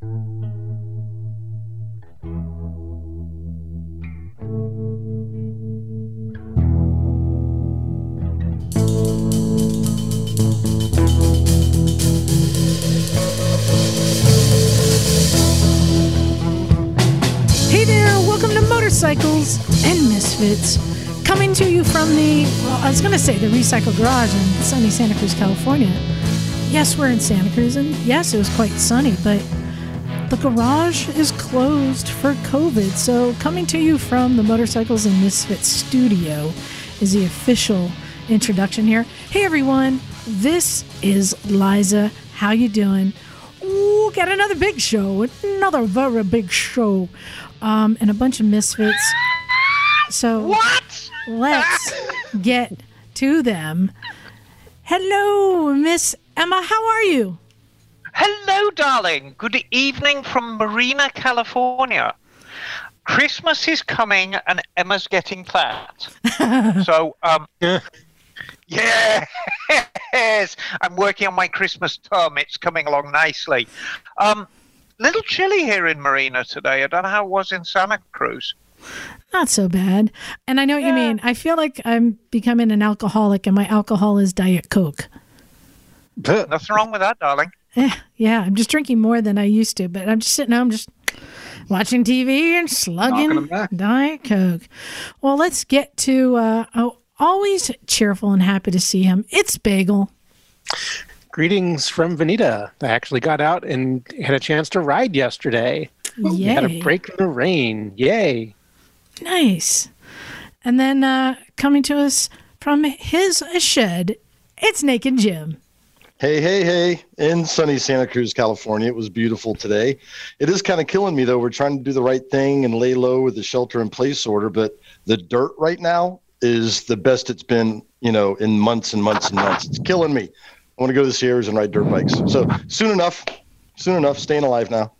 Hey there, welcome to Motorcycles and Misfits. Coming to you from the, well, I was going to say the Recycle Garage in sunny Santa Cruz, California. Yes, we're in Santa Cruz, and yes, it was quite sunny, but the garage is closed for COVID. So, coming to you from the Motorcycles and Misfits studio is the official introduction here. Hey everyone, this is Liza. How you doing? Ooh, got another big show, another very big show, um, and a bunch of misfits. So What? let's get to them. Hello, Miss Emma. How are you? Hello, darling. Good evening from Marina, California. Christmas is coming and Emma's getting fat. so, um, yes, I'm working on my Christmas term. It's coming along nicely. Um, little chilly here in Marina today. I don't know how it was in Santa Cruz. Not so bad. And I know what you mean. I feel like I'm becoming an alcoholic, and my alcohol is Diet Coke. Nothing wrong with that, darling. Eh, yeah, I'm just drinking more than I used to, but I'm just sitting home just watching TV and slugging. Diet Coke. Well, let's get to uh, oh, always cheerful and happy to see him. It's Bagel. Greetings from Veneta. I actually got out and had a chance to ride yesterday. Yay. Had a break in the rain. Yay. Nice. And then uh, coming to us from his shed, it's Naked Jim. Hey, hey, hey, in sunny Santa Cruz, California. It was beautiful today. It is kind of killing me, though. We're trying to do the right thing and lay low with the shelter in place order, but the dirt right now is the best it's been, you know, in months and months and months. It's killing me. I want to go to the Sierras and ride dirt bikes. So soon enough, soon enough, staying alive now.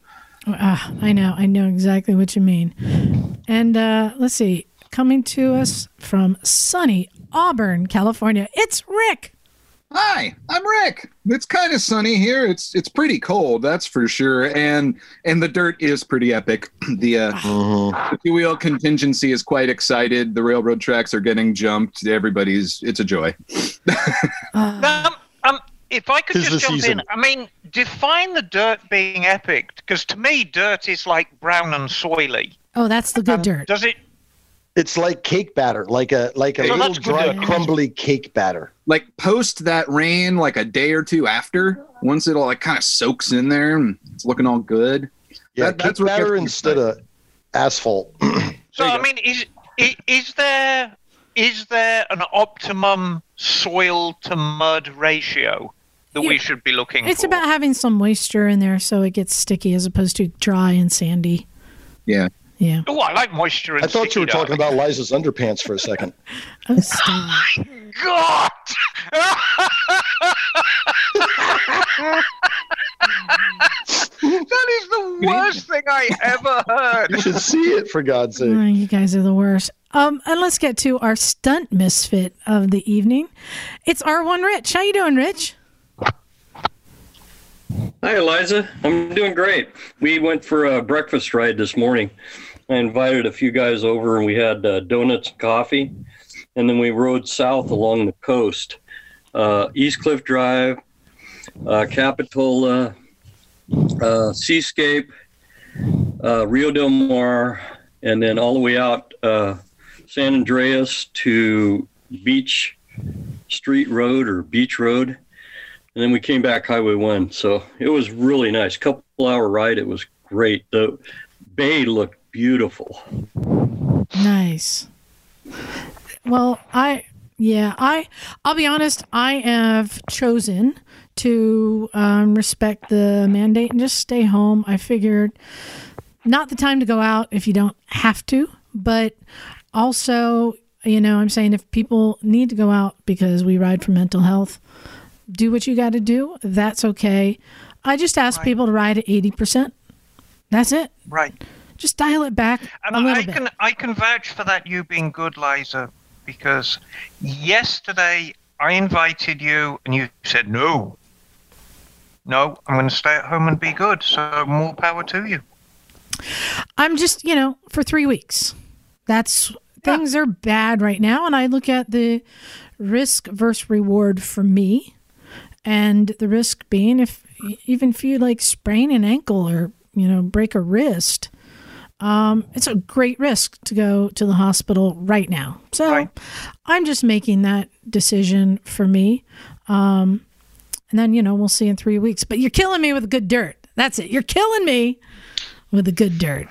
Ah, I know, I know exactly what you mean. And uh, let's see, coming to us from sunny Auburn, California, it's Rick. Hi, I'm Rick. It's kind of sunny here. It's it's pretty cold, that's for sure. And and the dirt is pretty epic. The uh, the two wheel contingency is quite excited. The railroad tracks are getting jumped. Everybody's it's a joy. Um, um, if I could Tis just jump season. in, I mean, define the dirt being epic, because to me, dirt is like brown and soily. oh, that's the good Um, dirt. Does it? It's like cake batter, like a like a So little dry, crumbly cake batter. Like post that rain, like a day or two after, once it all like kind of soaks in there and it's looking all good. Yeah, That- that's cake what batter instead of asphalt. So I go. mean, is, is is there is there an optimum soil to mud ratio that Yeah. we should be looking at? It's for? about having some moisture in there so it gets sticky as opposed to dry and sandy. Yeah. Yeah. Oh, I like moisture and I thought you were sticky, talking about Liza's underpants for a second. Oh, stop. God. that is the worst thing I ever heard. You should see it for God's sake. Oh, you guys are the worst. Um, and let's get to our stunt misfit of the evening. It's R1 Rich. How you doing, Rich? Hi, Eliza. I'm doing great. We went for a breakfast ride this morning. I invited a few guys over and we had uh, donuts and coffee. And then we rode south along the coast uh, East Cliff Drive, uh, Capitola, uh, Seascape, uh, Rio Del Mar, and then all the way out uh, San Andreas to Beach Street Road or Beach Road and then we came back Highway One. So it was really nice. Couple hour ride. It was great. The bay looked beautiful. Nice. Well, I yeah, I I'll be honest, I have chosen to um, respect the mandate and just stay home. I figured not the time to go out if you don't have to, but also, you know, I'm saying if people need to go out because we ride for mental health, do what you got to do. That's okay. I just ask Right. people to ride at 80%. That's it. Right. Just dial it back And a little I bit. can I can vouch for that you being good, Liza, because yesterday I invited you and you said no. no, I'm going to stay at home and be good. So more power to you. I'm just, you know, for three weeks. That's things are bad right now. And I look at the risk versus reward for me. And the risk being if even if you like sprain an ankle or, you know, break a wrist, um, it's a great risk to go to the hospital right now. So Right. I'm just making that decision for me. Um, and then, you know, we'll see in three weeks. But you're killing me with good dirt. That's it. You're killing me with the good dirt.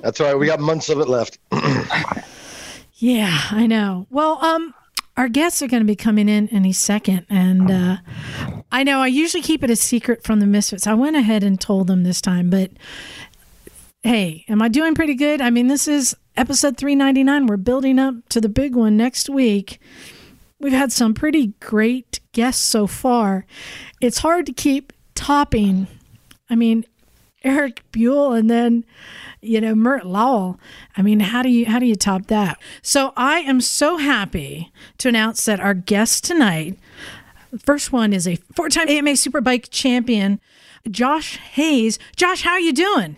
That's all right. We got months of it left. Yeah, I know. Well, um, our guests are going to be coming in any second, and uh, I know I usually keep it a secret from the Misfits. I went ahead and told them this time, but hey, am I doing pretty good? I mean, this is episode 399. We're building up to the big one next week. We've had some pretty great guests so far. It's hard to keep topping. I mean, Eric Buell and then you know Mert Lawwill. I mean, how do you how do you top that? So I am so happy to announce that our guest tonight, first one is a four-time AMA Superbike champion, Josh Hayes. Josh, how are you doing?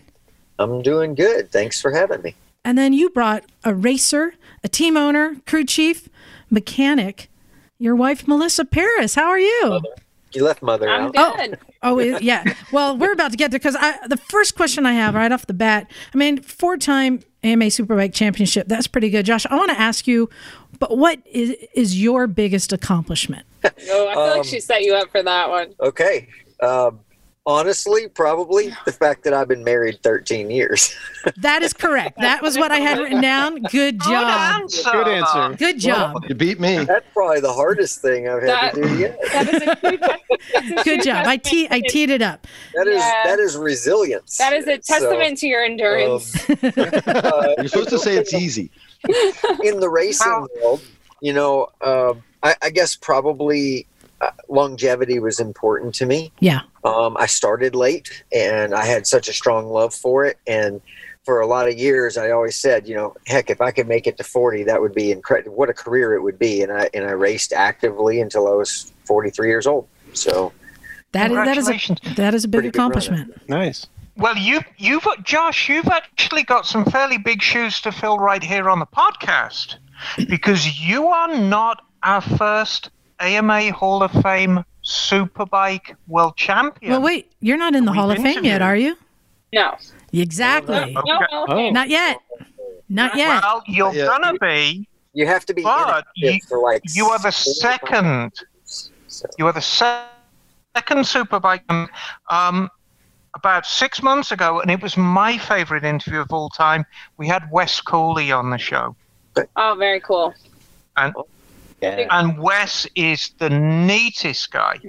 I'm doing good. Thanks for having me. And then you brought a racer, a team owner, crew chief, mechanic, your wife Melissa Paris. How are you? You left mother I'm out. good. Oh it- yeah. Well, we're about to get there because the first question I have right off the bat. I mean, four-time AMA Superbike Championship. That's pretty good, Josh. I want to ask you, but what is is your biggest accomplishment? Oh, I feel Um, like she set you up for that one. Okay. Um, honestly, probably the fact that I've been married 13 years. That is correct. That was what I had written down. Good Good job. answer. Good answer. Good job. You beat me. That's probably the hardest thing I've had That- to do yet. That is a true, a Good true job. I te- I teed it up. That is Yeah. that is resilience. That is a So, testament to your endurance. uh, You're supposed to say it's easy. in the racing Wow. world, you know, um, I, I guess probably uh, longevity was important to me. Yeah. Um, I started late and I had such a strong love for it. And for a lot of years, I always said, you know, heck, if I could make it to 40, that would be incredible. What a career it would be. And I, and I raced actively until I was 43 years old. So that is, that is, a, that is a big Pretty good runner. accomplishment. Nice. Well, you, you've, Josh, you've actually got some fairly big shoes to fill right here on the podcast because you are not our first AMA Hall of Fame Superbike World Champion. Well, wait, you're not in the We've Hall of Fame yet, are you? No. Exactly. No, no, Oh. Not yet. Not yet. Well, you're Yeah. gonna be. you have to be But you- for like You are the second. So, You are the se- second Superbike. Um, about six months ago, and it was my favorite interview of all time. We had Wes Cooley on the show, Oh, very cool. and yeah. and Wes is the neatest guy.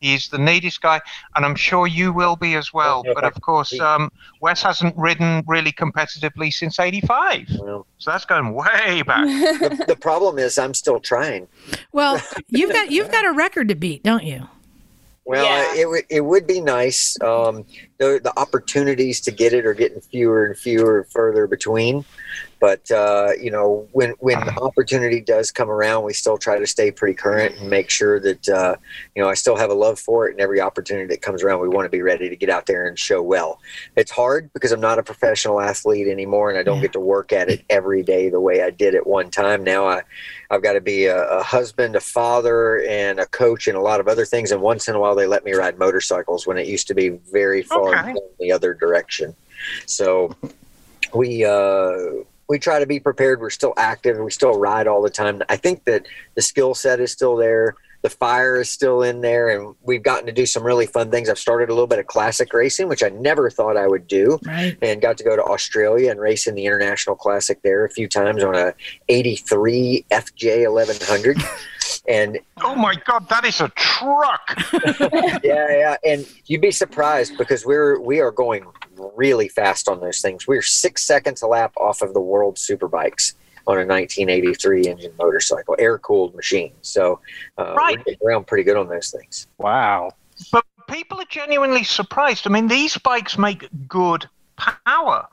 He's the neatest guy, and I'm sure you will be as well. Yeah, But of course, um, Wes hasn't ridden really competitively since '85, Well, so that's going way back. the, the problem is I'm still trying. Well, you've got you've got a record to beat, don't you? Well, Yeah. it, would it would be nice. Um, the, the opportunities to get it are getting fewer and fewer further between. But uh, you know, when when the opportunity does come around, we still try to stay pretty current and make sure that uh, you know I still have a love for it. And every opportunity that comes around, we want to be ready to get out there and show well. It's hard because I'm not a professional athlete anymore, and I don't Yeah. get to work at it every day the way I did at one time. Now I I've got to be a, a husband, a father, and a coach, and a lot of other things. And once in a while, they let me ride motorcycles when it used to be very far Okay. down the other direction. So we uh, we try to be prepared. We're still active. We still ride all the time. I think that the skill set is still there. The fire is still in there, and we've gotten to do some really fun things. I've started a little bit of classic racing, which I never thought I would do Right. and got to go to Australia and race in the International Classic there a few times on a 83 FJ 1100. And Oh my God, that is a truck! yeah, yeah, and you'd be surprised because we're we are going really fast on those things. We're six seconds a lap off of the world superbikes on a 1983 engine motorcycle, air cooled machine. So uh, Right. we're getting around pretty good on those things. Wow. But people are genuinely surprised. I mean, these bikes make good power.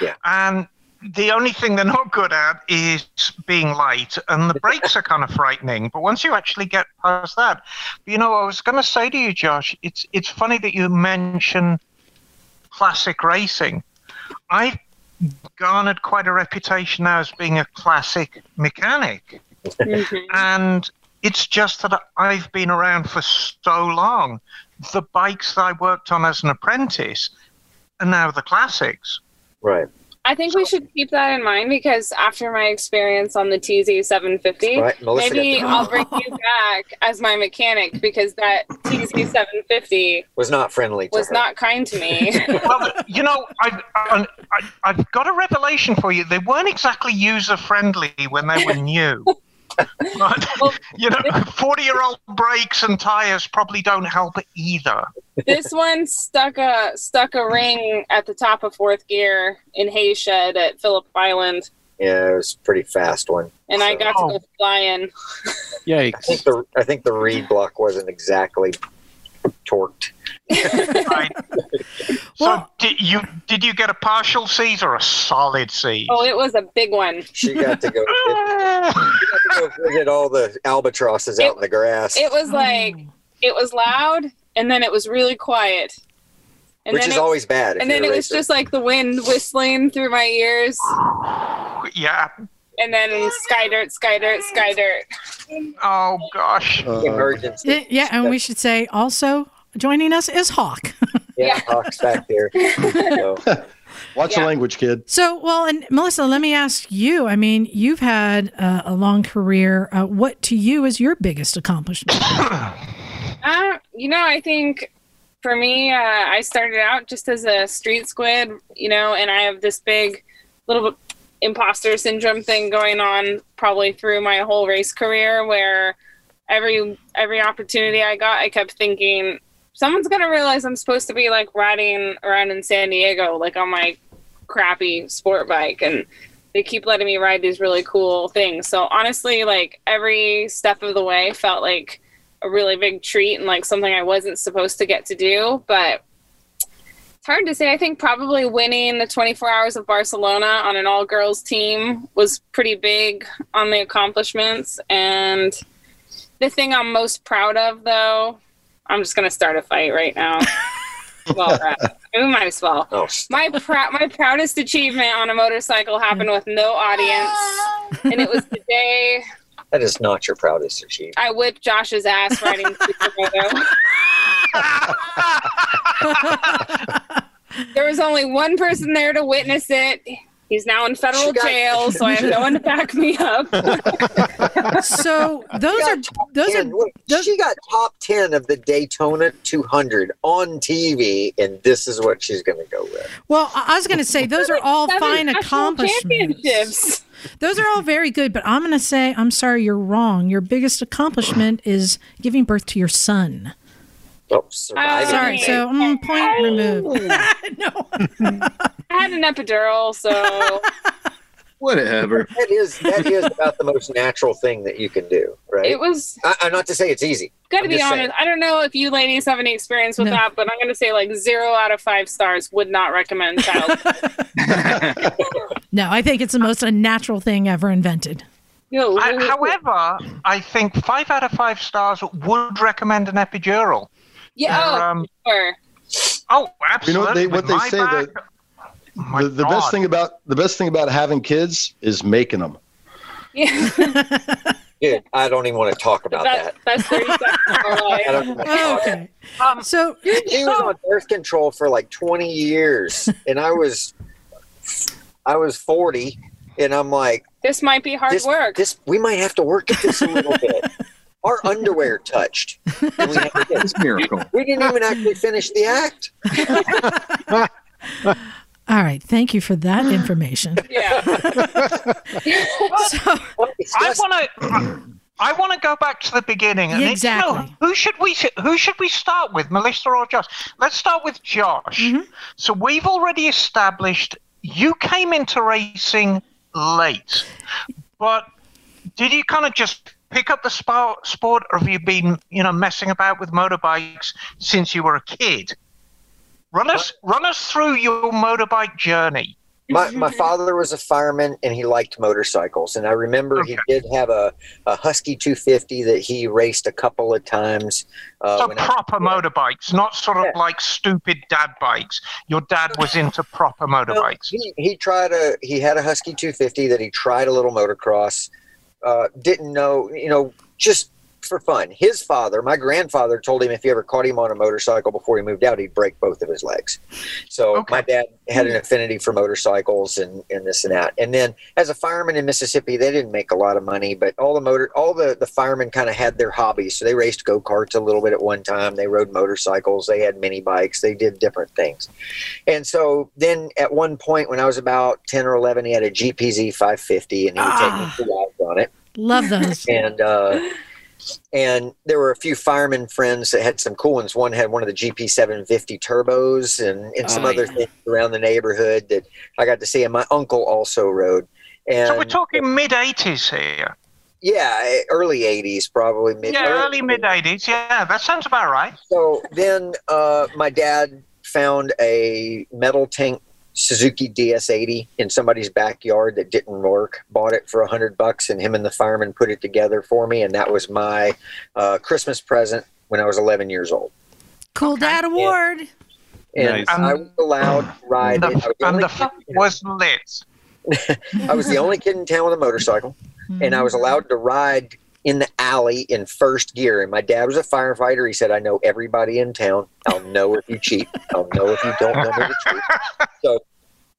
Yeah. And the only thing they're not good at is being late, and the brakes are kind of frightening. But once you actually get past that, you know, I was going to say to you, Josh, it's it's funny that you mention classic racing. I've garnered quite a reputation now as being a classic mechanic, Mhm. and it's just that I've been around for so long. The bikes that I worked on as an apprentice are now the classics. Right. I think we should keep that in mind because after my experience on the TZ 750, Right. Maybe I'll bring you back as my mechanic because that TZ 750 was not friendly to was her. not kind to me. well, you know, I've, I, I've got a revelation for you. They weren't exactly user friendly when they were new. But, Well, you know, 40 year old brakes and tires probably don't help either. this one stuck a stuck a ring at the top of fourth gear in Hayshed at Phillip Island, Yeah, it was a pretty fast one. and I got to go flying. I think the I think the reed block wasn't exactly torqued. Right? Well- so, did you did you get a partial seize or a solid seize? Oh, it was a big one. She got to go. she got to go visit all the albatrosses out in the grass, It was like it was loud, and then it was really quiet. And which then is it, always bad. and then it was just like the wind whistling through my ears, yeah. and then sky dirt, sky dirt, sky dirt. Oh gosh. Uh, emergency. Yeah, and we should say also joining us is Hawk. Yeah, Yeah. Hawk's back there. So, watch the language, kid. So, well, and Melissa, let me ask you. I mean, you've had uh, a long career. Uh, what to you is your biggest accomplishment? Uh, you know, I think for me, uh, I started out just as a street squid, you know, and I have this big little bit imposter syndrome thing going on probably through my whole race career where every every opportunity I got, I kept thinking someone's to realize I'm supposed to be like riding around in San Diego like on my crappy sport bike and they keep letting me ride these really cool things. So honestly, like every step of the way felt like a really big treat and like something I wasn't supposed to get to do. But it's hard to say. I think probably winning the 24 Hours of Barcelona on an all girls team was pretty big on the accomplishments. And the thing I'm most proud of, though, I'm just going to start a fight right now. well, we might as well. oh, My prou- my proudest achievement on a motorcycle happened with no audience, and it was the day that is not your proudest achievement. I whipped Josh's ass riding Supermoto. there was only one person there to witness it. He's now in federal got- jail, so I have no one to back me up. So those are those 10 are Wait, those- she got top 10 of the Daytona 200 on TV, and this is what she's going to go with. well. I I was going to say those are all fine accomplishments. Those are all very good, but I'm going to say I'm sorry. You're wrong. Your biggest accomplishment is giving birth to your son. Oh, surviving. Sorry. So mm, point removed. no. I had an epidural, so Whatever. that is that is about the most natural thing that you can do, right? it was I, I'm not to say it's easy. Gotta I'm be honest. saying. I don't know if you ladies have any experience with No. that, but I'm gonna say like zero out of five stars would not recommend child. No, I think it's the most unnatural thing ever invented. No, I, however, I think five out of five stars would recommend an epidural. Yeah, oh, Um, sure. oh, You know what they- what they my say back- that- the, the best thing about the best thing about having kids is making them. Yeah, Dude, I don't even want to talk about that, that. that's thirty seconds of our I life. don't even want to talk. Okay. Um, So He was on birth control for like 20 years, and I was, I was 40, and I'm like, This might be hard this, work. this we might have to work at this a little bit. Our underwear touched. We, had to get- It's a miracle. we didn't even actually finish the act. all right, thank you for that information. yeah, So I want to. I want to go back to the beginning. And it's, you know, Exactly. who should we who should we start with, Melissa or Josh? Let's start with Josh. Mhm. So we've already established you came into racing late, but did you kind of just pick up the sport, sport, or have you been you know messing about with motorbikes since you were a kid? Run us run us through your motorbike journey. my, my father was a fireman and he liked motorcycles and i remember he did have a, a husky 250 that he raced a couple of times uh, so when I- proper motorbikes, not sort of Yeah. like stupid dad bikes. Your dad was into proper motorbikes. he, he tried a he had a husky 250 that he tried a little motocross uh, didn't know you know just for fun. His father my grandfather told him if he ever caught him on a motorcycle before he moved out he'd break both of his legs. So Okay. my dad had an affinity for motorcycles and, and this and that. And then as a fireman in mississippi they didn't make a lot of money but all the motor all the, the firemen kind of had their hobbies. So they raced go-karts a little bit at one time. They rode motorcycles. They had mini bikes. They did different things. And so then at one point when I was about 10 or 11, he had a GPZ 550 and he would take me Ah. for on it. Love those. And, uh, and there were a few fireman friends that had some cool ones. One had one of the GP 750 turbos and, and some Oh, other yeah. things around the neighborhood that I got to see. And my uncle also rode. And So we're talking mid 80s here. yeah, early 80s, probably mid. Yeah, early mid 80s. Yeah, that sounds about right. So then uh, my dad found a metal tank Suzuki DS80 in somebody's backyard that didn't work. Bought it for a hundred bucks, and him and the fireman put it together for me, and that was my uh, Christmas present when I was 11 years old. Cool Dad Award. And Nice. I was allowed to ride The, it. I was the and only the kid- f- was lit. I was the only kid in town with a motorcycle. and I was allowed to ride in the alley in first gear. And my dad was a firefighter. He said, I know everybody in town. I'll know if you cheat. I'll know if you don't know me to cheat. So,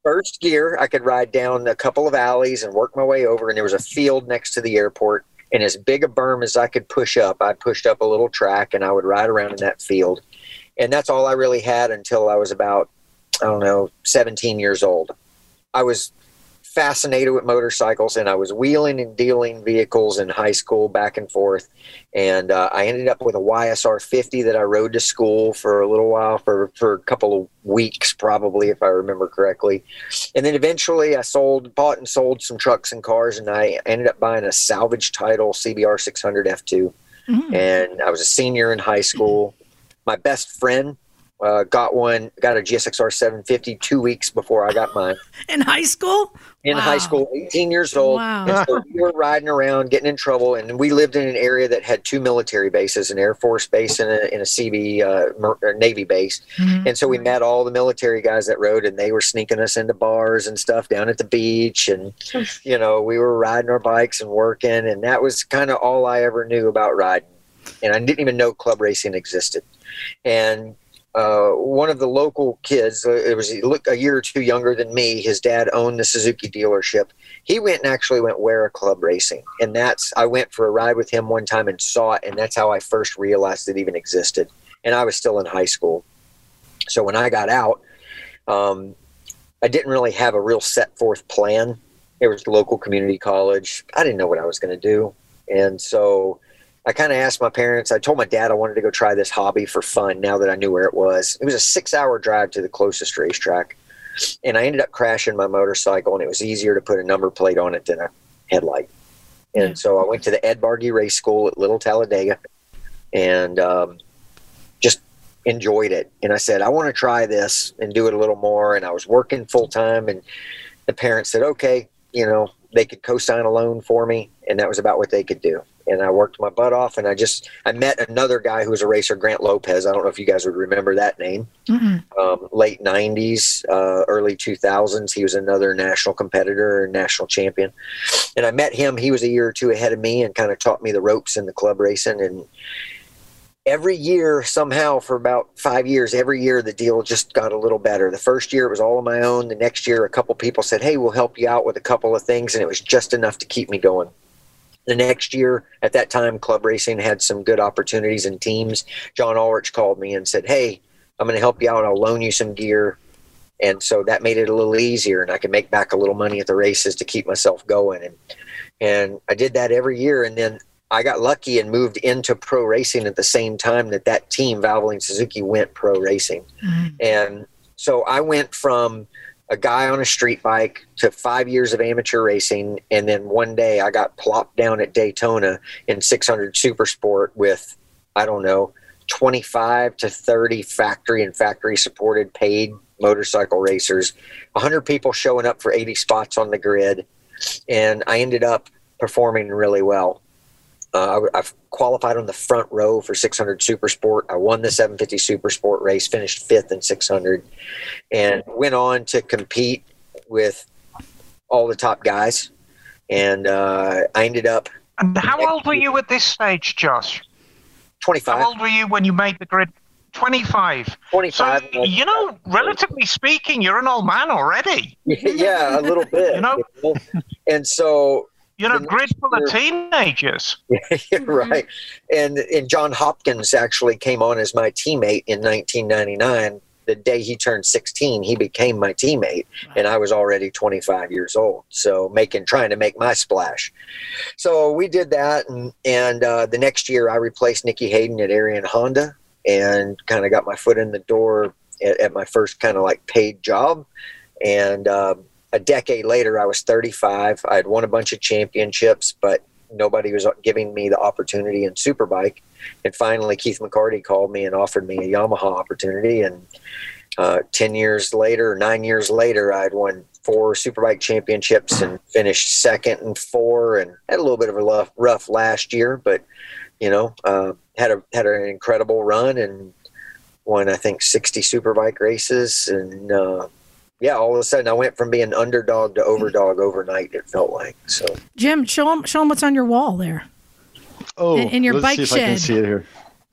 first gear, I could ride down a couple of alleys and work my way over. And there was a field next to the airport. And as big a berm as I could push up, I pushed up a little track and I would ride around in that field. And that's all I really had until I was about, I don't know, 17 years old. I was fascinated with motorcycles and I was wheeling and dealing vehicles in high school back and forth. And uh, I ended up with a YSR 50 that I rode to school for a little while, for, for a couple of weeks, probably, if I remember correctly. And then eventually I sold, bought and sold some trucks and cars, and I ended up buying a salvage title CBR 600 F2. Mm. And I was a senior in high school. My best friend uh, got one, got a GSXR 750 two weeks before I got mine In high school? in Wow. high school, 18 years old. Wow. And so we were riding around, getting in trouble, and we lived in an area that had two military bases, an Air Force base and a, and a CB uh, Mer- Navy base. Mhm. And so we met all the military guys that rode, and they were sneaking us into bars and stuff down at the beach. And, you know, we were riding our bikes and working, and that was kind of all I ever knew about riding. And I didn't even know club racing existed. And uh, one of the local kids, uh, it was a year or two younger than me. His dad owned the Suzuki dealership. He went and actually went Wera Club Racing, and that's I went for a ride with him one time and saw it, and that's how I first realized it even existed. And I was still in high school, so when I got out, um, I didn't really have a real set forth plan. It was local community college. I didn't know what I was going to do, and so I kind of asked my parents. I told my dad I wanted to go try this hobby for fun. Now that I knew where it was, it was a six-hour drive to the closest racetrack, and I ended up crashing my motorcycle. And it was easier to put a number plate on it than a headlight. And Yeah. so I went to the Ed Bargy Race School at Little Talladega, and um, just enjoyed it. And I said I want to try this and do it a little more. And I was working full time, and the parents said, okay, you know, they could co-sign a loan for me, and that was about what they could do. And I worked my butt off, and I just I met another guy who was a racer, Grant Lopez. I don't know if you guys would remember that name. Mm-mm. Um, late '90s, uh, early 2000s, he was another national competitor and national champion. And I met him. He was a year or two ahead of me, and kind of taught me the ropes in the club racing. And every year, somehow, for about five years, every year the deal just got a little better. The first year it was all on my own. The next year, a couple people said, "Hey, we'll help you out with a couple of things," and it was just enough to keep me going. The next year at that time club racing had some good opportunities and teams. John ulrich called me and said hey i'm going to help you out. I'll loan you some gear. And so that made it a little easier and i could make back a little money at the races to keep myself going. And and i did that every year and then i got lucky and moved into pro racing at the same time that that team valvoline suzuki went pro racing Mhm. and so I went from a guy on a street bike to five years of amateur racing. And then one day I got plopped down at Daytona in 600 Super Sport with, I don't know, 25 to 30 factory and factory supported paid motorcycle racers, 100 people showing up for 80 spots on the grid. And I ended up performing really well. Uh, I, I've qualified on the front row for 600 Super Sport. I won the 750 Super Sport race, finished fifth in 600, and went on to compete with all the top guys. And uh, I ended up And how old were you at this stage, Josh? 25. How old were you when you made the grid? 25. 25. So, you know, relatively speaking, you're an old man already. yeah, a little bit. You know? And so, You're a The grid full of teenagers. right. And and John Hopkins actually came on as my teammate in 1999. The day he turned 16, he became my teammate, and I was already 25 years old. So making trying to make my splash. So we did that, and and uh, the next year I replaced Nicky Hayden at Erion Honda, and kind of got my foot in the door at, at my first kind of like paid job. And um, a decade later, I was 35. I had won a bunch of championships, but nobody was giving me the opportunity in Superbike. And finally, Keith McCarty called me and offered me a Yamaha opportunity. And uh, 10 years later, nine years later, I'd won four Superbike championships and finished second and four and had a little bit of a rough, rough last year, but, you know, uh, had a had an incredible run and won, I think, 60 Superbike races. And, uh, yeah, all of a sudden I went from being underdog to overdog overnight. It felt like so. Jim, show him, show him what's on your wall there. Oh, In- in your let's bike see if I can see it here.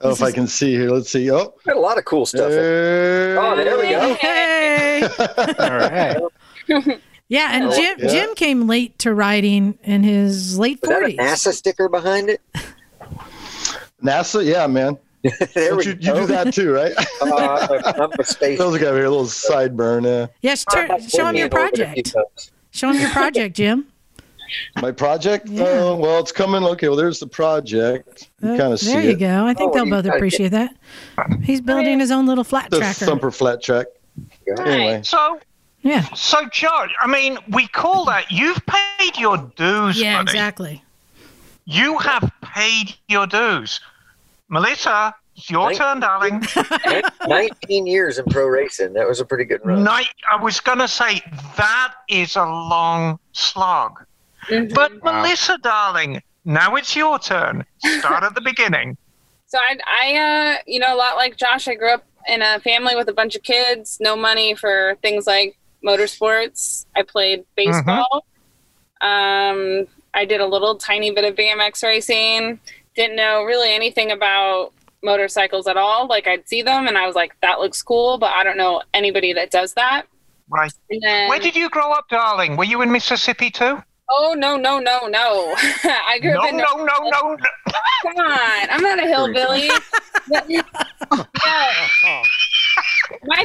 Oh, This if I can see here, let's see. Oh, Got a lot of cool stuff. in there, Oh, there we go. Hey. All right. Yeah, and Jim yeah. Jim came late to riding in his late Was that a forties. NASA sticker behind it? NASA. Yeah, man. there you, you do that too, right? Uh, I'm, I'm a space. Those guys here, a little sideburn. Uh, Yes, turn, show him your me in orbit a few project. Show him your project, Jim. my project. Yeah. Oh, well, it's coming. Okay, well, there's the project. You Uh, kind of see there you it. go. I think Oh, they'll both gotta get- appreciate that. He's building his own little flat The tracker. thumper flat track. Anyway, So, Yeah, so Josh, I mean, we call that you've paid your dues, yeah, buddy. exactly. You have paid your dues. Melissa, it's your Right. turn, darling. 19 years in pro racing. That was a pretty good run. Night, I was going to say that is a long slog. Mhm. But Melissa, darling, now it's your turn. Start at the beginning. So I, I, uh, you know, a lot like Josh, I grew up in a family with a bunch of kids, no money for things like motorsports. I played baseball. Um, I did a little tiny bit of BMX racing. Didn't know really anything about motorcycles at all. Like I'd see them and I was like, that looks cool, but I don't know anybody that does that. Right. And then, Where did you grow up, darling? Were you in Mississippi too? oh no, no, no, no! I grew No, up in no, no, no, no. Come on, I'm not a hillbilly. no. My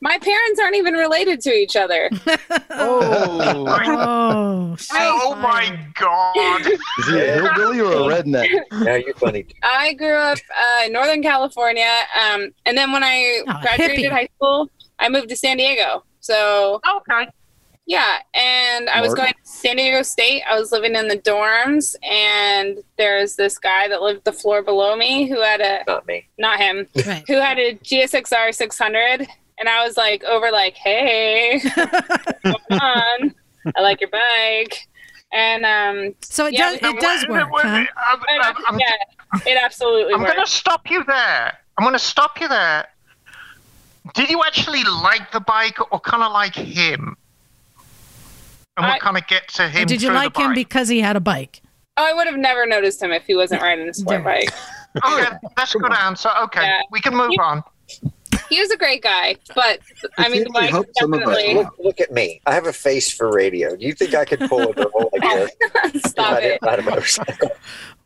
my parents aren't even related to each other. Oh, Oh, Oh my God. is he a hillbilly or a redneck? Now you're funny. I grew up uh, in Northern California, um, and then when I Oh, graduated hippie. high school, I moved to San Diego. So Okay. yeah, and I was going to San Diego State. I was living in the dorms, and there's this guy that lived the floor below me who had a Not me. not him right. who had a GSXR 600, and I was like over like, hey, what's going on? I like your bike, and um, So it Yeah, does it does work, wait, huh? I'm, it, I'm, I'm, yeah, it absolutely I'm works. going to stop you there. I'm going to stop you there. Did you actually like the bike or kind of like him? And I- what kind of get to him? Did you like him because he had a bike? Oh, I would have never noticed him if he wasn't riding a sport Yeah. bike. Okay, that's a good answer. Okay, Yeah. we can move on. He was a great guy, but I mean, the certainly bike hope some of us definitely. Look, look at me. I have a face for radio. Do you think I could pull a girl like this Stop I it. didn't a motorcycle?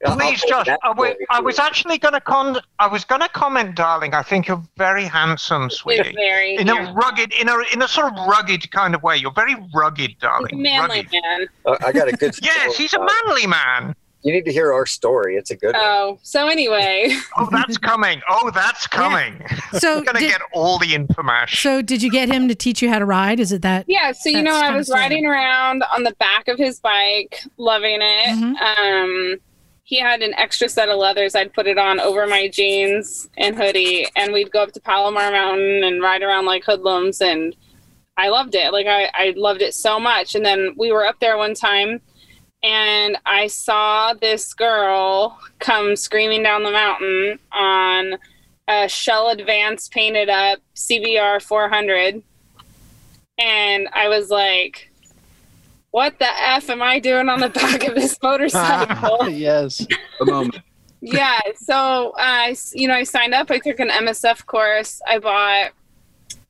Please, Josh. that I was, I was actually going to con. I was going to comment, darling. I think you're very handsome, He's sweetie. very In yeah. a rugged, in a in a sort of rugged kind of way. You're very rugged, He's a darling. manly Rugged. man. Uh, I got a good. Yes, he's a manly man. You need to hear our story. It's a good one. Oh, so anyway, Oh, that's coming. Oh, that's coming. So We're gonna did, get all the information. so did you get him to teach you how to ride? Is it that? yeah. So you know, I kinda was sad. riding around on the back of his bike, loving it. Mhm. Um, he had an extra set of leathers. I'd put it on over my jeans and hoodie, and we'd go up to Palomar Mountain and ride around like hoodlums. And I loved it. Like I, I loved it so much. And then we were up there one time, and I saw this girl come screaming down the mountain on a Shell Advance painted up CBR 400, and I was like what the f am I doing on the back of this motorcycle? yes. The moment. yeah. So uh, I, you know, I signed up. I took an MSF course. I bought.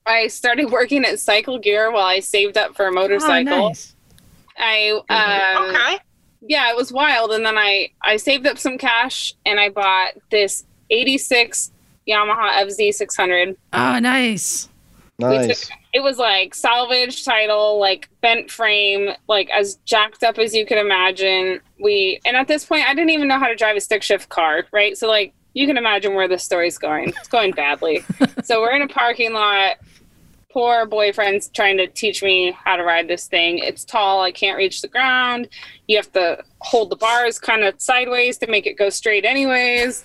I started working at Cycle Gear while I saved up for a ah, motorcycle. Oh, nice. I uh, Okay. yeah, it was wild. And then I I saved up some cash and I bought this '86 Yamaha FZ 600. Oh, nice. Nice. it was like salvage title, like bent frame, like as jacked up as you could imagine. We and at this point, I didn't even know how to drive a stick shift car, right? So like you can imagine where the story's going. It's going badly. so we're in a parking lot. Poor boyfriend's trying to teach me how to ride this thing. It's tall. I can't reach the ground. You have to hold the bars kind of sideways to make it go straight, anyways.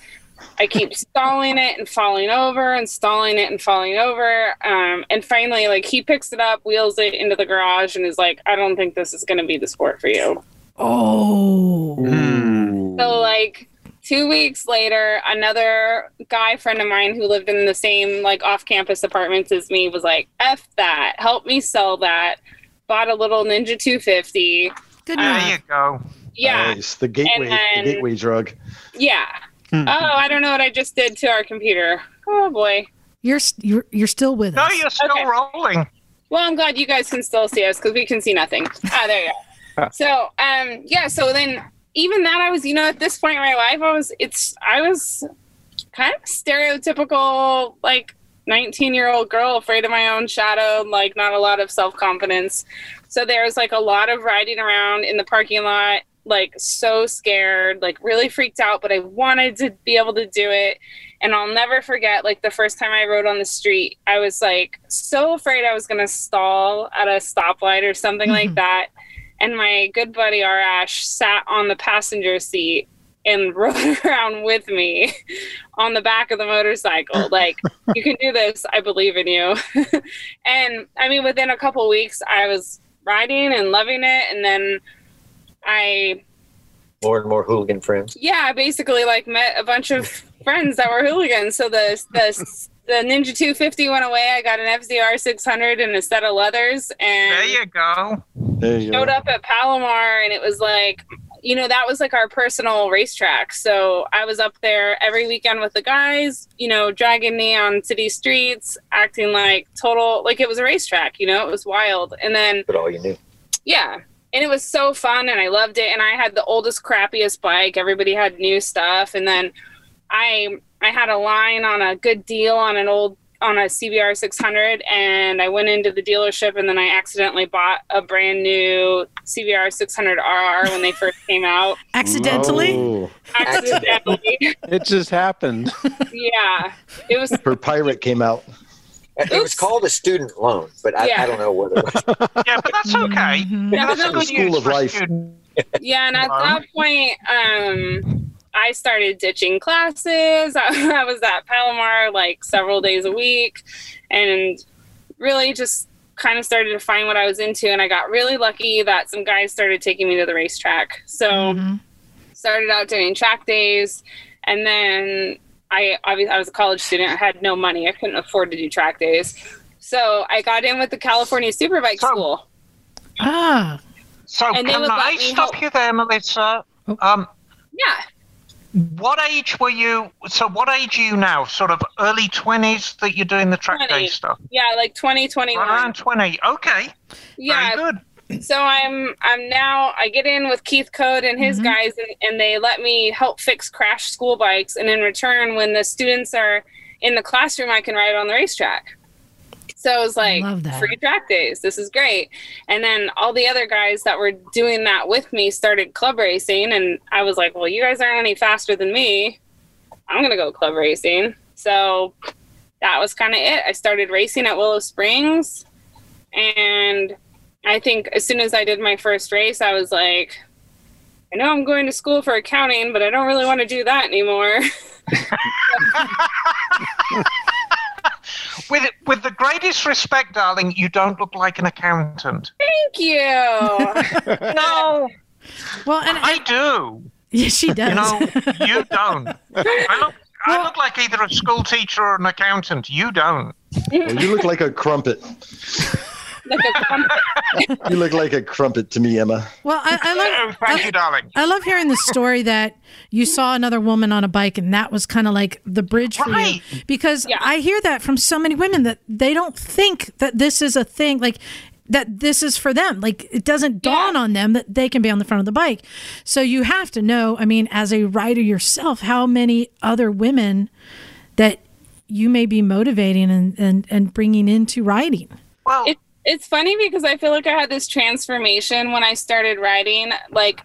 I keep stalling it and falling over and stalling it and falling over. Um, and finally, like he picks it up, wheels it into the garage, and is like, "I don't think this is going to be the sport for you." Oh. Ooh. So like two weeks later, another guy friend of mine who lived in the same like off-campus apartments as me was like, "F that, help me sell that." Bought a little Ninja 250. Good There you go. Yeah, Nice. The gateway, then- the gateway drug. yeah. Oh, I don't know what I just did to our computer. Oh boy. You're, you're you're still with No, us. No, you're still Okay. rolling. Well, I'm glad you guys can still see us because we can see nothing. Ah, there you go. so, um, yeah. So then, even that, I was, you know, at this point in my life, I was, it's, I was kind of stereotypical, like 19 year old girl, afraid of my own shadow, like not a lot of self confidence. So there was like a lot of riding around in the parking lot, like so scared, like really freaked out, but I wanted to be able to do it. And I'll never forget, like the first time I rode on the street, I was like so afraid I was gonna stall at a stoplight or something like mm-hmm. that. And my good buddy R Ash sat on the passenger seat and rode around with me on the back of the motorcycle. Like, you can do this. I believe in you. and I mean, within a couple weeks, I was riding and loving it. And then I More and more hooligan friends. yeah, I basically like met a bunch of friends that were hooligans. So the the the Ninja 250 went away. I got an FZR 600 and a set of leathers, And There you go. There showed go. up at Palomar, and it was like, you know, that was like our personal racetrack. So I was up there every weekend with the guys, you know, dragging me on city streets, acting like total like it was a racetrack. You know, it was wild. And then But all you knew. yeah and it was so fun and i loved it and i had the oldest crappiest bike everybody had new stuff and then i i had a line on a good deal on an old on a cbr 600 and i went into the dealership and then i accidentally bought a brand new cbr 600 rr when they first came out Accidentally? Accidentally It just happened. yeah it was her pirate came out. It was called a student loan, but I, Yeah. I don't know what it was. Yeah, but that's okay. Mhm. Yeah, That's that a was- good School of life. student- yeah and at that point um i started ditching classes I, was at palomar like several days a week and really just kind of started to find what i was into and i got really lucky that some guys started taking me to the racetrack so Mhm. started out doing track days and then i obviously i was a college student i had no money i couldn't afford to do track days so i got in with the california superbike So- school Ah. So And can I stop help- you there, Melissa? Oh. Um, yeah what age were you? So what age are you now? Sort of early twenties that you're doing the track 20. day stuff. yeah like 2021 Right around twenty. Okay. yeah Very good. so i'm i'm now i get in with keith code and his Mhm. guys and, and they let me help fix crash school bikes and in return when the students are in the classroom i can ride on the racetrack so it was like Love free track days. This is great. And then all the other guys that were doing that with me started club racing and i was like well you guys aren't any faster than me. I'm gonna go club racing. So that was kind of it. I started racing at willow springs and I think as soon as I did my first race, I was like, I know I'm going to school for accounting, but I don't really want to do that anymore. with with the greatest respect, darling, you don't look like an accountant. Thank you. No, Well, and I do. yeah, she does. You know, you don't. I look. I look like either a school teacher or an accountant. You don't. Well, you look like a crumpet. Like a com- You look like a crumpet to me, Emma. well, I, I love. thank I, you, darling. I love hearing the story that you saw another woman on a bike and that was kind of like the bridge for Right. you. Because Yeah. I hear that from so many women that they don't think that this is a thing, like that this is for them. Like it doesn't dawn on them that they can be on the front of the bike. So you have to know, I mean, as a rider yourself, how many other women that you may be motivating and, and, and bringing into riding. Well, it, it's funny because I feel like I had this transformation when I started writing, like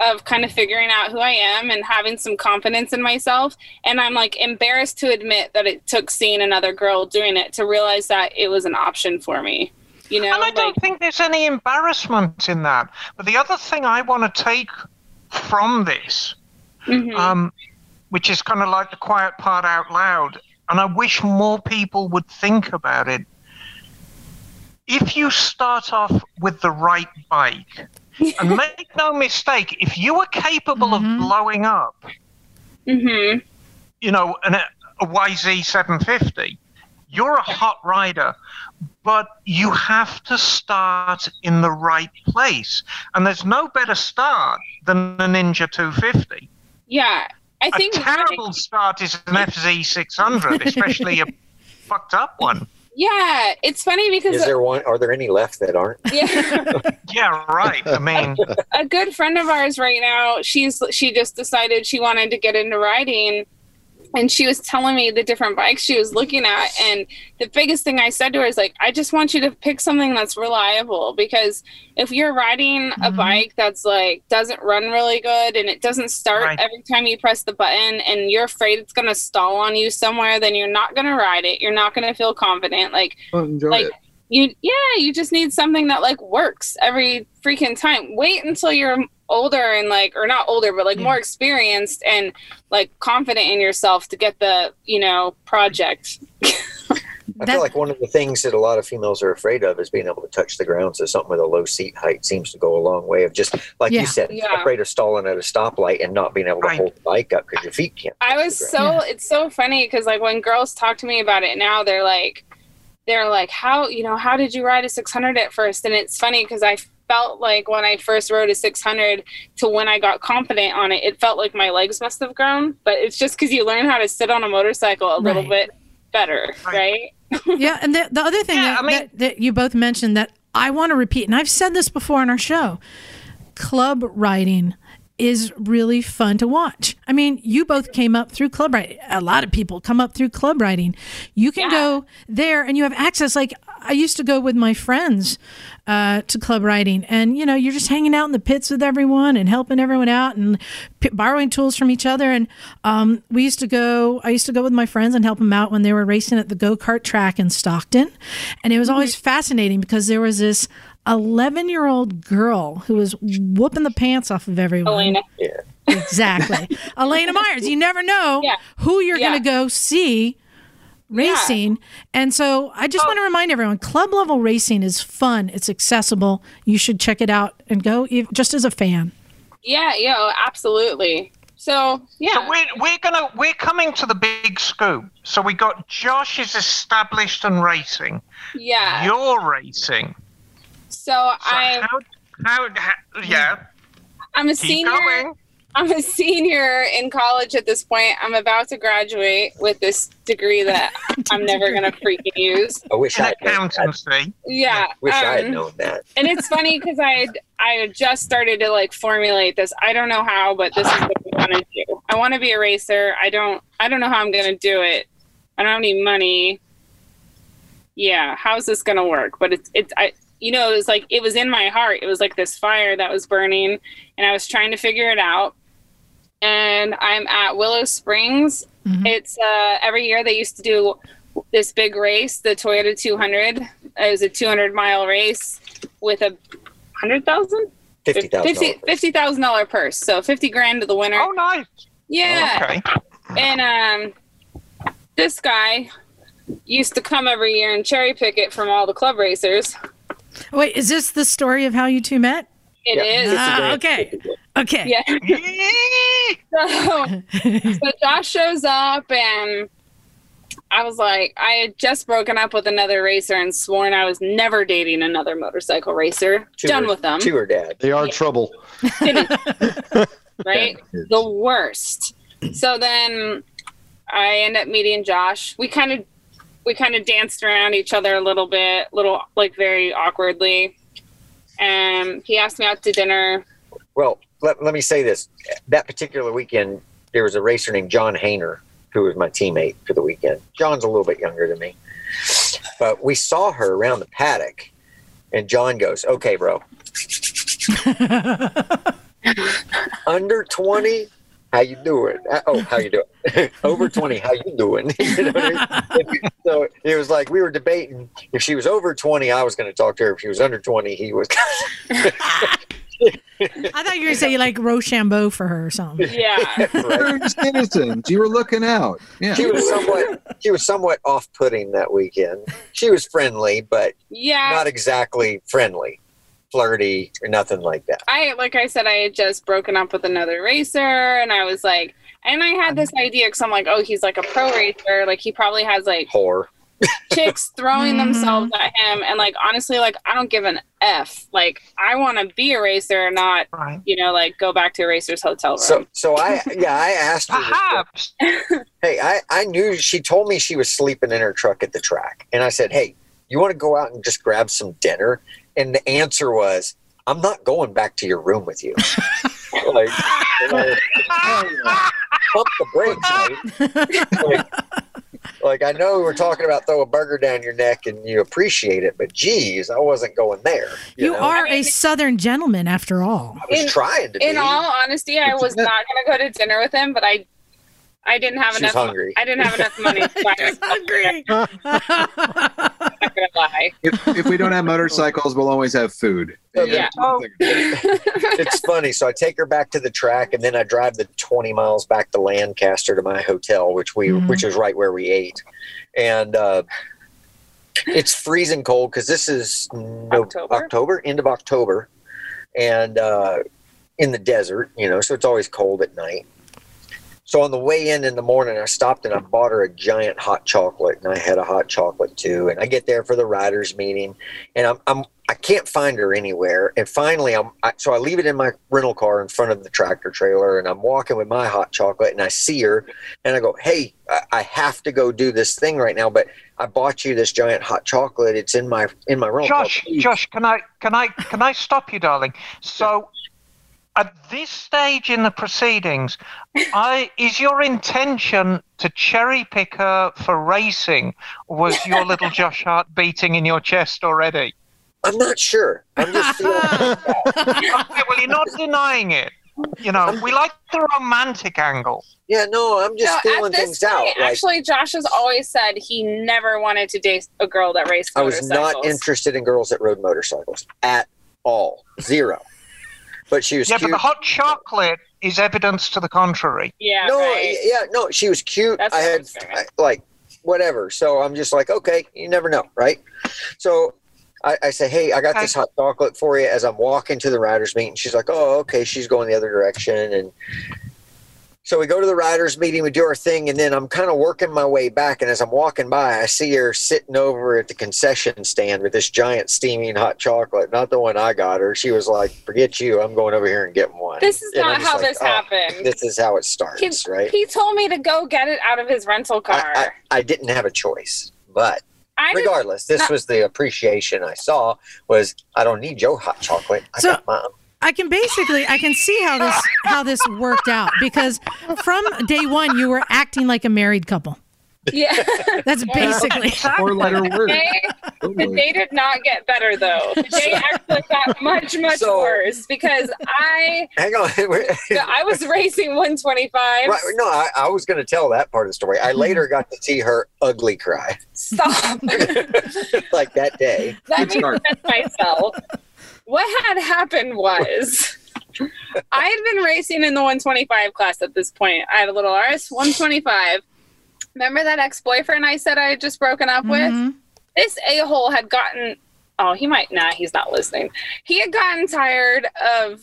of kind of figuring out who I am and having some confidence in myself. And I'm like embarrassed to admit that it took seeing another girl doing it to realize that it was an option for me. You know, And I like don't think there's any embarrassment in that. But the other thing I want to take from this, mhm. um, which is kind of like the quiet part out loud, and I wish more people would think about it. If you start off with the right bike, and make no mistake, if you are capable Mhm. of blowing up, Mhm. you know, an, a YZ750, you're a hot rider, but you have to start in the right place. And there's no better start than the Ninja 250. yeah, I think a terrible start is an FZ600, especially a fucked up one. Yeah, it's funny because Is there one? Are there any left that aren't? yeah. Yeah, right. I mean, a good friend of ours right now she's she just decided she wanted to get into riding and she was telling me the different bikes she was looking at and the biggest thing i said to her is like i just want you to pick something that's reliable because if you're riding a Mhm. bike that's like doesn't run really good and it doesn't start Right. every time you press the button and you're afraid it's going to stall on you somewhere then you're not going to ride it you're not going to feel confident like Enjoy like it. you yeah you just need something that like works every freaking time wait until you're older and like or not older but like Yeah. more experienced and like confident in yourself to get the you know project I feel like one of the things that a lot of females are afraid of is being able to touch the ground. So something with a low seat height seems to go a long way of just like Yeah. you said, Yeah. afraid of stalling at a stoplight and not being able to Right. hold the bike up because your feet can't. i was so ground. it's so funny because like when girls talk to me about it now they're like they're like how you know how did you ride a 600 at first and it's funny because i felt like when i first rode a 600 to when i got confident on it it felt like my legs must have grown. But it's just because you learn how to sit on a motorcycle a little bit better Right. right? Yeah, and the, the other thing Yeah, that, I mean- that, that you both mentioned that I want to repeat, and I've said this before on our show, club riding is really fun to watch. I mean, you both came up through club riding. A lot of people come up through club riding. You can Yeah. go there and you have access. Like I used to go with my friends uh, to club riding, and you know, you're just hanging out in the pits with everyone and helping everyone out and p- borrowing tools from each other. And um, we used to go. I used to go with my friends and help them out when they were racing at the go kart track in Stockton, and it was always fascinating because there was this 11 year old girl who was whooping the pants off of everyone. elena Exactly. Elena Myers. You never know Yeah. who you're Yeah. going to go see racing. And so I just oh. want to remind everyone club level racing is fun, it's accessible. You should check it out and go just as a fan. yeah yeah oh, absolutely so yeah So we're we're gonna we're coming to the big scoop. So we got Josh is established and racing. yeah You're racing. So So i'm how, how, how yeah. i'm a Keep senior going. I'm a senior in college at this point. I'm about to graduate with this degree that I'm never gonna freaking use. I wish In I had known that. accountancy. Yeah. Wish I had um, known that. and it's funny because I I just started to like formulate this. I don't know how, but this is what I want to do. I want to be a racer. I don't I don't know how I'm gonna do it. I don't have any money. Yeah, how's this gonna work? But it's it's I you know it was like it was in my heart. It was like this fire that was burning, and I was trying to figure it out. And I'm at Willow Springs. Mhm. It's uh every year they used to do this big race, the Toyota 200. It was a 200 mile race with a hundred thousand Fifty thousand. Fifty fifty thousand dollar purse. So fifty grand to the winner. Oh, nice. yeah. Okay. And um, this guy used to come every year and cherry pick it from all the club racers. Wait, is this the story of how you two met? It is. Ah, okay. Okay. Yeah. So, so Josh shows up and I was like, I had just broken up with another racer and sworn I was never dating another motorcycle racer. To Done her- with them. To her dad. They are trouble. right? The worst. So then I end up meeting Josh. We kind of we kind of danced around each other a little bit, little like very awkwardly. And he asked me out to dinner. Well, let, let me say this. That particular weekend, there was a racer named John Hayner who was my teammate for the weekend. John's a little bit younger than me. But we saw her around the paddock, and John goes, Okay, bro, under 20, how you doing? Uh, Oh, how you doing? over 20, how you doing? You know I mean? so it was like we were debating if she was over 20, I was going to talk to her. If she was under 20, he was. I thought you were going to say like Rochambeau for her or something. Yeah. right? Citizens. You were looking out. Yeah. She was somewhat she was somewhat off putting that weekend. She was friendly, but Yeah. not exactly friendly, flirty, or nothing like that. I like I said, I had just broken up with another racer, and I was like, and I had this idea because I'm like, oh, he's like a pro racer, like he probably has like Whore. chicks throwing Mhm. themselves at him, and like honestly, like I don't give an f. Like I want to be a racer, and not Right. you know like go back to a racer's hotel room. So so I yeah, I asked her this Perhaps. hey, I, I knew she told me she was sleeping in her truck at the track. And I said, Hey, you want to go out and just grab some dinner? And the answer was, I'm not going back to your room with you. like, you pump the brakes, mate. Like, like, I know we were talking about throw a burger down your neck and you appreciate it, but geez, I wasn't going there. You, You know? are I a mean- Southern gentleman after all. I was In- trying to in be. all honesty, I was not gonna go to dinner with him, but I I didn't have She's enough. hungry. I didn't have enough money. To buy Just hungry. I'm not gonna lie. if, if we don't have motorcycles, we'll always have food. Yeah. Oh. it's funny. So I take her back to the track, and then I drive the 20 miles back to Lancaster to my hotel, which we Mhm. which is right where we ate, and uh, it's freezing cold because this is no, October? October, end of October, and uh, in the desert, you know, so it's always cold at night. So on the way in in the morning, I stopped and I bought her a giant hot chocolate, and I had a hot chocolate too. And I get there for the riders meeting, and I'm, I'm I can't find her anywhere. And finally, I'm I, so I leave it in my rental car in front of the tractor trailer, and I'm walking with my hot chocolate, and I see her, and I go, "Hey, I, I have to go do this thing right now, but I bought you this giant hot chocolate. It's in my in my rental. Josh, Please." Josh, can I can I can I stop you, darling? So, at this stage in the proceedings, I is your intention to cherry pick her for racing? Was your little Josh heart beating in your chest already? I'm not sure. I'm just feeling. Okay, well, you're not denying it. You know, we like the romantic angle. yeah, no, I'm just No, feeling at this things point, out. Like actually, Josh has always said he never wanted to date a girl that raced I was not interested in girls that rode motorcycles at all. Zero. But she was Yeah, but the hot chocolate is evidence to the contrary. Yeah, no, right. yeah, no, she was cute. That's I had. I- like whatever. So I'm just like, okay, you never know, right? So I, I say, hey, I got Okay. this hot chocolate for you as I'm walking to the riders meeting. She's like, oh, okay. She's going the other direction, and so we go to the riders meeting. We do our thing, and then I'm kind of working my way back. And as I'm walking by, I see her sitting over at the concession stand with this giant steaming hot chocolate. Not the one I got her. She was like, "Forget you. I'm going over here and getting one." This is And not how like, this "Oh, happened. This is how it starts, He, right? he told me to go get it out of his rental car. I, I, I didn't have a choice, but I regardless, this not- was the appreciation I saw. Was I don't need your hot chocolate. I So- got mine. I can basically I can see how this how this worked out because from day one you were acting like a married couple. yeah. That's basically Four letter word. They, the day did not get better though. The day actually got much much So- worse because I Hang on. I was racing 125. right, no, I, I was going to tell that part of the story. I mm-hmm. later got to see her ugly cry, Stop. like that day. That Good makes sense myself. What had happened was I had been racing in the 125 class at this point. I had a little RS 125. Remember that ex boyfriend I said I had just broken up with? Mhm. This a hole had gotten, oh, he might, nah, he's not listening. He had gotten tired of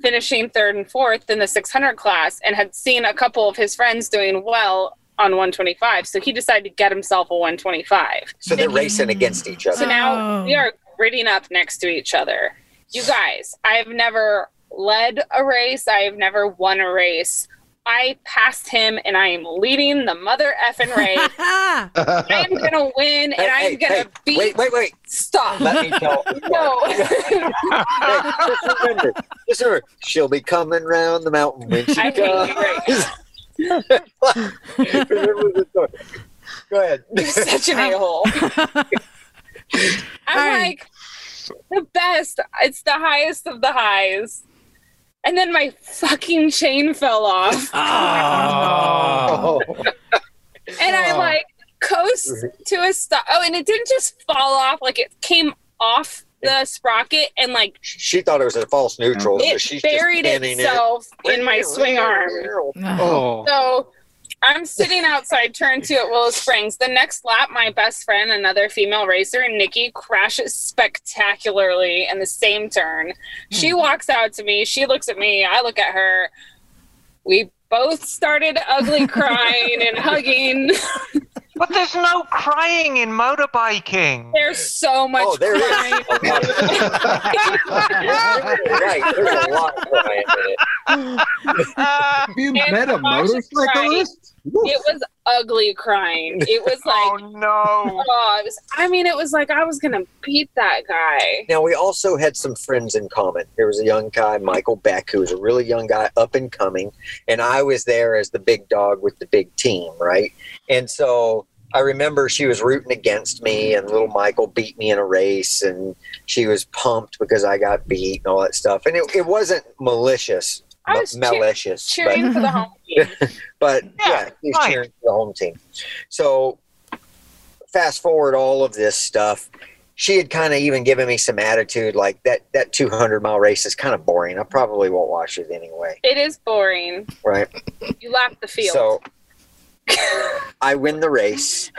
finishing third and fourth in the 600 class and had seen a couple of his friends doing well on 125. So he decided to get himself a 125. So they're racing against each other. So now Oh. we are gritting up next to each other. You guys, I've never led a race. I have never won a race. I passed him and I am leading the mother effing race. I am gonna win and Hey, I'm hey, gonna hey, beat. Wait, wait, wait. Stop. Let me tell. No. Hey, just remember, just remember, she'll be coming round the mountain when she I comes. Remember the story. Go ahead. You're such an a hole. I'm Alright. like the best. It's the highest of the highs. And then my fucking chain fell off. Oh. and I like coast to a stop. Oh, and it didn't just fall off; like it came off the sprocket and like She thought it was a false neutral. so it she's buried just itself it. in my swing arm. oh. Oh. So I'm sitting outside turn two at Willow Springs. The next lap, my best friend, another female racer, Nikki, crashes spectacularly in the same turn. She walks out to me. She looks at me. I look at her. We both started ugly crying and hugging. But there's no crying in motorbiking. There's so much Oh, there is. crying. right. There's a lot of crying in it. Uh, Have you And met a Josh is motorcyclist? It was ugly crying. It was like, oh like, no. oh, it was. I mean, it was like I was gonna beat that guy. Now we also had some friends in common. There was a young guy, Michael Beck, who was a really young guy, up and coming, and I was there as the big dog with the big team, right? And so I remember she was rooting against me, and little Michael beat me in a race, and she was pumped because I got beat and all that stuff. And it, it wasn't malicious, I ma- was cheer- malicious, but Cheering for the home team. but yeah, Yeah, he's right. cheering for the home team. So fast forward all of this stuff. She had kind of even given me some attitude, like that. That 200 mile race is kind of boring. I probably won't watch it anyway, It is boring. right? You lap the field. So I win the race.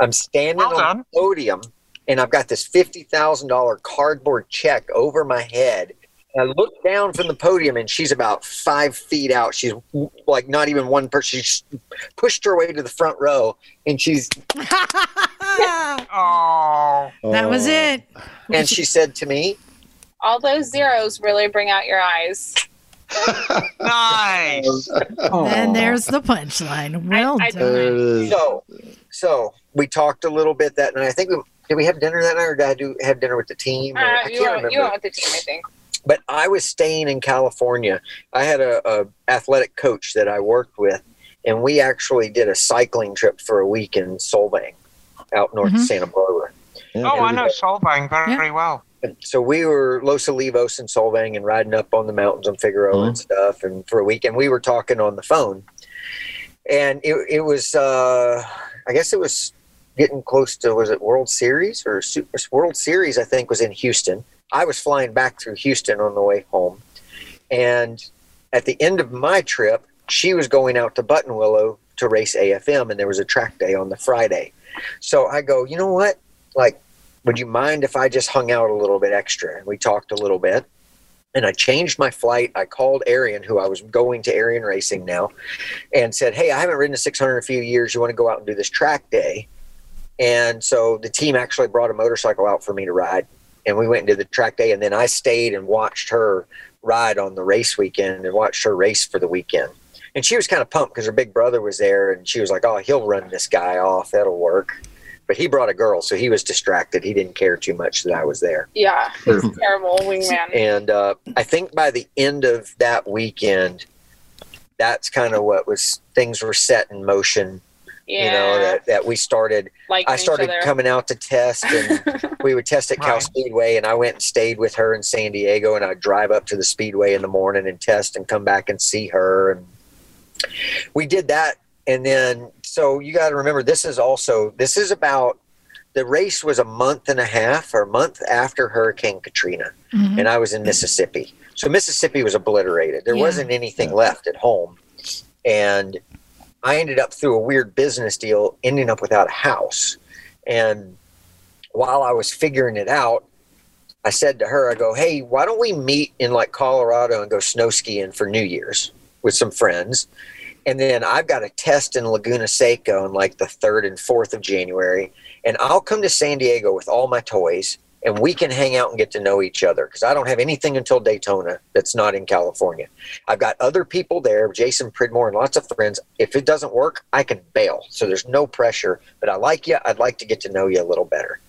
I'm standing Well on done. the podium, and I've got this fifty thousand dollar cardboard check over my head. And I look down from the podium, and she's about five feet out. She's like not even one person. She's pushed her way to the front row, and she's Oh. that was it. and she said to me, All those zeros really bring out your eyes. Nice. And there's the punchline. Well I- I- done. There it is. "So, so we talked a little bit that night. I think we did. We have dinner that night, or did I do have dinner with the team? Or- I Uh, can't you, went, remember. you went with the team, I think. But I was staying in California. I had a, a athletic coach that I worked with, and we actually did a cycling trip for a week in Solvang, out north of Mhm. Santa Barbara. Yeah. Oh, I know Solvang very well. So we were Los Olivos and Solvang and riding up on the mountains on Figueroa and stuff, and for a week, and we were talking on the phone, and it, it was, uh, I guess it was getting close to was it World Series or Su- World Series? I think was in Houston. I was flying back through Houston on the way home, and at the end of my trip, she was going out to Buttonwillow to race AFM, and there was a track day on the Friday. So I go, you know what? Like, would you mind if I just hung out a little bit extra? And we talked a little bit. And I changed my flight. I called Erion, who I was going to Erion Racing now, and said, Hey, I haven't ridden a 600 in a few years. You want to go out and do this track day? And so the team actually brought a motorcycle out for me to ride. And we went and did the track day. And then I stayed and watched her ride on the race weekend and watched her race for the weekend. And she was kind of pumped because her big brother was there. And she was like, Oh, he'll run this guy off. That'll work. But he brought a girl, so he was distracted. He didn't care too much that I was there. Yeah, he's a terrible wingman. And uh, I think by the end of that weekend, that's kind of what was things were set in motion. Yeah, You know that that we started. like I started coming out to test, and we would test at Cal Right. Speedway, and I went and stayed with her in San Diego, and I'd drive up to the Speedway in the morning and test, and come back and see her, and we did that, and then so you got to remember this is also this is about the race was a month and a half or a month after Hurricane Katrina, Mhm. and I was in Mississippi. So Mississippi was obliterated. There Yeah. wasn't anything left at home, and I ended up through a weird business deal, ending up without a house. And while I was figuring it out, I said to her, I go, hey, why don't we meet in like Colorado and go snow skiing for New Year's with some friends? And then I've got a test in Laguna Seca on like the 3rd and 4th of January. And I'll come to San Diego with all my toys and we can hang out and get to know each other because I don't have anything until Daytona that's not in California. I've got other people there, Jason Pridmore and lots of friends. If it doesn't work, I can bail. So there's no pressure. But I like you. I'd like to get to know you a little better.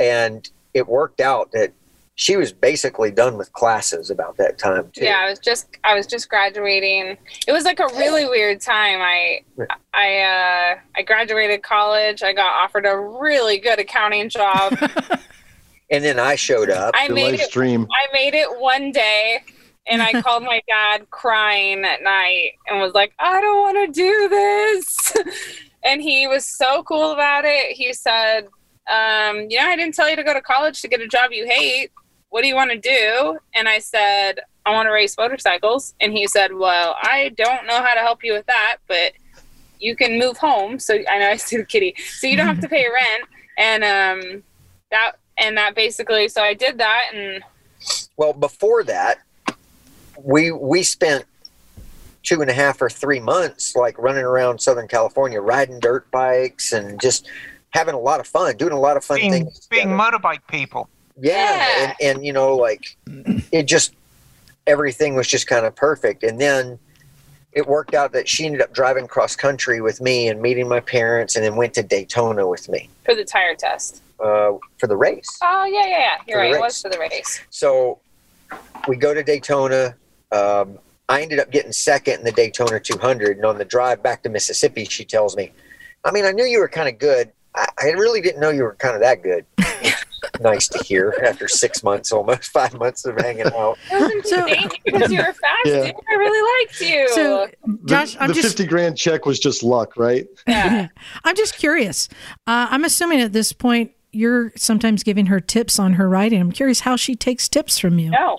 And it worked out that she was basically done with classes about that time too. Yeah, I was just I was just graduating. It was like a really weird time. I I uh I graduated college. I got offered a really good accounting job. And then I showed up. I made live it stream. I made it one day and I called my dad crying at night and was like, I don't want to do this. And he was so cool about it. He said, um, You know, I didn't tell you to go to college to get a job you hate. What do you want to do? And I said, I want to race motorcycles. And he said, Well, I don't know how to help you with that, but you can move home. So I know I see the kitty. So you don't have to pay rent. And um, that, and that basically, so I did that and Well, before that, we we spent two and a half or three months like running around Southern California, riding dirt bikes and just having a lot of fun, doing a lot of fun Being, things. being together. motorbike people. yeah, Yeah. And, and you know, like it just everything was just kind of perfect. And then it worked out that she ended up driving cross country with me and meeting my parents, and then went to Daytona with me for the tire test. uh, for the race. Oh yeah, yeah, yeah. You're right. It was for the race. So we go to Daytona. Um, I ended up getting second in the Daytona 200. And on the drive back to Mississippi, she tells me, I mean, I knew you were kind of good. I, I really didn't know you were kind of that good. Nice to hear after six months, almost five months of hanging out. So- thank you because you were fast, Yeah. I really liked you. So, Josh, the, I'm the just 50 grand check was just luck, right? yeah. I'm just curious. Uh, I'm assuming at this point you're sometimes giving her tips on her writing. I'm curious how she takes tips from you. No,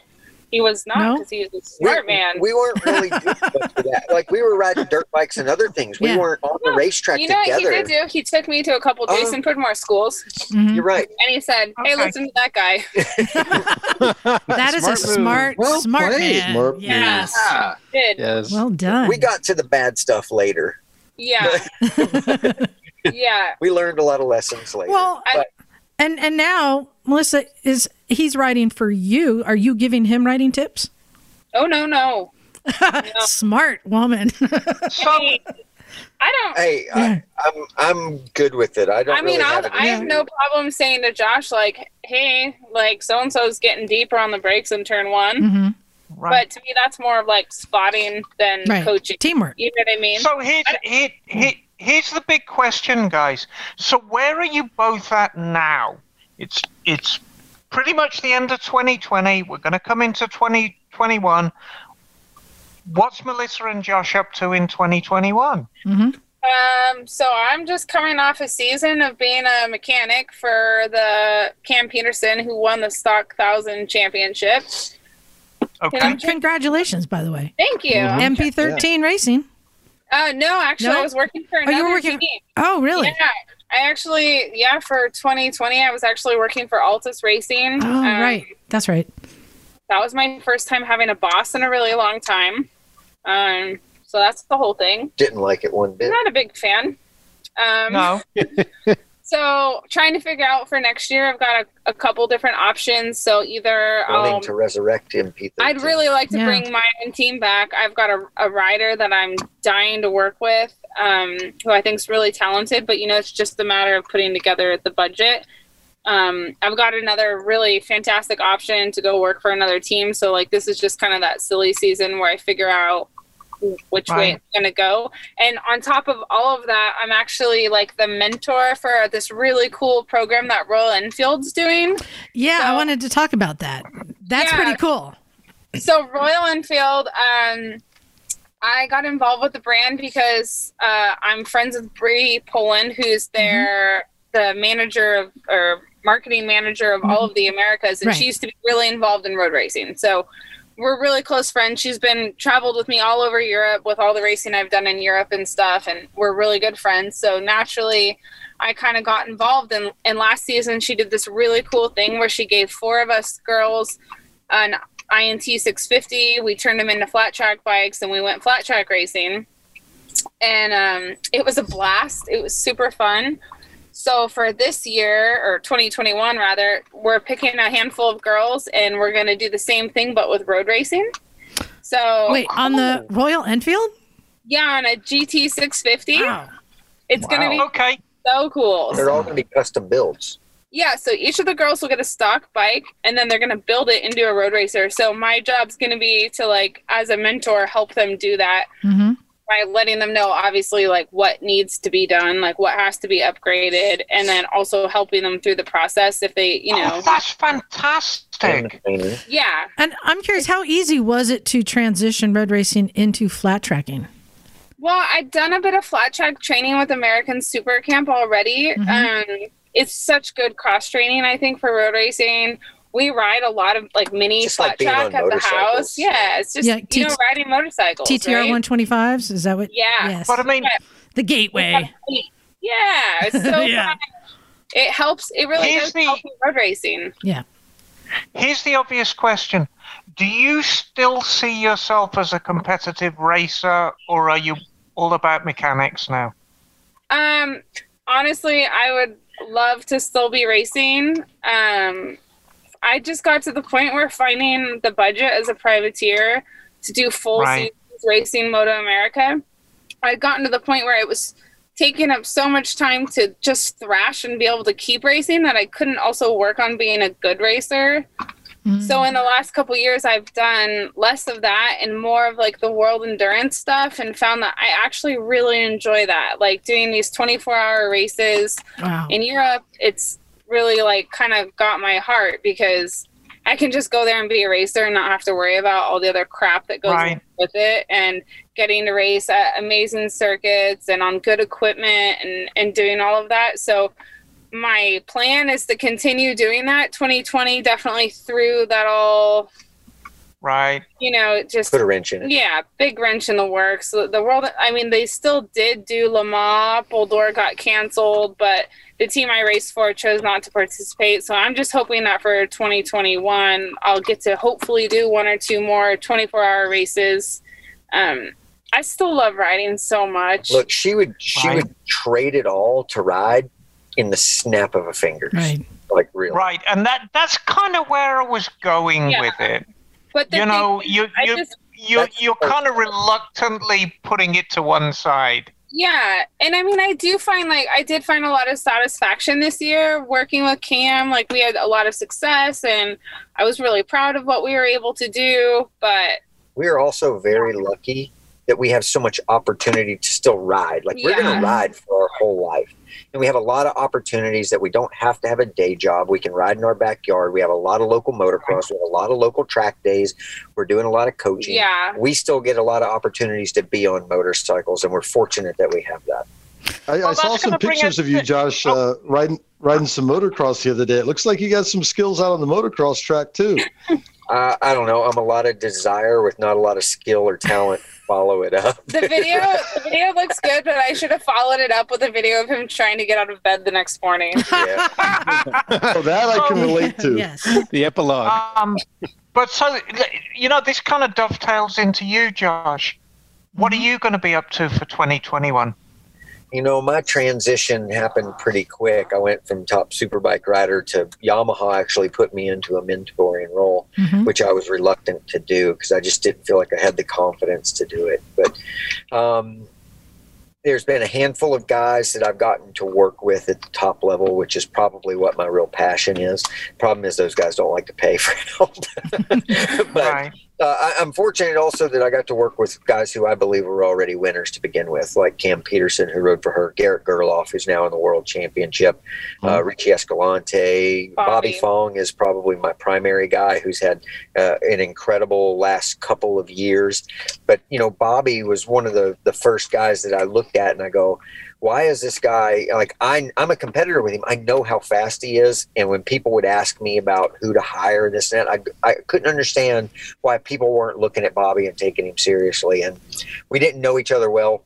he was not No? because he was a smart we, man. We weren't really doing that. Like we were riding dirt bikes and other things. We Yeah. weren't on the racetrack you know what together. he did do? He took me to a couple Oh. Jason Pridmore schools, Mhm. You're right. and he said, "Hey, Okay. listen to that guy." That is a Smart move. smart, Well smart played. man. Smart yes. Yeah. Did Yes. Well done. We got to the bad stuff later. yeah, yeah. We learned a lot of lessons later. well, I- but and and now Melissa is he's writing for you. Are you giving him writing tips? Oh no, no. Smart woman. So, I don't. Hey, I, I'm I'm good with it. I don't. I mean, really I'll, have I have no problem saying to Josh, like, "Hey, like, so and so's getting deeper on the brakes in turn one." hmm right. But to me, that's more of like spotting than Right. coaching. Teamwork. You know what I mean? So he, he, here, here's the big question, guys. So where are you both at now? It's it's pretty much the end of 2020. We're going to come into 2021. What's Melissa and Josh up to in 2021? hmm Um, so I'm just coming off a season of being a mechanic for the Cam Petersen, who won the Stock Thousand Championship. Okay. I'm Congratulations, by the way. Thank you. Mhm. MP13 Racing. Uh, no, actually, No? I was working for Oh, another you were working- team. Oh, really? Yeah, I actually, yeah, for 2020, I was actually working for Altus Racing. Oh, Um, right. That's right. That was my first time having a boss in a really long time. Um, so that's the whole thing. Didn't like it one I'm bit. not a big fan. Um, No. So trying to figure out for next year, I've got a, a couple different options. So either Wanting um, to resurrect MP13. I'd really like to Yeah. bring my own team back. I've got a, a rider that I'm dying to work with, um, who I think is really talented, but you know, it's just a matter of putting together the budget. Um, I've got another really fantastic option to go work for another team. So like this is just kind of that silly season where I figure out which way Right. it's gonna go. And on top of all of that, I'm actually like the mentor for this really cool program that Royal Enfield's doing. Yeah, I wanted to talk about that. That's Yeah. pretty cool. so Royal Enfield, um, I got involved with the brand because uh, I'm friends with Brie Poland, who's their the manager of or marketing manager of all of the Americas, and Right. she used to be really involved in road racing. So we're really close friends. She's been traveled with me all over Europe with all the racing I've done in Europe and stuff, and we're really good friends. So naturally, I kind of got involved. And, and last season, she did this really cool thing where she gave four of us girls an INT 650. We turned them into flat track bikes, and we went flat track racing. And um, it was a blast. It was super fun. So for this year or 2021 rather, we're picking a handful of girls and we're going to do the same thing but with road racing. So Wait, on the Royal Enfield? yeah, on a GT 650. Wow. It's going to be Okay. so cool. They're all going to be custom builds. Yeah, so each of the girls will get a stock bike and then they're going to build it into a road racer. So my job's going to be to like as a mentor help them do that hmm by letting them know obviously like what needs to be done, like what has to be upgraded and then also helping them through the process if they, you know. Oh, that's fantastic. Yeah. And I'm curious, how easy was it to transition road racing into flat tracking? Well, I've done a bit of flat track training with American Super Camp already. Mhm. Um, it's such good cross training, I think, for road racing. We ride a lot of like mini Just flat like track at the house. Yeah, it's just Yeah, you know riding motorcycles. TTR right? 125s? Is that what? Yeah. Yes. But I mean, the gateway. Yeah, it's so Yeah. fun. It helps. It really Here's does the- help with road racing. Yeah. Here's the obvious question: Do you still see yourself as a competitive racer, or are you all about mechanics now? Um, honestly, I would love to still be racing. Um, I just got to the point where finding the budget as a privateer to do full Right. seasons racing Moto America, I'd gotten to the point where it was taking up so much time to just thrash and be able to keep racing that I couldn't also work on being a good racer. So in the last couple years, I've done less of that and more of like the world endurance stuff, and found that I actually really enjoy that. Like doing these 24 hour races wow. in Europe, it's really like kind of got my heart because I can just go there and be a racer and not have to worry about all the other crap that goes Right. with it, and getting to race at amazing circuits and on good equipment and and doing all of that. So my plan is to continue doing that 2020 definitely threw that all Right. you know just Put a wrench in it. yeah big wrench in the works the, the world i mean they still did do le mans Bol d'Or got canceled but the team i raced for chose not to participate so i'm just hoping that for 2021 i'll get to hopefully do one or two more 24 hour races um i still love riding so much Look, she would she Right. would trade it all to ride in the snap of a finger. Right. Like really. Right. And that that's kind of where I was going Yeah. with it. But You know, you I you just you That's- you're kind of reluctantly putting it to one side. Yeah, and I mean, I do find like I did find a lot of satisfaction this year working with Cam. Like we had a lot of success, and I was really proud of what we were able to do. But We are also very lucky that we have so much opportunity to still ride. Like we're gonna ride for our whole life. And we have a lot of opportunities that we don't have to have a day job. We can ride in our backyard. We have a lot of local motocross. We have a lot of local track days. We're doing a lot of coaching. yeah, We still get a lot of opportunities to be on motorcycles, and we're fortunate that we have that. I, I saw some pictures of you, Josh, Oh. uh, riding riding some motocross the other day. It looks like you got some skills out on the motocross track too. Uh, I don't know. I'm a lot of desire with not a lot of skill or talent. To Follow it up. the video the video looks good, but I should have followed it up with a video of him trying to get out of bed the next morning. Yeah. Oh, that I can relate to. Yes. The epilogue. Um, but so you know, this kind of dovetails into you, Josh. What are you going to be up to for 2021? You know, my transition happened pretty quick. I went from top superbike rider to Yamaha actually put me into a mentoring role, Mhm. which I was reluctant to do because I just didn't feel like I had the confidence to do it. But um, there's been a handful of guys that I've gotten to work with at the top level, which is probably what my real passion is. Problem is, those guys don't like to pay for help. but right. Uh, I, I'm fortunate also that I got to work with guys who I believe were already winners to begin with, like Cam Petersen, who rode for her, Garrett Gerloff, who's now in the World Championship, uh, Richie Escalante, Bobby. Bobby. Fong is probably my primary guy, who's had uh, an incredible last couple of years. But you know, Bobby was one of the the first guys that I looked at and I go, why is this guy like I, I'm a competitor with him. I know how fast he is, and when people would ask me about who to hire, this and that, I, I couldn't understand why people weren't looking at Bobby and taking him seriously. And we didn't know each other well.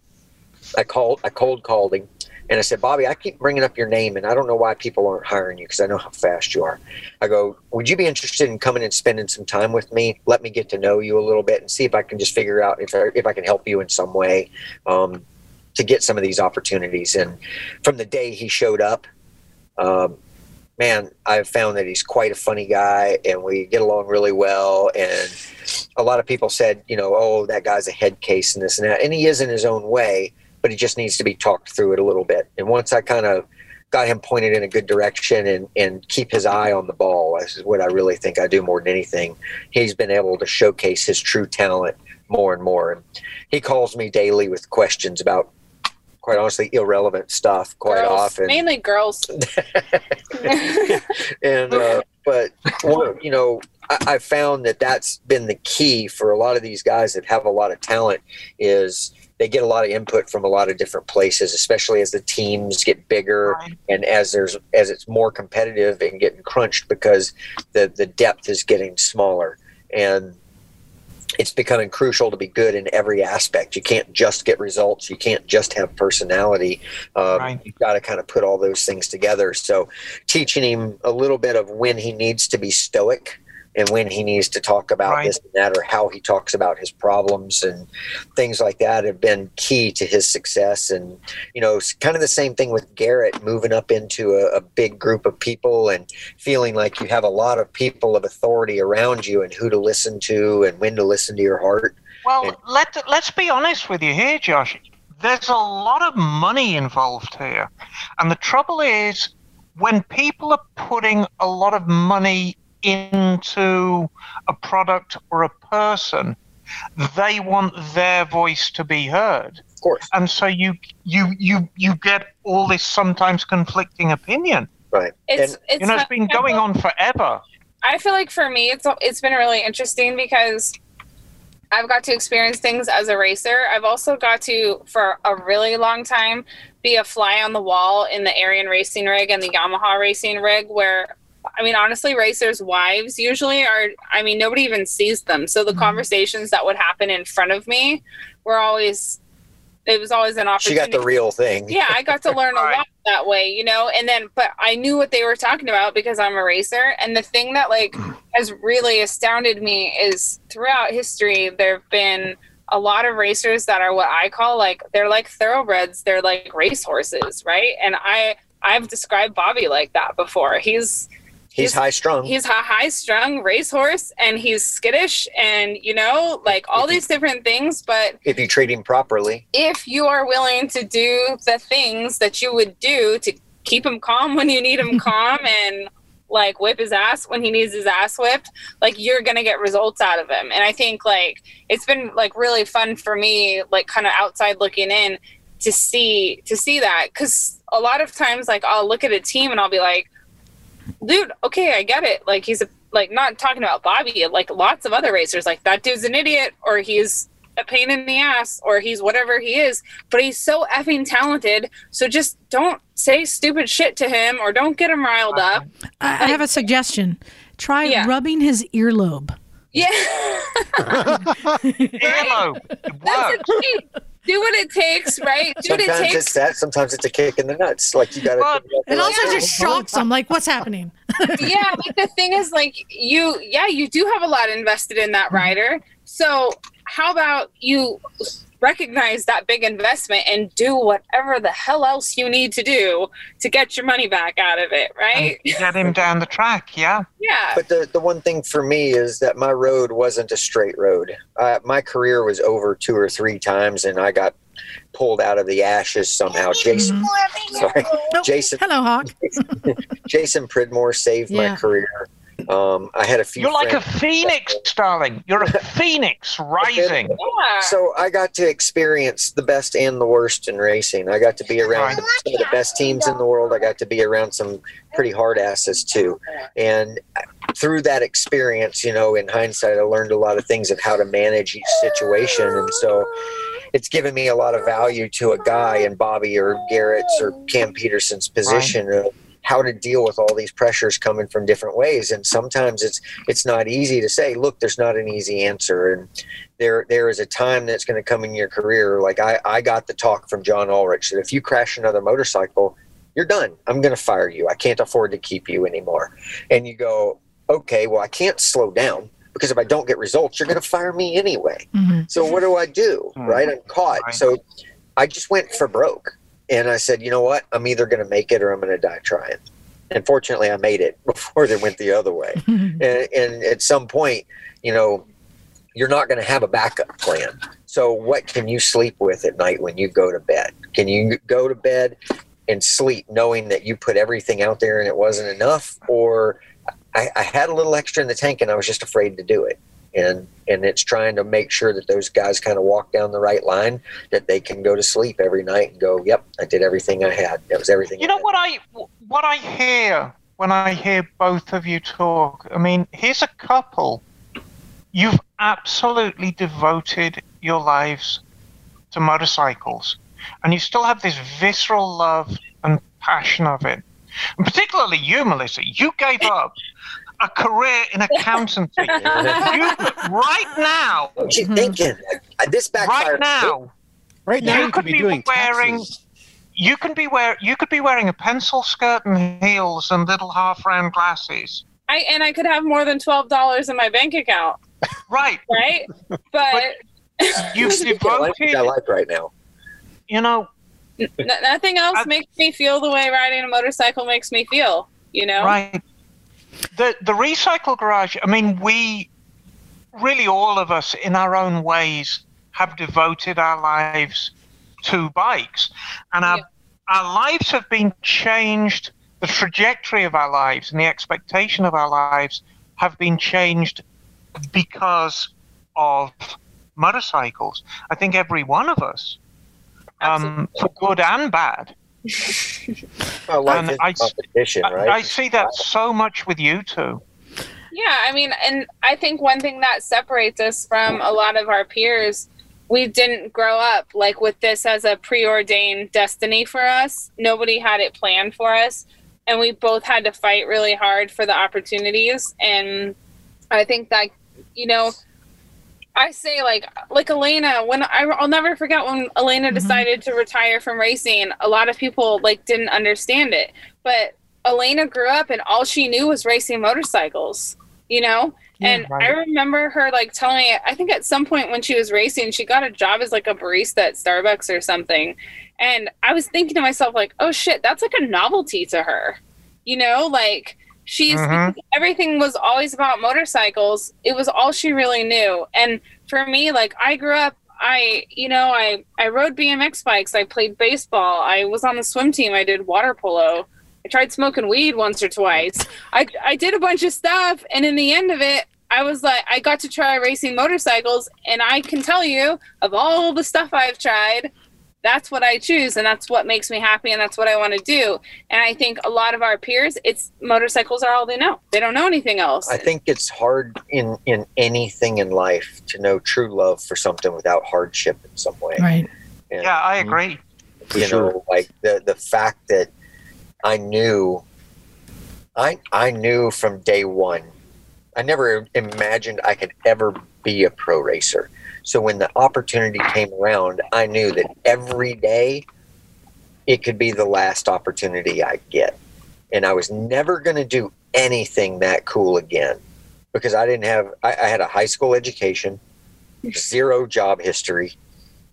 I called, I cold called him, and I said, Bobby, I keep bringing up your name, and I don't know why people aren't hiring you because I know how fast you are. I go, would you be interested in coming and spending some time with me? Let me get to know you a little bit and see if I can just figure out if I, if I can help you in some way. Um, to get some of these opportunities. And from the day he showed up, um, man, I've found that he's quite a funny guy and we get along really well. And a lot of people said, you know, oh, that guy's a head case and this and that. And he is in his own way, but he just needs to be talked through it a little bit. And once I kind of got him pointed in a good direction and, and keep his eye on the ball, is what I really think I do more than anything. He's been able to showcase his true talent more and more. And he calls me daily with questions about quite honestly irrelevant stuff quite girls, often. Mainly girls. And uh, but well, you know I, I found that that's been the key for a lot of these guys that have a lot of talent is they get a lot of input from a lot of different places especially as the teams get bigger and as there's as it's more competitive and getting crunched because the the depth is getting smaller. And it's becoming crucial to be good in every aspect. You can't just get results. You can't just have personality. Um, Right. You've got to kind of put all those things together. So, teaching him a little bit of when he needs to be stoic and when he needs to talk about Right. this and that, or how he talks about his problems and things like that, have been key to his success. And you know, it's kind of the same thing with Garrett moving up into a, a big group of people and feeling like you have a lot of people of authority around you and who to listen to and when to listen to your heart. Well, Yeah. let let's be honest with you here, Josh. There's a lot of money involved here, and the trouble is when people are putting a lot of money into a product or a person, they want their voice to be heard, Of course, and so you you you you get all this sometimes conflicting opinion. right? it's, and it's You know, it's been going on forever. I feel like for me, it's it's been really interesting because I've got to experience things as a racer. I've also got to, for a really long time, be a fly on the wall in the Erion racing rig and the Yamaha racing rig. Where, I mean, honestly, racers' wives usually are. I mean, nobody even sees them. So the Mhm. conversations that would happen in front of me were always. It was always an opportunity. she got the real thing. yeah, I got to learn a lot that way, you know. And then, but I knew what they were talking about because I'm a racer. And the thing that like has really astounded me is throughout history there have been a lot of racers that are what I call like they're like thoroughbreds. They're like racehorses, right? And I I've described Bobby like that before. He's He's He's- high strung. he's a high strung racehorse and he's skittish and you know like all these different things, but if you treat him properly. if you are willing to do the things that you would do to keep him calm when you need him calm and like whip his ass when he needs his ass whipped like you're gonna get results out of him and i think like it's been like really fun for me like kind of outside looking in to see to see that because a lot of times like i'll look at a team and i'll be like dude okay i get it like he's a like not talking about bobby like lots of other racers like that dude's an idiot or he's a pain in the ass or he's whatever he is but he's so effing talented so just don't say stupid shit to him or don't get him riled uh-huh. up I, I have a suggestion. Try Yeah. rubbing his earlobe. yeah Earlobe. It that's works. The thing do what it takes right do what it Sometimes takes it's that. Sometimes it's a kick in the nuts. Like you got But- to. It also just shocks them. Like, what's happening? yeah, like the thing is, like you, yeah, you do have a lot invested in that rider. So how about you recognize that big investment and do whatever the hell else you need to do to get your money back out of it, right? And get him down the track, yeah. Yeah. But the, the one thing for me is that my road wasn't a straight road. Uh, my career was over two or three times, and I got pulled out of the ashes somehow. Jason, sorry, Oh, Jason, Hello, Hawk. Jason Pridmore saved Yeah. my career. Um, I had a few. You're like a friends- phoenix, darling. You're a phoenix rising. Yeah. So I got to experience the best and the worst in racing. I got to be around some of the best teams in the world. I got to be around some pretty hard asses too. And through that experience, you know, in hindsight, I learned a lot of things of how to manage each situation. And so it's given me a lot of value to a guy in Bobby or Garrett's or Cam Petersen's position of how to deal with all these pressures coming from different ways. And sometimes it's it's not easy to say, look, there's not an easy answer. And there there is a time that's going to come in your career. Like I, I got the talk from John Ulrich that if you crash another motorcycle, you're done. I'm going to fire you. I can't afford to keep you anymore. And you go, okay, well, I can't slow down because if I don't get results, you're going to fire me anyway. Mhm. So what do I do? Hmm. Right? I'm caught. Right. So I just went for broke. And I said, you know what? I'm either going to make it or I'm going to die trying. And fortunately, I made it before they went the other way. Mm-hmm. and, and at some point, you know, you're not going to have a backup plan. So what can you sleep with at night when you go to bed? Can you go to bed and sleep knowing that you put everything out there and it wasn't enough, or I, I had a little extra in the tank and I was just afraid to do it? And and it's trying to make sure that those guys kind of walk down the right line, that they can go to sleep every night and go, "Yep, I did everything I had. That was everything." You I know had." what I what I hear when I hear both of you talk. I mean, here's a couple. You've absolutely devoted your lives to motorcycles, and you still have this visceral love and passion of it. And particularly you, Melissa, you gave up a career in accountancy. you, right now, What you thinking? Uh, This backfired. right now, Right now, You you, could could be, be doing wearing- taxes. you can be wear you could be wearing a pencil skirt and heels and little half round glasses. I and I could have more than twelve dollars in my bank account, Right. right? But You've This is the language devoted I like right now. you know, n- nothing else I- makes me feel the way riding a motorcycle makes me feel. You know? right. The the recycle garage, I mean, we really all of us in our own ways have devoted our lives to bikes. And our Yeah. our lives have been changed the trajectory of our lives and the expectation of our lives have been changed because of motorcycles. I think every one of us, um, for good and bad. Well, life And is I- competition, I- right? I see that so much with you two. Yeah, I mean, and I think one thing that separates us from a lot of our peers, we didn't grow up like with this as a preordained destiny for us. Nobody had it planned for us, and we both had to fight really hard for the opportunities. And I think that, you know, I say like like Elena when I, I'll never forget when Elena Mhm. decided to retire from racing. A lot of people like didn't understand it, but Elena grew up and all she knew was racing motorcycles. You know, and right. I remember her like telling me. I think at some point when she was racing, she got a job as like a barista at Starbucks or something. And I was thinking to myself like, oh shit, that's like a novelty to her. You know, like she's Mhm. everything was always about motorcycles. It was all she really knew. And for me, like I grew up I, you know, I I rode BMX bikes, I played baseball, I was on the swim team, I did water polo. I tried smoking weed once or twice. I I did a bunch of stuff and in the end of it, I was like I got to try racing motorcycles and I can tell you of all the stuff I've tried, that's what I choose and that's what makes me happy and that's what I want to do. And I think a lot of our peers, it's motorcycles are all they know. They don't know anything else. I think it's hard in in anything in life to know true love for something without hardship in some way. Right. And, Yeah, I agree. you know, like the the fact that I knew, I I knew from day one. I never imagined I could ever be a pro racer. So when the opportunity came around, I knew that every day it could be the last opportunity I get. And I was never going to do anything that cool again because I didn't have, I, I had a high school education, zero job history.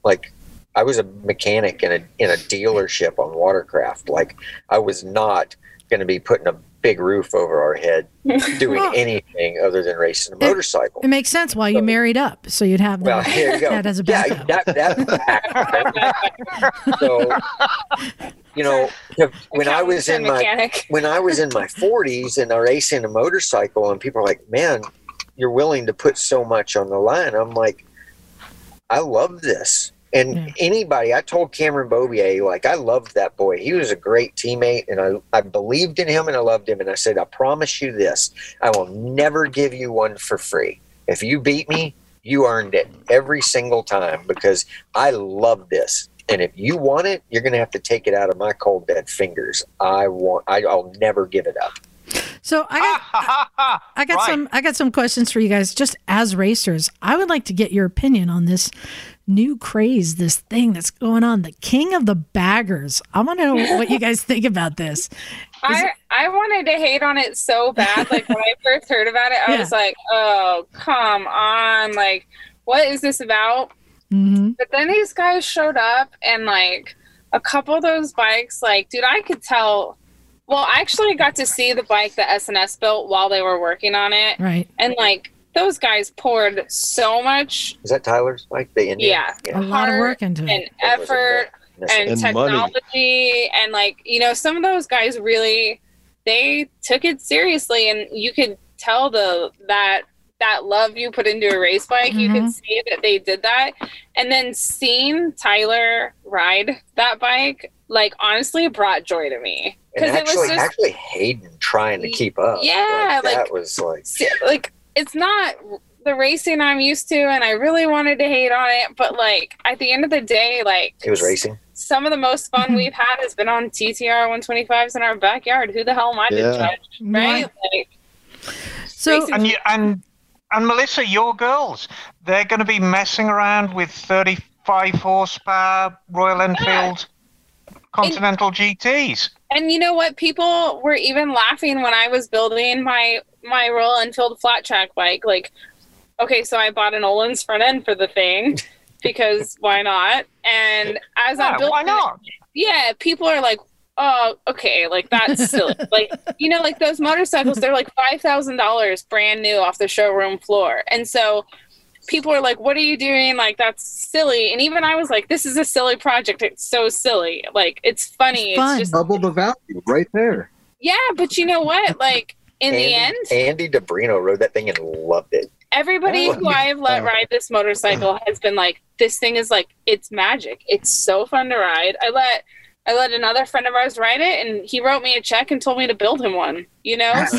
Like I was a mechanic in a, in a dealership on watercraft. Like I was not going to be putting a big roof over our head doing Well- anything other than racing a motorcycle. It makes sense why you married up, so you'd have Well, that, you that as a yeah, backup. that, that, so you know, when I was in my when I was in my 40s and I racing a motorcycle, and people are like, "Man, you're willing to put so much on the line." I'm like, I love this. And Yeah. anybody, I told Cameron Beaubier, like, I loved that boy. He was a great teammate, and I, I believed in him and I loved him. And I said, I promise you this I will never give you one for free. If you beat me, you earned it every single time because I love this. And if you want it, you're going to have to take it out of my cold dead fingers. I want. I, I'll never give it up. So I got I got Right. some I got some questions for you guys just as racers. I would like to get your opinion on this new craze, this thing that's going on, the king of the baggers. I want to know what you guys think about this. I, I wanted to hate on it so bad. Like when I first heard about it, I Yeah. was like, oh, come on. Like, what is this about? hmm But then these guys showed up and like a couple of those bikes, like, dude, I could tell. Well, I actually got to see the bike that SNS built while they were working on it. Right. And like those guys poured so much Is that Tyler's like the Indian? Yeah. A lot of work into and it. effort and, And money. technology and like you know some of those guys really they took it seriously and you could tell the that that love you put into a race bike you could mm-hmm. see that they did that and then seeing tyler ride that bike like honestly brought joy to me And because it was actually, just actually Hayden trying to keep up. Yeah, that like- was like like it's not the racing i'm used to and i really wanted to hate on it but like at the end of the day like it was racing. some of the most fun we've had has been on TTR 125s in our backyard. Who the hell am I to judge, right? Like, So and you and and Melissa, your girls, they're going to be messing around with 35 horsepower Royal Enfield Continental GTS. and you know what? People were even laughing when I was building my my roll Royal Enfield flat track bike. Like, okay, so I bought an Öhlins front end for the thing because why not? And as Yeah, I'm building, why not? yeah, people are like, oh, okay, like that's silly. like, you know, like those motorcycles, they're like five thousand dollars brand new off the showroom floor, and so people are like, what are you doing? Like that's silly. And even I was like, this is a silly project. It's so silly. Like it's funny. It's fun. It's just Double the value right there. yeah, but you know what? Like in the end, Andy, Andy DiBrino rode that thing and loved it. everybody Oh, who I've let yeah. ride this motorcycle has been like, this thing is like, it's magic. It's so fun to ride. I let I let another friend of ours ride it, and he wrote me a check and told me to build him one. You know, so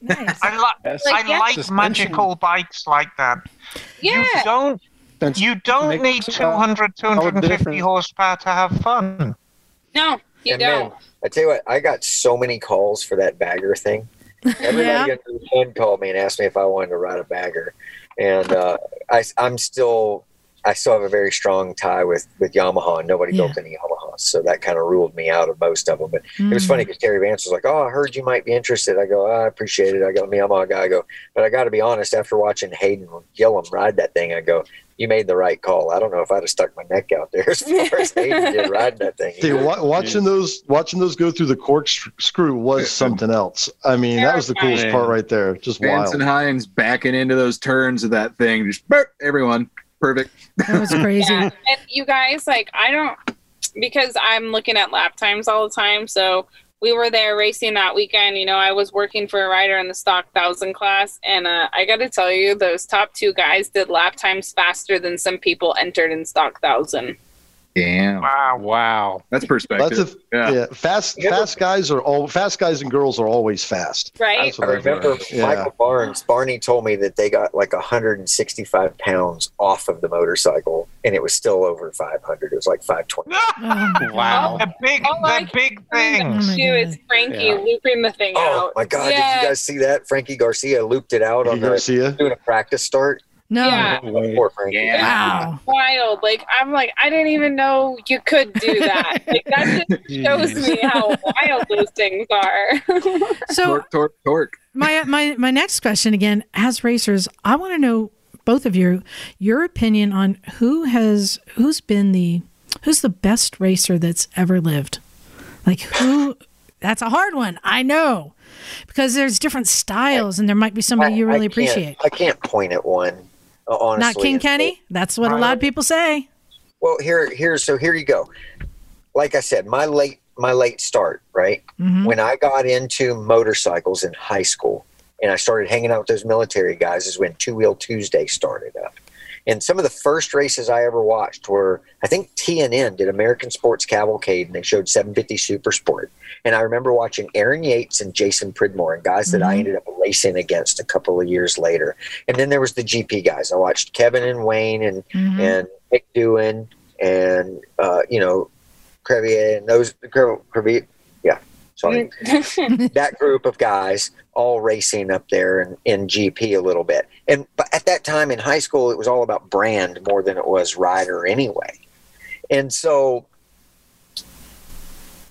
nice. I, li- Yes. Like, I yeah. like Suspension. magical bikes like that. yeah, You don't That's- you don't need a 200, 250 horsepower to have fun. no, you and don't. man, I tell you what, I got so many calls for that bagger thing. Everybody Yeah. under the sun called me and asked me if I wanted to ride a bagger, and uh, I, I'm still, I still have a very strong tie with with Yamaha. and Nobody Yeah. built any Yamahas, so that kind of ruled me out of most of them. But it was Mm. funny because Terry Vance was like, "Oh, I heard you might be interested." I go, "I appreciate it." I go, "I'm a Yamaha guy." I go, "But I got to be honest. After watching Hayden Gillim ride that thing, I go." You made the right call. I don't know if I'd have stuck my neck out there as far as Hayden did riding that thing. Dude, wa- watching those watching those go through the corkscrew was something else. I mean, that was the coolest Terrifying. part right there. Just Vance wild. and Hines backing into those turns of that thing. Just burp, everyone. Perfect. That was crazy. Yeah. And you guys, like, I don't, because I'm looking at lap times all the time. So we were there racing that weekend. You know, I was working for a rider in the stock thousand class. And uh, I got to tell you, those top two guys did lap times faster than some people entered in stock thousand. Damn. Wow. Wow. That's perspective. That's a yeah. yeah. Fast You ever- fast guys are all fast guys and girls are always fast. Right? I remember learned. Yeah. Michael Barnes. Barney told me that they got like 165 pounds off of the motorcycle, and it was still over 500. It was like 520. Oh, Wow. They're big, Oh, they're like- big Oh things. Shoe is Frankie Yeah. looping the thing Oh out. my God! Yeah. Did you guys see that? Frankie Garcia looped it out You on the Garcia. doing a practice start. No. Yeah. Poor Frankie. Yeah. Wow. Wild. Like, I'm like, I didn't even know you could do that. like, that just shows me how wild those things are. So Torque, torque, torque. my my my next question again, as racers, I want to know both of you your opinion on who has who's been the who's the best racer that's ever lived. Like who That's a hard one. I know. Because there's different styles and there might be somebody you really I appreciate. I can't point at one. Honestly, Not King Kenny? That's what a lot of people say. Well, here, here's so here you go. Like I said, my late my late start, right? Mhm. When I got into motorcycles in high school, and I started hanging out with those military guys, is when Two Wheel Tuesday started up. And some of the first races I ever watched were, I think TNN did American Sports Cavalcade, and they showed 750 Super Sport. And I remember watching Aaron Yates and Jason Pridmore, and guys that I Mhm. ended up racing against a couple of years later. And then there was the GP guys. I watched Kevin and Wayne and Mhm. and Mick Doohan and uh, you know Crivillé and those Crev- Crivillé, yeah, sorry, that group of guys all racing up there in, in GP a little bit. And but at that time in high school, it was all about brand more than it was rider anyway. And so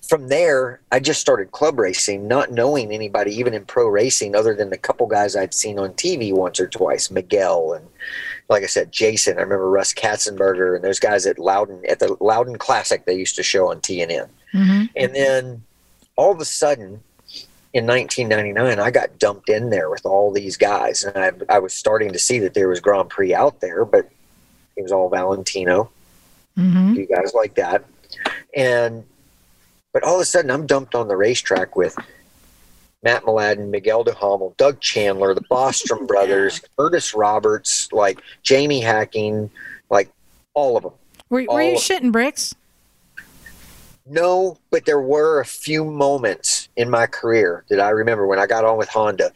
from there, I just started club racing, not knowing anybody even in pro racing other than the couple guys I'd seen on TV once or twice, Miguel and like I said, Jason. I remember Russ Katzenberger and those guys at Loudon at the Loudon Classic they used to show on TNN. Mhm. And then all of a sudden, in 1999, I got dumped in there with all these guys, and I, I was starting to see that there was Grand Prix out there, but it was all Valentino, Mhm. you guys like that, and but all of a sudden, I'm dumped on the racetrack with Mat Mladin, Miguel Duhamel, Doug Chandler, the Bostrom brothers, Kurtis Roberts, like Jamie Hacking, like all of them. Were, were you shitting bricks? No, but there were a few moments in my career that I remember when I got on with Honda.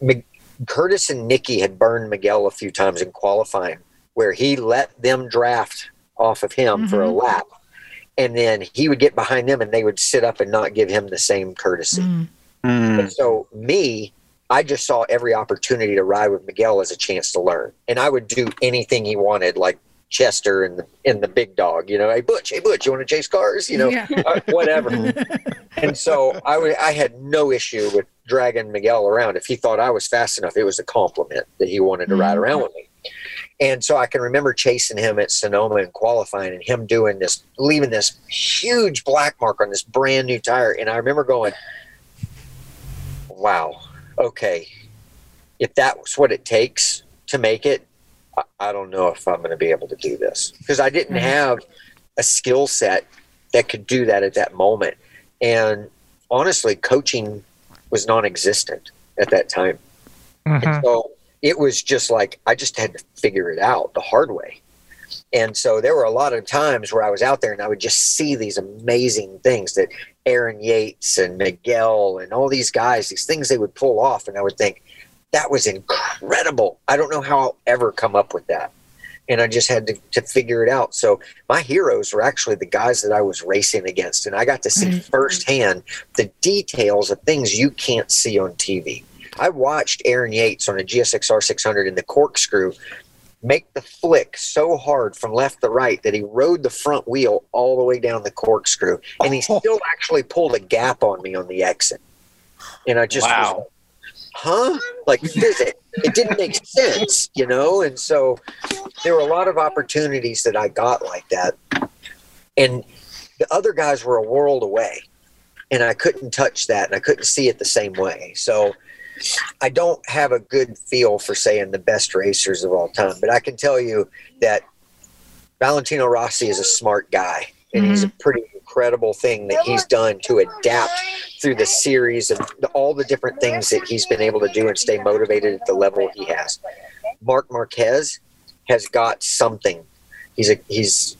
Mc- Kurtis and Nicky had burned Miguel a few times in qualifying, where he let them draft off of him for a Mhm. lap, and then he would get behind them, and they would sit up and not give him the same courtesy. Mm. And so me, I just saw every opportunity to ride with Miguel as a chance to learn, and I would do anything he wanted, like Chester and the and the big dog. You know, hey Butch, hey Butch, you want to chase cars? You know, Yeah. uh, whatever. and so I would, I had no issue with dragging Miguel around. If he thought I was fast enough, it was a compliment that he wanted to ride Mhm. around with me. And so I can remember chasing him at Sonoma and qualifying, and him doing this, leaving this huge black mark on this brand new tire. And I remember going, "Wow, okay, if that's what it takes to make it, I, don't know if I'm going to be able to do this because I didn't have a skill set that could do that at that moment. And honestly, coaching was non-existent at that time. And mm-hmm. so it was just like I just had to figure it out the hard way. And so there were a lot of times where I was out there and I would just see these amazing things that Aaron Yates and Miguel and all these guys, these things they would pull off. And I would think, that was incredible. I don't know how I'll ever come up with that. And I just had to, to figure it out. So my heroes were actually the guys that I was racing against. And I got to see Right. firsthand the details of things you can't see on TV. I watched Aaron Yates on a GSXR 600 in the corkscrew make the flick so hard from left to right that he rode the front wheel all the way down the corkscrew. And he oh. still actually pulled a gap on me on the exit. And I just was Wow. Huh? Like physics. It didn't make sense, you know? And so there were a lot of opportunities that I got like that. And the other guys were a world away. And I couldn't touch that and I couldn't see it the same way. So I don't have a good feel for saying the best racers of all time, but I can tell you that Valentino Rossi is a smart guy, and he's a mm-hmm. pretty incredible thing that he's done to adapt through the series of the, all the different things that he's been able to do and stay motivated at the level he has. Marc Marquez has got something. He's a he's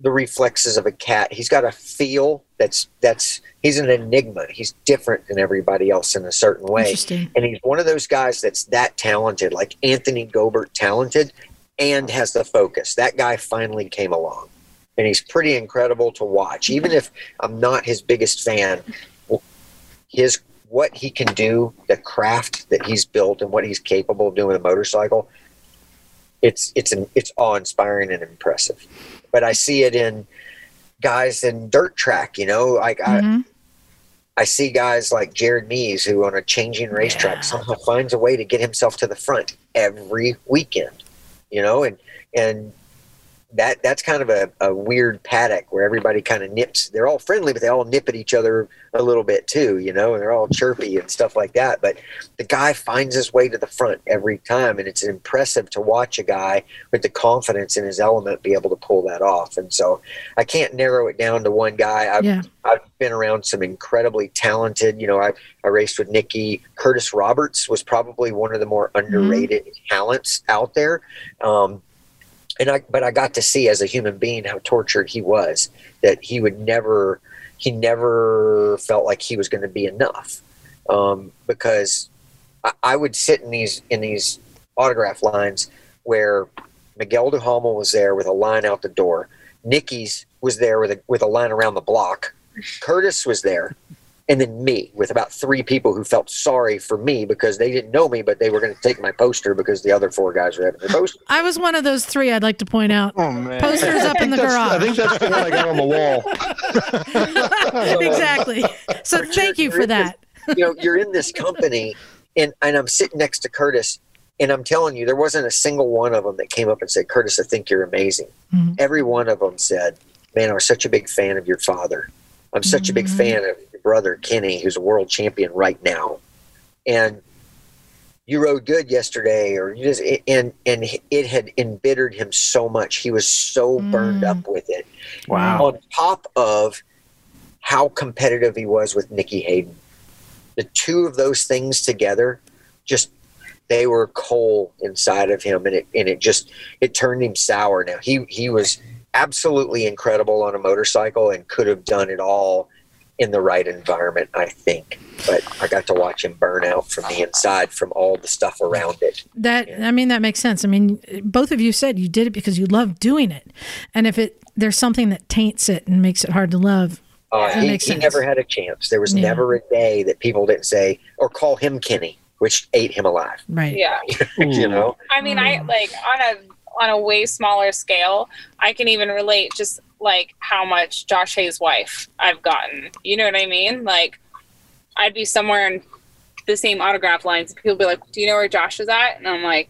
the reflexes of a cat. He's got a feel that's that's he's an enigma. He's different than everybody else in a certain way. And he's one of those guys that's that talented, like Anthony Gobert talented and has the focus. That guy finally came along. And he's pretty incredible to watch. Even if I'm not his biggest fan, his what he can do, the craft that he's built and what he's capable of doing with a motorcycle, it's it's an, it's awe inspiring and impressive. But I see it in guys in dirt track, you know, like I, Mhm. I see guys like Jared Mees who on a changing racetrack somehow finds a way to get himself to the front every weekend, you know, and and that that's kind of a, a weird paddock where everybody kind of nips. They're all friendly, but they all nip at each other a little bit too, you know, and they're all chirpy and stuff like that. But the guy finds his way to the front every time, and it's impressive to watch a guy with the confidence in his element be able to pull that off. And so I can't narrow it down to one guy. I've, Yeah. I've been around some incredibly talented, you know, I, I raced with Nicky. Kurtis Roberts was probably one of the more underrated talents out there. Um, and I, but I got to see as a human being how tortured he was, that he would never, he never felt like he was going to be enough. Um, because I, I would sit in these, in these autograph lines where Miguel Duhamel was there with a line out the door. Nicky's was there with a, with a line around the block. Kurtis was there, and then me with about three people who felt sorry for me because they didn't know me, but they were going to take my poster because the other four guys were having their poster. I was one of those three. I'd like to point out. Oh man. Posters up in the That's- I garage. think that's the one I got on the wall. exactly. So thank you for that. you know, you're in this company, and and I'm sitting next to Kurtis, and I'm telling you, there wasn't a single one of them that came up and said, "Kurtis, I think you're amazing." Mhm. Every one of them said, "Man, I was such a big fan of your father. I'm such a big Mhm. fan of your brother Kenny, who's a world champion right now." And you rode good yesterday, or you just and and it had embittered him so much. He was so burned Mm. up with it Wow. on top of how competitive he was with Nicky Hayden. The two of those things together just they were coal inside of him and it and it just it turned him sour now. He he was absolutely incredible on a motorcycle and could have done it all in the right environment, I think. But I got to watch him burn out from the inside from all the stuff around it. That I mean that makes sense. I mean, both of you said you did it because you love doing it, and if it there's something that taints it and makes it hard to love, Uh, he, he never had a chance. There was Yeah. never a day that people didn't say or call him Kenny, which ate him alive. right? Yeah. you know, I mean, I like on a on a way smaller scale. I can even relate just like how much Josh Hayes' wife I've gotten. You know what I mean? Like, I'd be somewhere in the same autograph lines. and People be like, "Do you know where Josh is at?" And I'm like,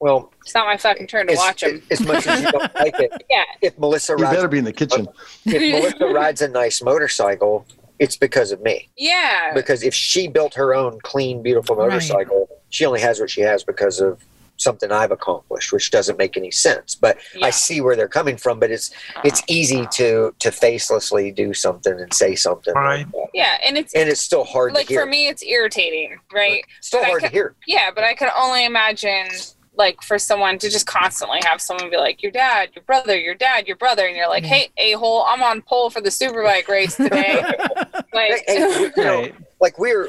well, "It's not my fucking turn to as, watch him." as much as you don't like it, Yeah, if Melissa You rides, better be in the kitchen. if Melissa rides a nice motorcycle, it's because of me. yeah, Because if she built her own clean, beautiful Right. motorcycle, she only has what she has because of something I've accomplished, which doesn't make any sense. But yeah. I see where they're coming from. But it's it's easy to to facelessly do something and say something, Right. that. yeah, and it's and it's still hard like to hear. for me, it's irritating, right? still but I hard to hear. Yeah, but I can only imagine like for someone to just constantly have someone be like, Your dad, your brother, your dad, your brother, and you're like, Hey, a hole, I'm on pole for the superbike race today. like Hey, hey, you know, Right. like we're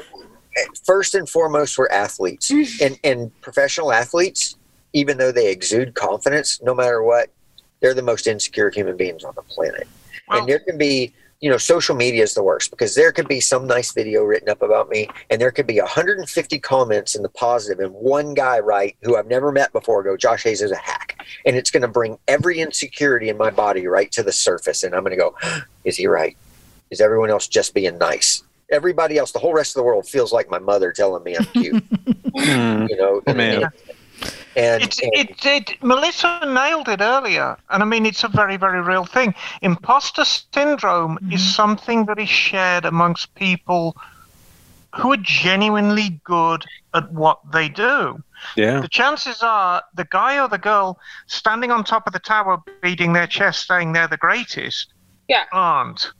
first and foremost we're athletes. Mm-hmm. And and professional athletes even though they exude confidence no matter what they're the most insecure human beings on the planet. Well- and there can be you know social media is the worst because there could be some nice video written up about me and there could be 150 comments in the positive and one guy right who i've never met before go josh hayes is a hack. And it's going to bring every insecurity in my body right to the surface and i'm going to go is he right? Is everyone else just being nice everybody else the whole rest of the world feels like my mother telling me i'm cute Hmm. you know Man. and, and it, it, Melissa nailed it earlier, and I mean it's a very, very real thing. Imposter syndrome is something that is shared amongst people who are genuinely good at what they do. Yeah. The chances are the guy or the girl standing on top of the tower, beating their chest, saying they're the greatest, Yeah. aren't.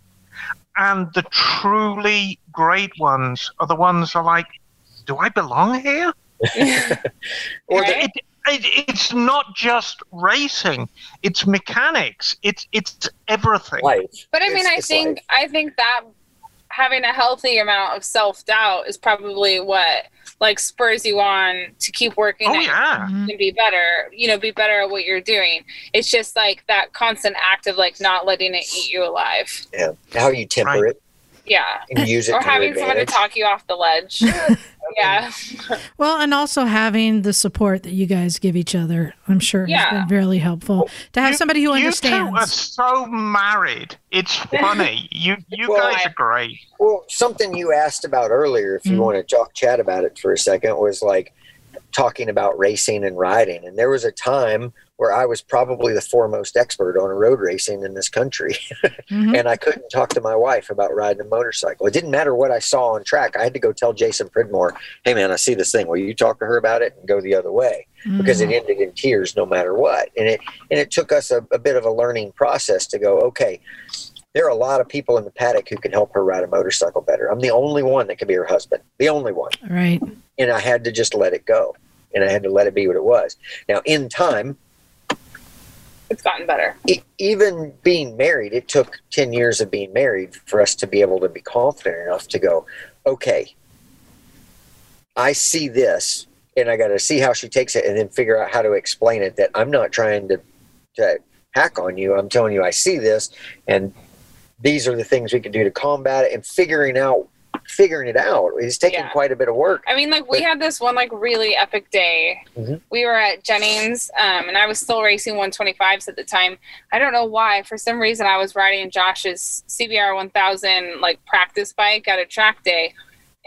And the truly great ones are the ones that are like, do I belong here? or the, Right? it, it, it's not just racing; it's mechanics. It's it's everything. life But I mean, It's- I it's think life. I think that having a healthy amount of self doubt is probably what like spurs you on to keep working Oh yeah, and be better. You know, be better at what you're doing. It's just like that constant act of like not letting it eat you alive. yeah how you temper Right. it Yeah, and use it or to your having someone to talk you off the ledge. yeah, Well, and also having the support that you guys give each other, I'm sure has Yeah. been really helpful. To have You- somebody who understands. you two are so married. It's funny. You you Well, guys I- are great. Well, something you asked about earlier, if you Mhm. want to talk chat about it for a second, was like talking about racing and riding. And there was a time where I was probably the foremost expert on road racing in this country. Mhm. and I couldn't talk to my wife about riding a motorcycle. It didn't matter what I saw on track. I had to go tell Jason Pridmore, hey man, I see this thing. Will you talk to her about it and go the other way? Because it ended in tears no matter what. And it and it took us a, a bit of a learning process to go, okay, there are a lot of people in the paddock who can help her ride a motorcycle better. I'm the only one that can be her husband. The only one Right. and I had to just let it go, and I had to let it be what it was. Now, in time, It's gotten better. e- even being married, it took ten years of being married for us to be able to be confident enough to go, okay, I see this, and I got to see how she takes it, and then figure out how to explain it. That I'm not trying to to hack on you. I'm telling you, I see this, and these are the things we can do to combat it, and figuring out figuring it out is taking Yeah. quite a bit of work. I mean, like we had this one like really epic day. Mhm. We were at Jennings, um, and I was still racing 125s at the time. I don't know why. For some reason, I was riding Josh's CBR 1000 like practice bike at a track day,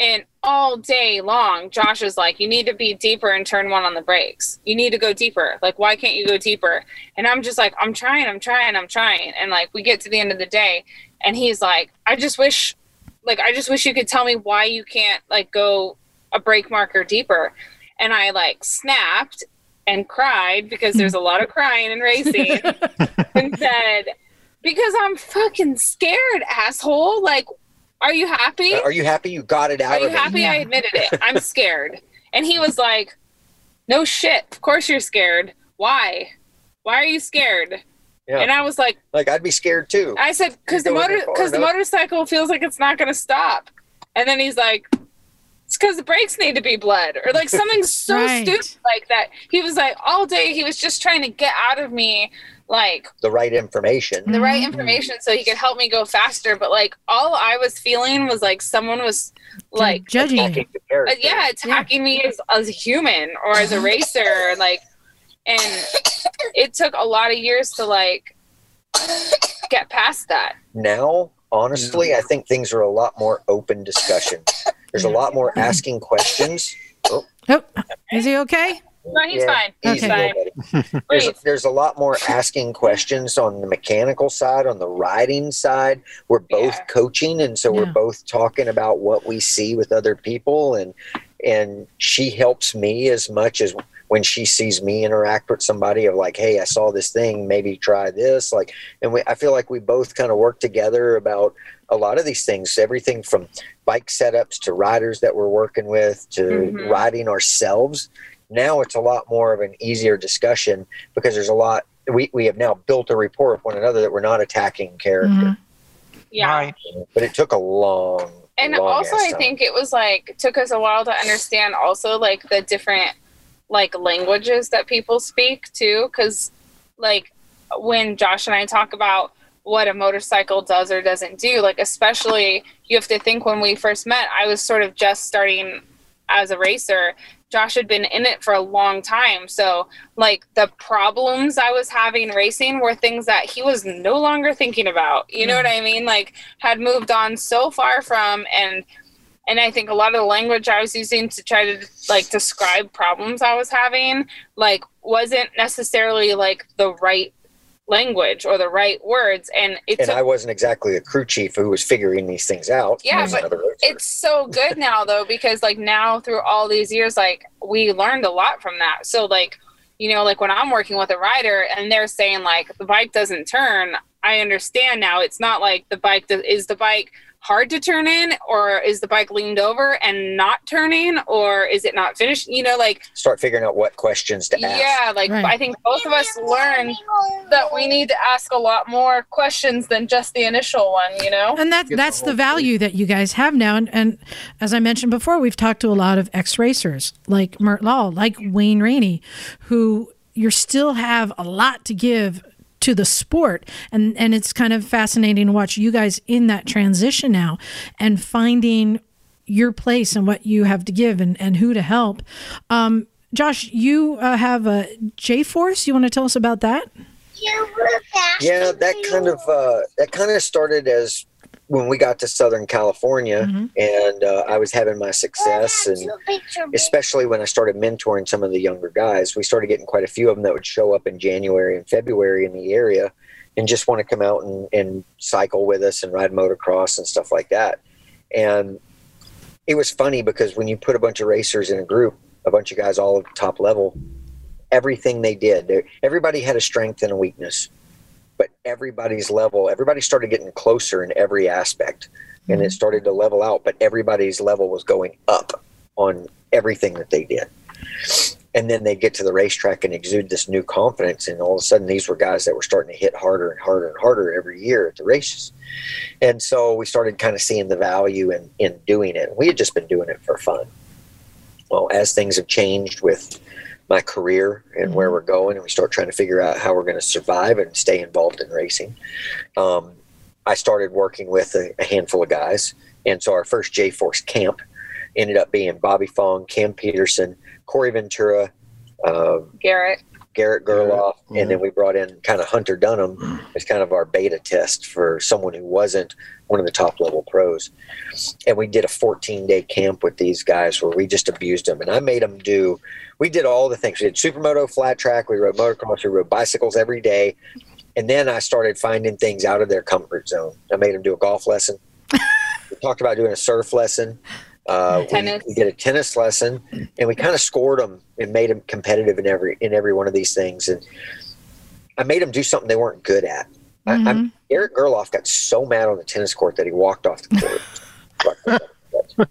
and all day long, Josh is like, "You need to be deeper and turn one on the brakes. You need to go deeper. Like, why can't you go deeper?" And I'm just like, "I'm trying, I'm trying, I'm trying." And like, we get to the end of the day, and he's like, "I just wish." like I just wish you could tell me why you can't like go a break marker deeper. And I like snapped and cried because there's a lot of crying and racing and said, Because I'm fucking scared, asshole. Like, are you happy? Are you happy you got it out Are you of me? happy I Yeah. admitted it? I'm scared. And he was like, No shit. Of course you're scared. Why? Why are you scared? Yeah. And I was like, Like I'd be scared too. I said, because the motor, because the motorcycle feels like it's not going to stop. And then he's like, it's because the brakes need to be bled, or like something so Right. stupid like that. He was like, all day he was just trying to get out of me like The right information. the right Mhm. information so he could help me go faster. But like all I was feeling was like someone was like, judging you. Attacking the character. uh, yeah, attacking me as, as a human or as a racer, like, and it took a lot of years to like get past that. Now, honestly, I think things are a lot more open discussion. There's a lot more asking questions. Oh, is he okay? No, he's Yeah, fine. He's Easy, fine. little. There's, Breathe. there's a lot more asking questions on the mechanical side, on the riding side. We're both Yeah. coaching, and so Yeah. we're both talking about what we see with other people, and and she helps me as much as when she sees me interact with somebody of like, hey, I saw this thing, maybe try this. Like, and we, I feel like we both kind of work together about a lot of these things, everything from bike setups to riders that we're working with to Mhm. riding ourselves. Now it's a lot more of an easier discussion because there's a lot. We, we have now built a rapport with one another that we're not attacking character, Mhm. Yeah. Right. but it took a long. and long also ass i time. think it was like took us a while to understand also like the different like languages that people speak too because like when josh and i talk about what a motorcycle does or doesn't do like especially you have to think when we first met i was sort of just starting as a racer josh had been in it for a long time. So like the problems i was having racing were things that he was no longer thinking about. You know hmm. what i mean? Like had moved on so far from and and i think a lot of the language i was using to try to like describe problems i was having like wasn't necessarily like the right language or the right words and it's and I wasn't exactly a crew chief who was figuring these things out. Yeah, but it's so good now though because like now through all these years like we learned a lot from that. So like you know like when i'm working with a rider and they're saying like the bike doesn't turn i understand now. It's not like the bike is the bike hard to turn in or is the bike leaned over and not turning or is it not finished you know like start figuring out what questions to ask. yeah like Right. i think both of us learned that we need to ask a lot more questions than just the initial one you know And that Get the that's the whole value that you guys have now. And, and as I mentioned before, we've talked to a lot of ex racers like Mert Law, like Wayne Rainey, who you still have a lot to give to the sport. And and it's kind of fascinating to watch you guys in that transition now and finding your place and what you have to give and, and who to help. Um, Josh, you uh, have a J Force. You want to tell us about that? yeah that kind of uh, that kind of started as when we got to Southern California Mhm. and uh, I was having my success, and especially when I started mentoring some of the younger guys, we started getting quite a few of them that would show up in January and February in the area and just want to come out and, and cycle with us and ride motocross and stuff like that. And it was funny because when you put a bunch of racers in a group, a bunch of guys all at the top level, everything they did, everybody had a strength and a weakness, but everybody's level, everybody started getting closer in every aspect and it mm-hmm. started to level out, but everybody's level was going up on everything that they did. And then they get to the racetrack and exude this new confidence, and all of a sudden, these were guys that were starting to hit harder and harder and harder every year at the races. And so we started kind of seeing the value in, in doing it. We had just been doing it for fun. Well, as things have changed with my career and where we're going, and we start trying to figure out how we're going to survive and stay involved in racing, um, I started working with a, a handful of guys. And so our first J Force camp ended up being Bobby Fong, Cam Petersen, Corey Ventura, uh, Garrett. Garrett Gerloff, Garrett, and then we brought in kind of Hunter Dunham as kind of our beta test for someone who wasn't one of the top level pros. And we did a 14 day camp with these guys where we just abused them. And I made them do, we did all the things. We did supermoto, flat track, we rode motocross, we rode bicycles every day. And then I started finding things out of their comfort zone. I made them do a golf lesson. we talked about doing a surf lesson. Uh, we-. We, did a tennis lesson, and we kind of scored them and made them competitive in every in every one of these things. And I made them do something they weren't good at. I, I'm, Mhm. Eric Gerloff got so mad on the tennis court that he walked off the court.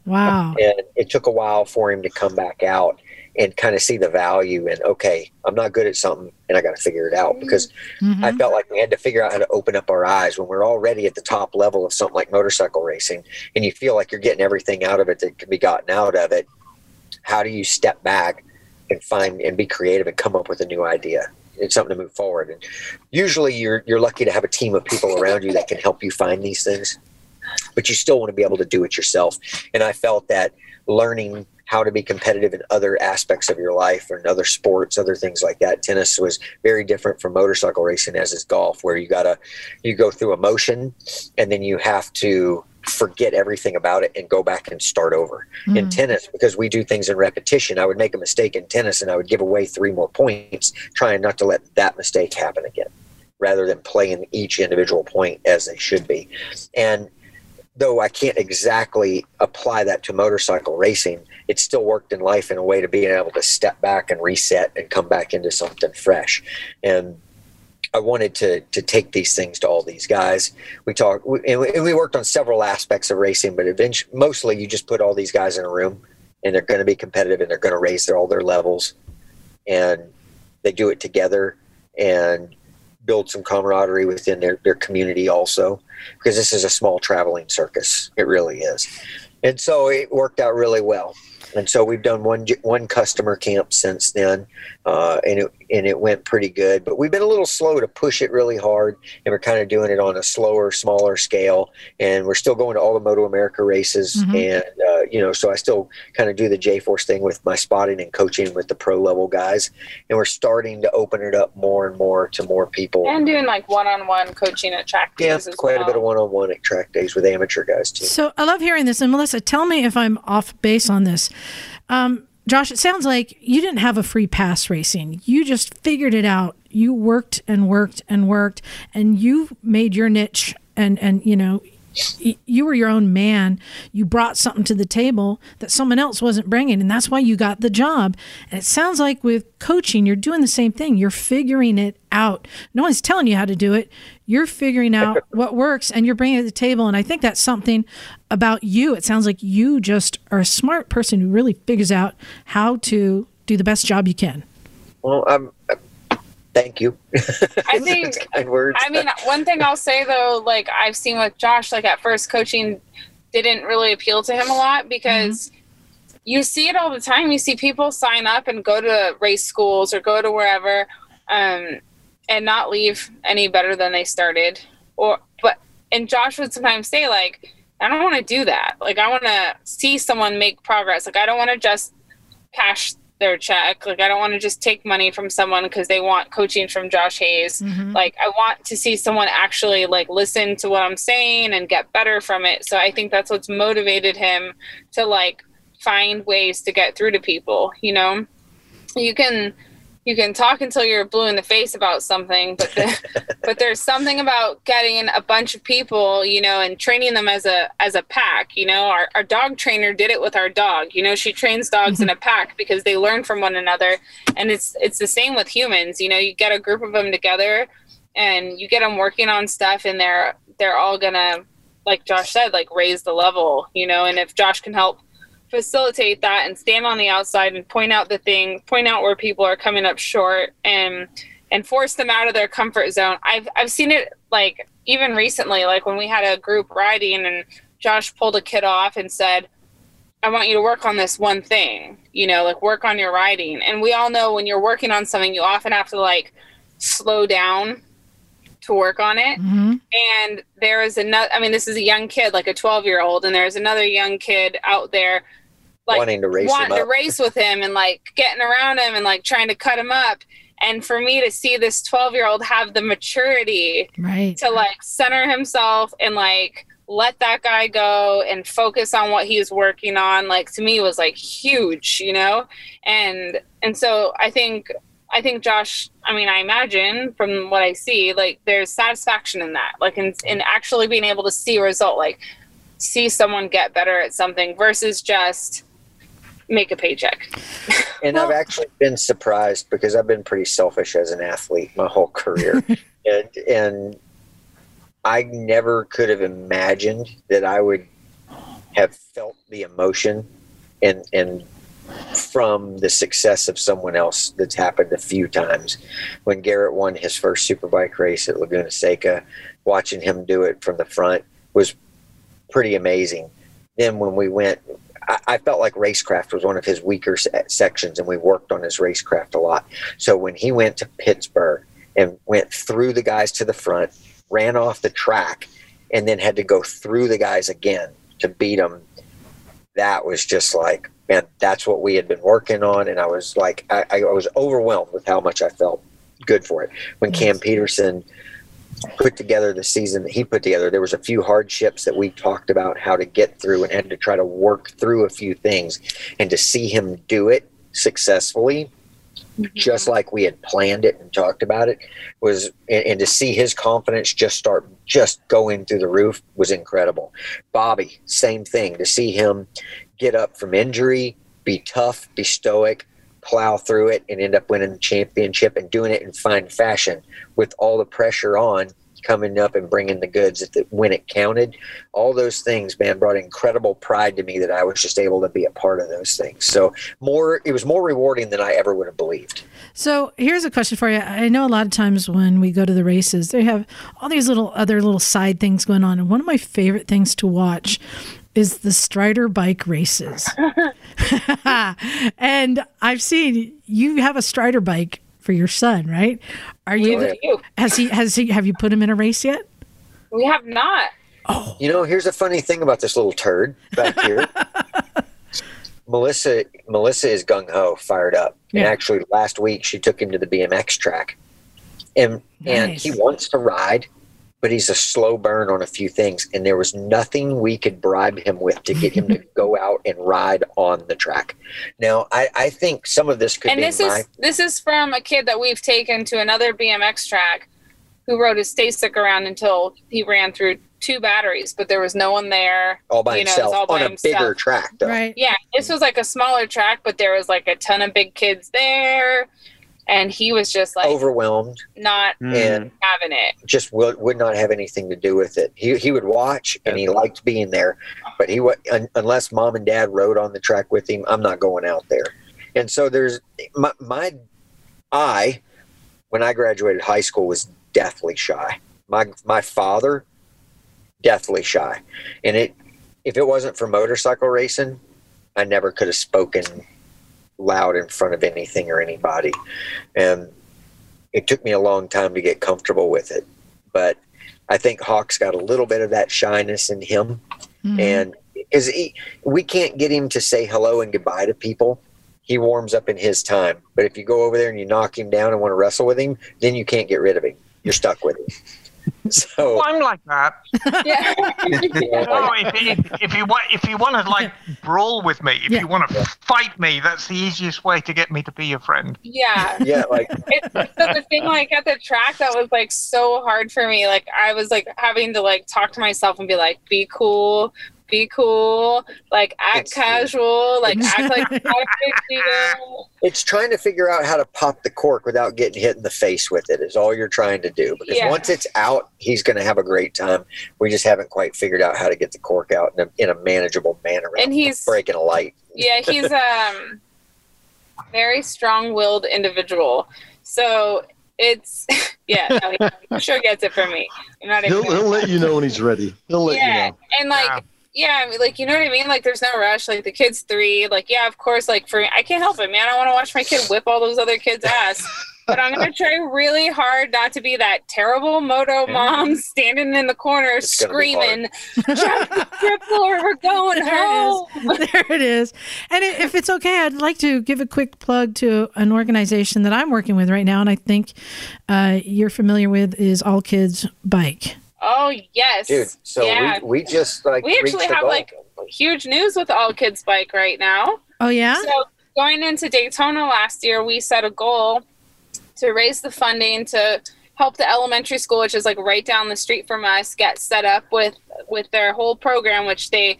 Wow. and it took a while for him to come back out and kind of see the value in okay i'm not good at something and i got to figure it out because Mhm. i felt like we had to figure out how to open up our eyes when we're already at the top level of something like motorcycle racing and you feel like you're getting everything out of it that can be gotten out of it how do you step back and find and be creative and come up with a new idea it's something to move forward. And usually you're you're lucky to have a team of people around you that can help you find these things but you still want to be able to do it yourself. And i felt that learning how to be competitive in other aspects of your life and other sports other things like that tennis was very different from motorcycle racing as is golf where you gotta you go through emotion and then you have to forget everything about it and go back and start over in Mhm. tennis because we do things in repetition. I would make a mistake in tennis and i would give away three more points trying not to let that mistake happen again rather than playing each individual point as they should be. And though i can't exactly apply that to motorcycle racing it still worked in life in a way to being able to step back and reset and come back into something fresh. And I wanted to to take these things to all these guys. We talked and we, and we worked on several aspects of racing, but eventually, mostly you just put all these guys in a room, and they're going to be competitive, and they're going to raise their, all their levels, and they do it together and build some camaraderie within their, their community also, because this is a small traveling circus. It really is, and so it worked out really well. And so we've done one one customer camp since then, uh, and it and it went pretty good. But we've been a little slow to push it really hard, and we're kind of doing it on a slower, smaller scale. And we're still going to all the Moto America races, Mhm. and uh, you know, so I still kind of do the J Force thing with my spotting and coaching with the pro level guys. And we're starting to open it up more and more to more people. And doing like one-on-one coaching at track yeah, days as quite well. a bit of one-on-one at track days with amateur guys too. So I love hearing this. And Melissa, tell me if I'm off base on this. Um, Josh, it sounds like you didn't have a free pass racing. You just figured it out. You worked and worked and worked, and you made your niche. And and you know, you were your own man. You brought something to the table that someone else wasn't bringing, and that's why you got the job. And it sounds like with coaching, you're doing the same thing. You're figuring it out. No one's telling you how to do it. You're figuring out what works, and you're bringing it to the table. And I think that's something about you. It sounds like you just are a smart person who really figures out how to do the best job you can. Well, I'm. Thank you. I think kind words. I mean, one thing I'll say though, like I've seen with Josh, like at first coaching didn't really appeal to him a lot because you see it all the time. You see people sign up and go to race schools or go to wherever, um, and not leave any better than they started. Or, but and Josh would sometimes say like, I don't want to do that. Like I want to see someone make progress. Like I don't want to just cash their check. Like I don't want to just take money from someone because they want coaching from Josh Hayes. Mhm. Like I want to see someone actually like listen to what I'm saying and get better from it. So I think that's what's motivated him to like find ways to get through to people, you know? You can you can talk until you're blue in the face about something, but the, but there's something about getting a bunch of people, you know, and training them as a as a pack. You know, our our dog trainer did it with our dog. You know, she trains dogs in mm-hmm. a pack because they learn from one another, and it's it's the same with humans. You know, you get a group of them together, and you get them working on stuff, and they're they're all gonna, like Josh said, like raise the level. You know, and if Josh can help facilitate that and stand on the outside and point out the thing, point out where people are coming up short and and force them out of their comfort zone. I've I've seen it like even recently, like when we had a group riding and Josh pulled a kid off and said, I want you to work on this one thing, you know, like work on your riding. And we all know when you're working on something, you often have to like slow down to work on it Mhm. and there is another i mean this is a young kid like a 12 year old and there's another young kid out there like wanting to race wanting to race with him and like getting around him and like trying to cut him up. And for me to see this 12 year old have the maturity Right. to like center himself and like let that guy go and focus on what he's working on like to me was like huge you know? And and so i think i think josh i mean i imagine from what i see like there's satisfaction in that like in, in actually being able to see a result like see someone get better at something versus just make a paycheck And Well- I've actually been surprised because I've been pretty selfish as an athlete my whole career. and and I never could have imagined that I would have felt the emotion and and from the success of someone else that's happened a few times. When Garrett won his first superbike race at Laguna Seca, watching him do it from the front was pretty amazing. Then when we went I, I felt like racecraft was one of his weaker se- sections, and we worked on his racecraft a lot. So when he went to Pittsburgh and went through the guys to the front, ran off the track, and then had to go through the guys again to beat them, that was just like, man, that's what we had been working on. And I was like, I, I was overwhelmed with how much I felt good for it. When Cam Petersen put together the season that he put together, there was a few hardships that we talked about how to get through and had to try to work through a few things. And to see him do it successfully, mm-hmm. just like we had planned it and talked about it, was and, and to see his confidence just start just going through the roof was incredible. Bobby, same thing. To see him get up from injury, be tough, be stoic, plow through it, and end up winning the championship and doing it in fine fashion with all the pressure on coming up and bringing the goods the, when it counted. All those things, man, brought incredible pride to me that I was just able to be a part of those things. So more, it was more rewarding than I ever would have believed. So here's a question for you. I know a lot of times when we go to the races, they have all these little other little side things going on. And one of my favorite things to watch is the Strider bike races. and I've seen you have a Strider bike for your son, right? Are you We do. has he has he have you put him in a race yet? we have not Oh. You know, here's a funny thing about this little turd back here. Melissa, Melissa is gung ho, fired up, and actually last week she took him to the BMX track, and and he wants to ride, but he's a slow burn on a few things, and there was nothing we could bribe him with to get him to go out and ride on the track. Now, I, I think some of this could and be this my is this is from a kid that we've taken to another BMX track who rode his stay stick around until he ran through two batteries, but there was no one there. all by you know, himself all by on a himself. bigger track, though. Right. Yeah, this was like a smaller track, but there was like a ton of big kids there, and he was just like Overwhelmed not hmm. and having it. just would, would not have anything to do with it. He, he would watch and he liked being there, but he would un, unless mom and dad rode on the track with him. I'm not going out there. And so there's my, my I when I graduated high school was deathly shy. My my father deathly shy, and it if it wasn't for motorcycle racing, I never could have spoken loud in front of anything or anybody, and it took me a long time to get comfortable with it. But I think Hawk's got a little bit of that shyness in him, Mhm. and because we can't get him to say hello and goodbye to people he warms up in his time. But if you go over there and you knock him down and want to wrestle with him, then you can't get rid of him. You're stuck with him. So Well, I'm like that. Yeah. Oh, if, if, if you want, if you want to like brawl with me, if Yeah. you want to fight me, that's the easiest way to get me to be your friend. yeah. yeah, like it, so the thing like at the track that was like so hard for me like i was like having to like talk to myself and be like be cool be cool like act It's- casual like act like not a big deal it's trying to figure out how to pop the cork without getting hit in the face with it is all you're trying to do. Because Yeah. once it's out, he's going to have a great time. We just haven't quite figured out how to get the cork out in a, in a manageable manner. And he's- breaking a light. yeah he's um very strong-willed individual so it's yeah no, he, he sure gets it from me i'm not He'll, he'll let you know when he's ready. He'll let yeah you know. and like Yeah. yeah. I mean, like you know what I mean. Like there's no rush. Like the kid's three. Like yeah, of course. Like for I can't help it, man. I want to watch my kid whip all those other kids' ass. but I'm gonna try really hard not to be that terrible moto mom standing in the corner It's screaming, "Jump the triple or we're going There it home." there it is. And if it's okay, I'd like to give a quick plug to an organization that I'm working with right now, and I think uh, you're familiar with is All Kids Bike. Oh yes, Dude, so yeah. we, we just like we actually have goal. like huge news with All Kids Bike right now. Oh yeah, So going into Daytona last year, we set a goal to raise the funding to help the elementary school, which is like right down the street from us, get set up with with their whole program, which they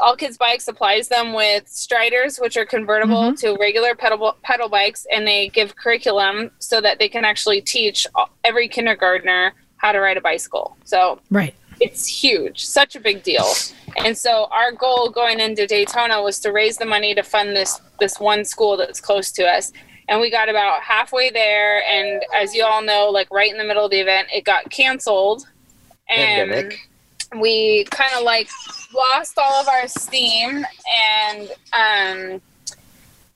all kids bike supplies them with striders which are convertible mm-hmm. to regular pedal pedal bikes and they give curriculum so that they can actually teach every kindergartner how to ride a bicycle so right. it's huge, such a big deal. And so our goal going into Daytona was to raise the money to fund this this one school that's close to us. And we got about halfway there and as you all know, like right in the middle of the event, it got canceled. And Pandemic. we kind of like lost all of our steam and um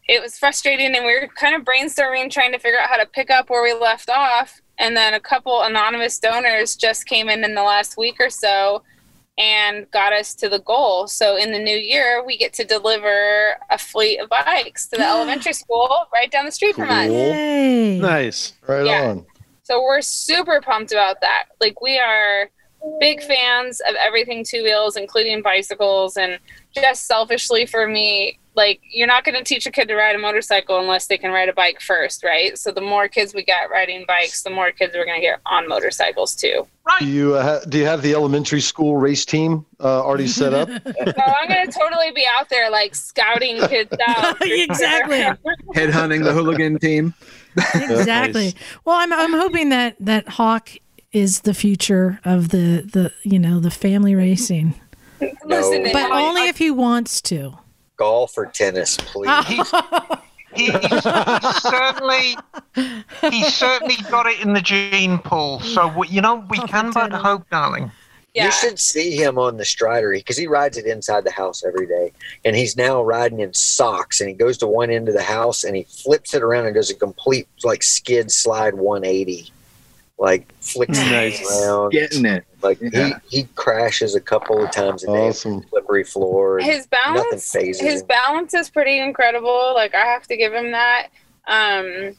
it was frustrating and we were kind of brainstorming trying to figure out how to pick up where we left off and then a couple anonymous donors just came in in the last week or so and got us to the goal so in the new year we get to deliver a fleet of bikes to the elementary school right down the street from us Cool. Yay. Nice. Right Yeah. on. so we're super pumped about that. Like we are big fans of everything two wheels, including bicycles. And just selfishly for me, like you're not going to teach a kid to ride a motorcycle unless they can ride a bike first, right? So the more kids we get riding bikes, the more kids we're going to get on motorcycles too. right Do you uh, do you have the elementary school race team uh, already set up? So I'm going to totally be out there like scouting kids out. for sure. Exactly. Headhunting the hooligan team. exactly. Nice. Well, I'm I'm hoping that that Hawk is the future of the the you know the family racing, Listen, No. but I- only if he wants to. Golf or tennis, please. He's, he, he's, he's certainly he's certainly got it in the gene pool. So we, you know we Oh, can but potato. hope, darling. yeah. You should see him on the Strider because he rides it inside the house every day. And he's now riding in socks and he goes to one end of the house and he flips it around and does a complete like skid slide 180. Like flicks Nice. it around. Getting it. Like Yeah. he, he crashes a couple of times a day Awesome. the slippery floor. his balance phases his him. balance is pretty incredible like i have to give him that um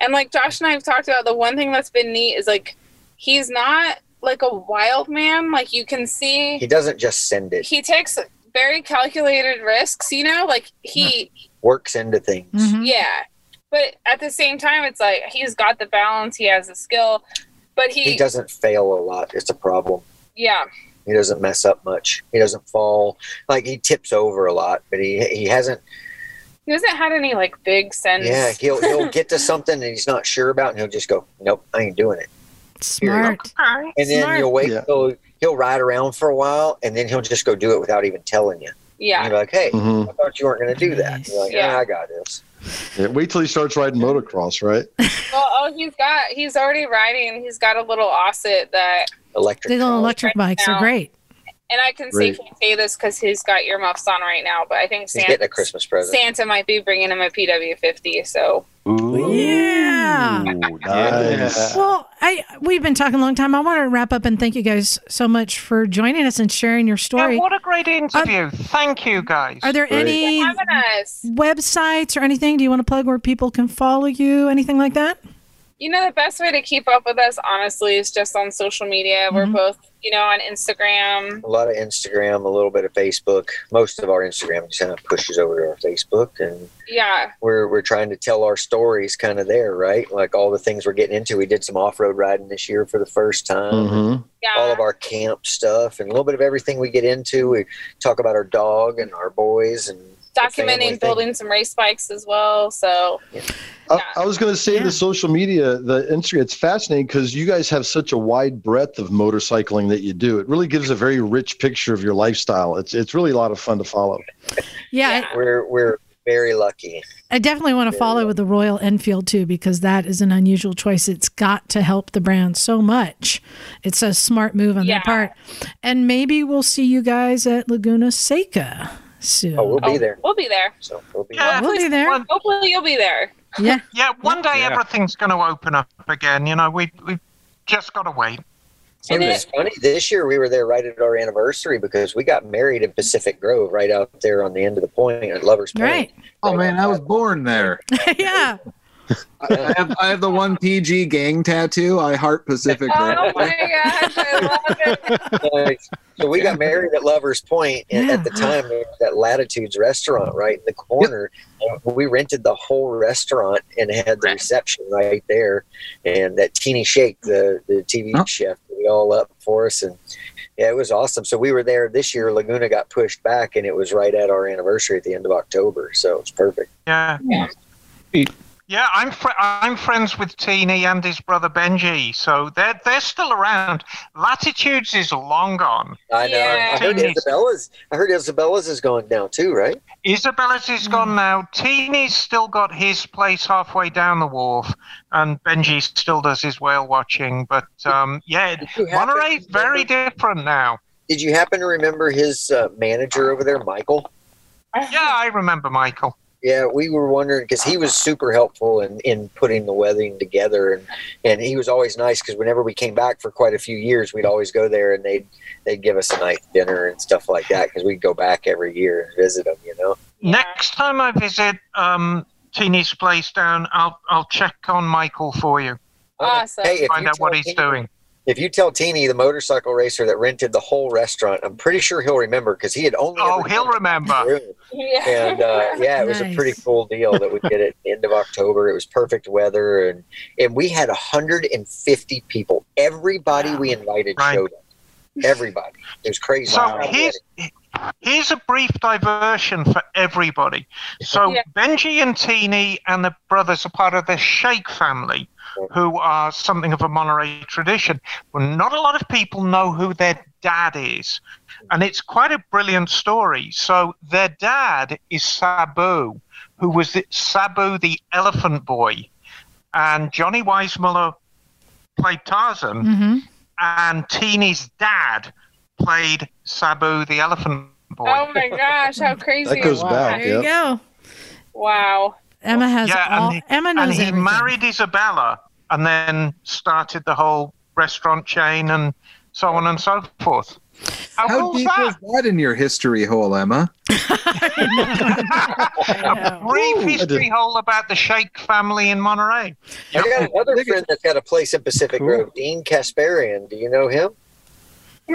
and like josh and i have talked about the one thing that's been neat is like he's not like a wild man like you can see He doesn't just send it. he takes very calculated risks you know like he works into things. Mhm. yeah but at the same time it's like he's got the balance he has the skill but he, He doesn't fail a lot. It's a problem. yeah He doesn't mess up much. He doesn't fall. Like he tips over a lot, but he he hasn't he hasn't had any like big sense Yeah, he'll he'll get to something and he's not sure about, and he'll just go, "Nope, I ain't doing it." Smart. Okay. And then Smart. you'll wait Yeah. till he'll ride around for a while, and then he'll just go do it without even telling you. yeah And you're like, "Hey, hmm I thought you weren't going to do that." Nice. You're like, Yeah. "Ah, I got this." Yeah, wait till he starts riding motocross, right? well oh he's got he's already riding he's got a little OSET that Electric. The little electric bikes are great. And I can Great. safely say this because he's got earmuffs on right now, but I think He's Santa, getting a Christmas present. Santa might be bringing him a PW50. So Yeah. Nice. Well, I we've been talking a long time. I want to wrap up and thank you guys so much for joining us and sharing your Yeah, story. what a great interview. Thank you, guys. Are there Great. any websites or anything? Do you want to plug where people can follow you? Anything like that? You know, the best way to keep up with us, honestly, is just on social media. We're Mhm. both, you know, on Instagram. A lot of Instagram, a little bit of Facebook. Most of our Instagram just kind of pushes over to our Facebook, and Yeah. we're we're trying to tell our stories kind of there, right? Like all the things we're getting into. We did some off road riding this year for the first time. Mhm. Yeah. All of our camp stuff and a little bit of everything we get into. We talk about our dog and our boys and the family Documenting thing. building some race bikes as well. So, I, I was going to say Yeah. the social media, the Instagram. It's fascinating because you guys have such a wide breadth of motorcycling that you do. It really gives a very rich picture of your lifestyle. It's it's really a lot of fun to follow. Yeah, Yeah. we're we're very lucky. I, I definitely want to follow with the Royal Enfield too because that is an unusual choice. It's got to help the brand so much. It's a smart move on Yeah. their part. And maybe we'll see you guys at Laguna Seca soon. Oh, we'll be oh, there. We'll be there. So we'll be Yeah. We'll be there. One- Hopefully, you'll be there. Yeah. Yeah, one day Yeah. everything's going to open up again. You know, we we just got to wait. And And it's funny, this year we were there right at our anniversary because we got married in Pacific Grove, right out there on the end of the point at Lovers Point. Right. Oh man, I was born there. yeah. I have, I have the one PG gang tattoo. I heart Pacific. Oh Grove. my gosh, I love it. So we got married at Lovers Point, and Yeah. at the time there that Latitudes restaurant right in the corner. And We rented the whole restaurant and had the reception right there. And that Teeny Shake, the the TV Oh. chef, we all up for us, and yeah, it was awesome. So we were there this year. Laguna got pushed back, and it was right at our anniversary at the end of October. So it's perfect. Yeah. Yeah. Yeah, I'm fr- I'm friends with Teeny and his brother Benji, so they're they're still around. Latitudes is long gone. I know. Yeah. I heard Teeny's- Isabella's. I heard Isabella's is going down too, right? Isabella's is gone now. Teeny's still got his place halfway down the wharf, and Benji still does his whale watching. But um, yeah, Did you happen Monterey's very different now. Did you happen to remember his uh, manager over there, Michael? Yeah, I remember Michael. Yeah, we were wondering because he was super helpful in, in putting the wedding together, and, and he was always nice because whenever we came back for quite a few years, we'd always go there and they'd they'd give us a nice dinner and stuff like that because we'd go back every year and visit them, You know, Next time I visit um, Teeny's place down, I'll I'll check on Michael for you. Awesome. Hey, if Find you out what tell he's Teeny- doing. If you tell Teeny, the motorcycle racer that rented the whole restaurant, I'm pretty sure he'll remember because he had only. Oh, ever he'll remember. In the room. Yeah. and uh, yeah, it was a pretty cool deal that we did it end of October. It was perfect weather, and and we had 150 people. Everybody we invited Right. showed up. Everybody, it was crazy. So here's here's a brief diversion for everybody. So Yeah. Benji and Teeny and the brothers are part of the Shake family, who are something of a Monterey tradition. Well, not a lot of people know who their dad is, and it's quite a brilliant story. So their dad is Sabu, who was the, Sabu the Elephant Boy, and Johnny Weissmuller played Tarzan hmm and Teeny's dad played Sabu the Elephant Boy. Oh my gosh, how crazy! That goes is back. There you go. Wow. Emma has Yeah, and all. he- Emma knows and he everything. married Isabella and then started the whole restaurant chain and so on and so forth. How, How cool's deep that? was that in your history hole, Emma? A brief Ooh, history did- hole about the Shake family in Monterey. I got another friend that's got a place in Pacific Cool. Grove, Dean Kasparian. Do you know him?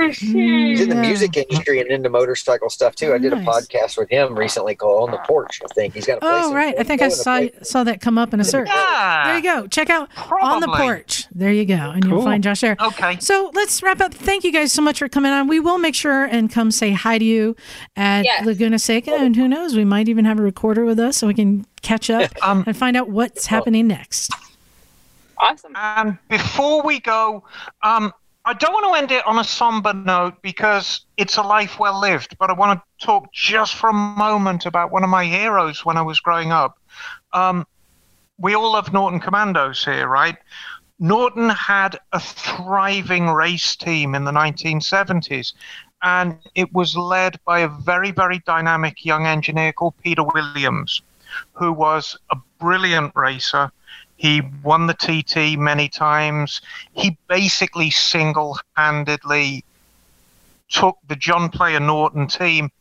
He's in the music industry and into motorcycle stuff too. I did a podcast with him recently called On the Porch. I think he's got a place. Oh right, I think I saw and a place- saw that come up in a search. Yeah. There you go. Check out on the porch. There you go, and you'll find Josh there. Okay. So let's wrap up. Thank you guys so much for coming on. We will make sure and come say hi to you at Yes. Laguna Seca, and who knows, we might even have a recorder with us so we can catch up Um, and find out what's happening next. Awesome. And before we go, um, I don't want to end it on a somber note because it's a life well lived, but I want to talk just for a moment about one of my heroes when I was growing up. Um, we all love Norton Commandos here, right? Norton had a thriving race team in the 1970s, and it was led by a very, very dynamic young engineer called Peter Williams, who was a brilliant racer. He won the TT many times. He basically single handedly took the John Player Norton team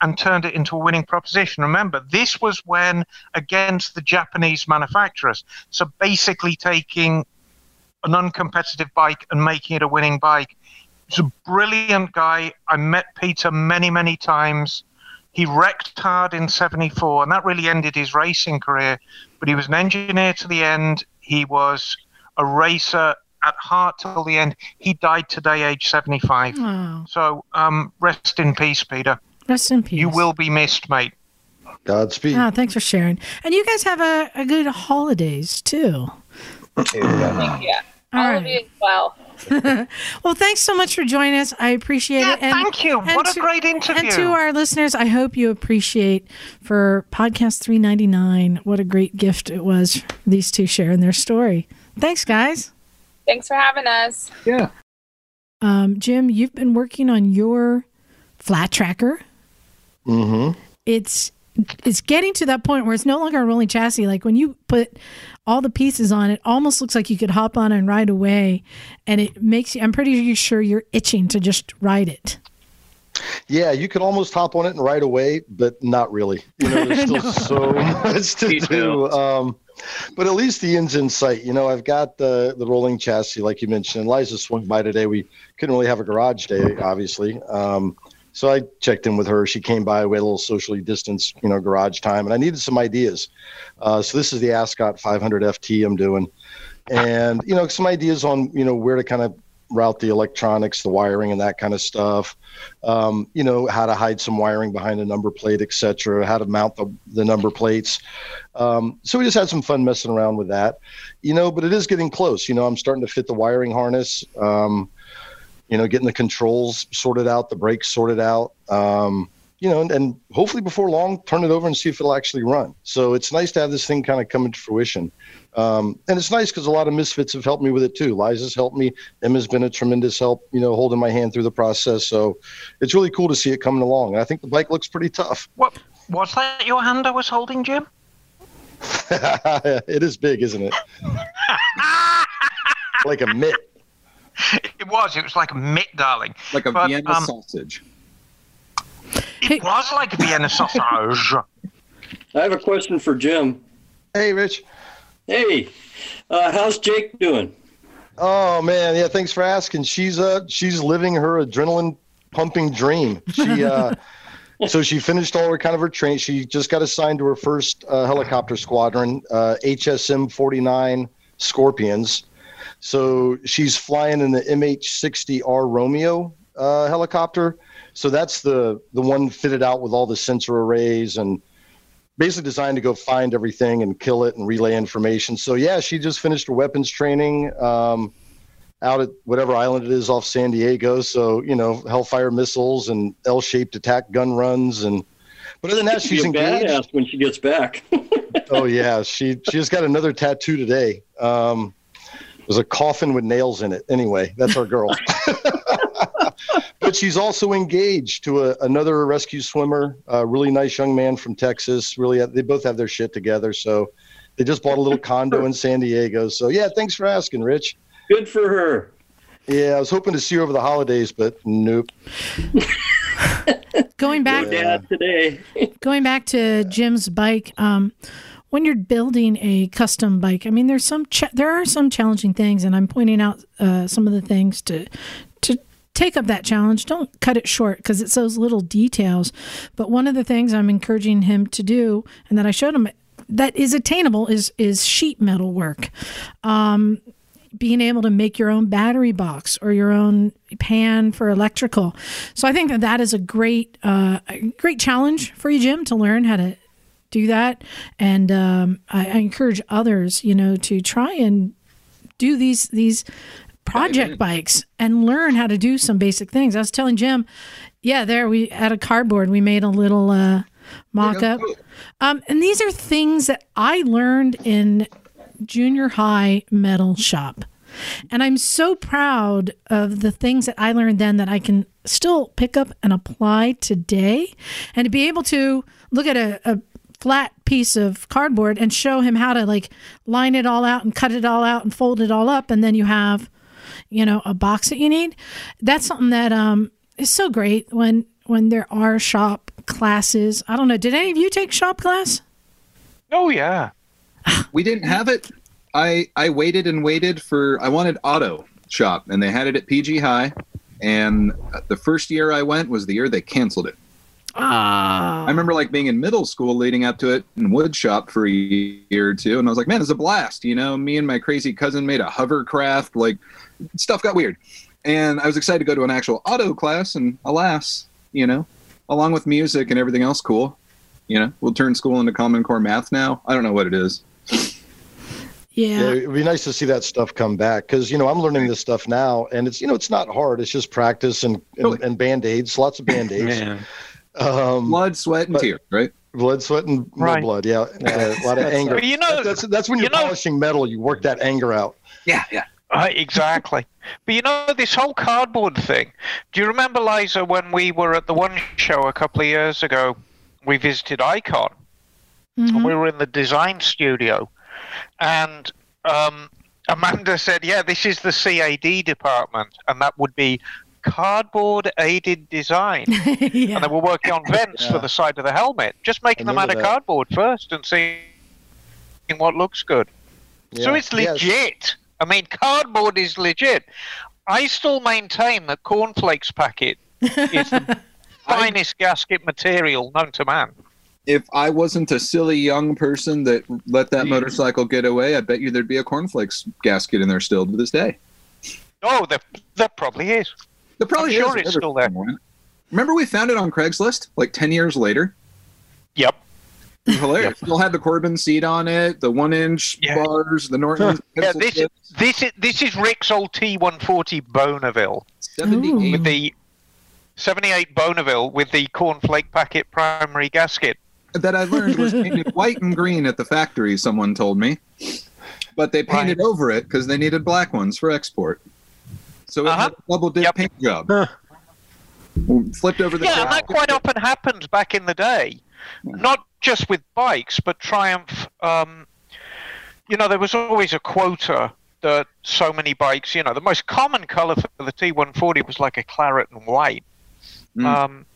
and turned it into a winning proposition. Remember, this was when against the Japanese manufacturers. So basically taking an uncompetitive bike and making it a winning bike. He's a brilliant guy. I met Peter many, many times. He wrecked hard in 74, and that really ended his racing career. But he was an engineer to the end. He was a racer at heart till the end. He died today, age 75. Oh, So um, rest in peace, Peter. rest in peace. You will be missed, mate. Godspeed. Ah, thanks for sharing. And you guys have a, a good holidays too. Yeah. All All of you as well. Well, thanks so much for joining us. I appreciate Yeah, it. And, thank you. and What a great interview. And to our listeners, I hope you appreciate for podcast 399 what a great gift it was these two sharing their story. Thanks, guys. Thanks for having us. Yeah. Um, Jim, you've been working on your flat tracker. Mm-hmm. It's it's getting to that point where it's no longer a rolling chassis. Like when you put all the pieces on, it almost looks like you could hop on and ride away, and it makes you. I'm pretty sure you're itching to just ride it. Yeah, you could almost hop on it and ride away, but not really. You know, there's still No. so much to do. Um, but at least the end's in sight. You know, I've got the the rolling chassis, like you mentioned. Liza swung by today. We couldn't really have a garage day, obviously. Um, so I checked in with her. She came by. We had a little socially distanced, you know, garage time, and I needed some ideas. Uh, so this is the Ascot 500 FT I'm doing, and you know, some ideas on you know where to kind of route the electronics, the wiring, and that kind of stuff um, you know, how to hide some wiring behind a number plate, etc. how to mount the, the number plates. Um, so we just had some fun messing around with that, you know, but it is getting close. You know, I'm starting to fit the wiring harness, um, you know, getting the controls sorted out, the brakes sorted out, um, you know, and, and hopefully before long, turn it over and see if it'll actually run. So it's nice to have this thing kind of come into fruition. Um, and it's nice because a lot of misfits have helped me with it too. Liza's helped me. Emma's been a tremendous help, you know, holding my hand through the process. So it's really cool to see it coming along. And I think the bike looks pretty tough. What was that your hand I was holding, Jim? it is big, isn't it? like a mitt. It was. It was like a mitt, darling. Like a But, Vienna um, sausage. It was like a Vienna sausage. I have a question for Jim. Hey, Rich. Hey, uh, how's Jake doing? Oh man, yeah. Thanks for asking. She's uh she's living her adrenaline pumping dream. She uh so she finished all her kind of her training. She just got assigned to her first uh, helicopter squadron, uh, HSM 49 Scorpions. So she's flying in the MH60R Romeo uh, helicopter. So that's the the one fitted out with all the sensor arrays and basically designed to go find everything and kill it and relay information. So yeah, she just finished her weapons training um, out at whatever island it is off San Diego. So you know, Hellfire missiles and L-shaped attack gun runs and. But other than that, she's engaged. badass when she gets back. Oh yeah, she she just got another tattoo today. Um, was a coffin with nails in it. Anyway, that's our girl. but she's also engaged to a, another rescue swimmer, a really nice young man from Texas. Really, they both have their shit together. So they just bought a little condo in San Diego. So yeah, thanks for asking, Rich. Good for her. Yeah, I was hoping to see her over the holidays, but nope. Going back, No dad today. going back to Jim's bike, um, when you're building a custom bike, I mean, there's some cha- there are some challenging things, and I'm pointing out uh, some of the things to to take up that challenge. Don't cut it short because it's those little details. But one of the things I'm encouraging him to do, and that I showed him that is attainable, is is sheet metal work. Um, being able to make your own battery box or your own pan for electrical. So I think that that is a great, uh, great challenge for you, Jim, to learn how to do that. And um, I, I encourage others, you know, to try and do these these project bikes and learn how to do some basic things. I was telling Jim, yeah, there we had a cardboard. We made a little uh, mock up. Um, and these are things that I learned in junior high metal shop. And I'm so proud of the things that I learned then that I can still pick up and apply today. And to be able to look at a, a flat piece of cardboard and show him how to like line it all out and cut it all out and fold it all up. And then you have, you know, a box that you need. That's something that um, is so great when when there are shop classes. I don't know. Did any of you take shop class? Oh yeah. We didn't have it. I I waited and waited for I wanted auto shop and they had it at PG High and the first year I went was the year they canceled it. Ah. I remember like being in middle school leading up to it in woodshop for a year or two and I was like, man, it's a blast, you know, me and my crazy cousin made a hovercraft like stuff got weird. And I was excited to go to an actual auto class and alas, you know, along with music and everything else cool, you know, we'll turn school into common core math now. I don't know what it is. Yeah. Yeah, it'd be nice to see that stuff come back because you know I'm learning this stuff now, and it's you know it's not hard. It's just practice and and, and band aids, lots of band aids. Man. Um, Blood, sweat, and but- tears, right? blood, sweat, and no Right. blood. Yeah, Uh, a lot of anger. But you know, That's that's when you you're know- polishing metal. You work that anger out. Yeah, yeah. Uh, exactly. But you know, this whole cardboard thing. Do you remember, Liza, when we were at the one show a couple of years ago? We visited Icon. Mhm. and We were in the design studio. And um, Amanda said, Yeah, this is the CAD department. And that would be cardboard aided design. yeah. And they were working on vents for the side of the helmet, just making them out remember of that. cardboard first and seeing what looks good. So Yeah. it's Yes. legit. I mean, cardboard is legit. I still maintain that cornflakes packet is the finest gasket material known to man. If I wasn't a silly young person that let that hmm. motorcycle get away, I bet you there'd be a cornflakes gasket in there still to this day. Oh, there, there probably is. There probably I'm sure is it's still there. Remember we found it on Craigslist like 10 years later? Yep. It was hilarious. Still had the Corbin seat on it, the one inch Yeah. bars, the Norton Yeah, this tips, this is this is Rick's old T140 Bonneville 78 with the 78 Bonneville with the cornflake packet primary gasket. that I learned was painted white and green at the factory, someone told me. But they painted over it because they needed black ones for export. So it Uh-huh. had a double dip Yep. paint job. Huh. Flipped over the Yeah, and that quite often happens back in the day, not just with bikes, but Triumph. Um, you know, there was always a quota that so many bikes. You know, the most common color for the T140 was like a claret and white. Mm. Um,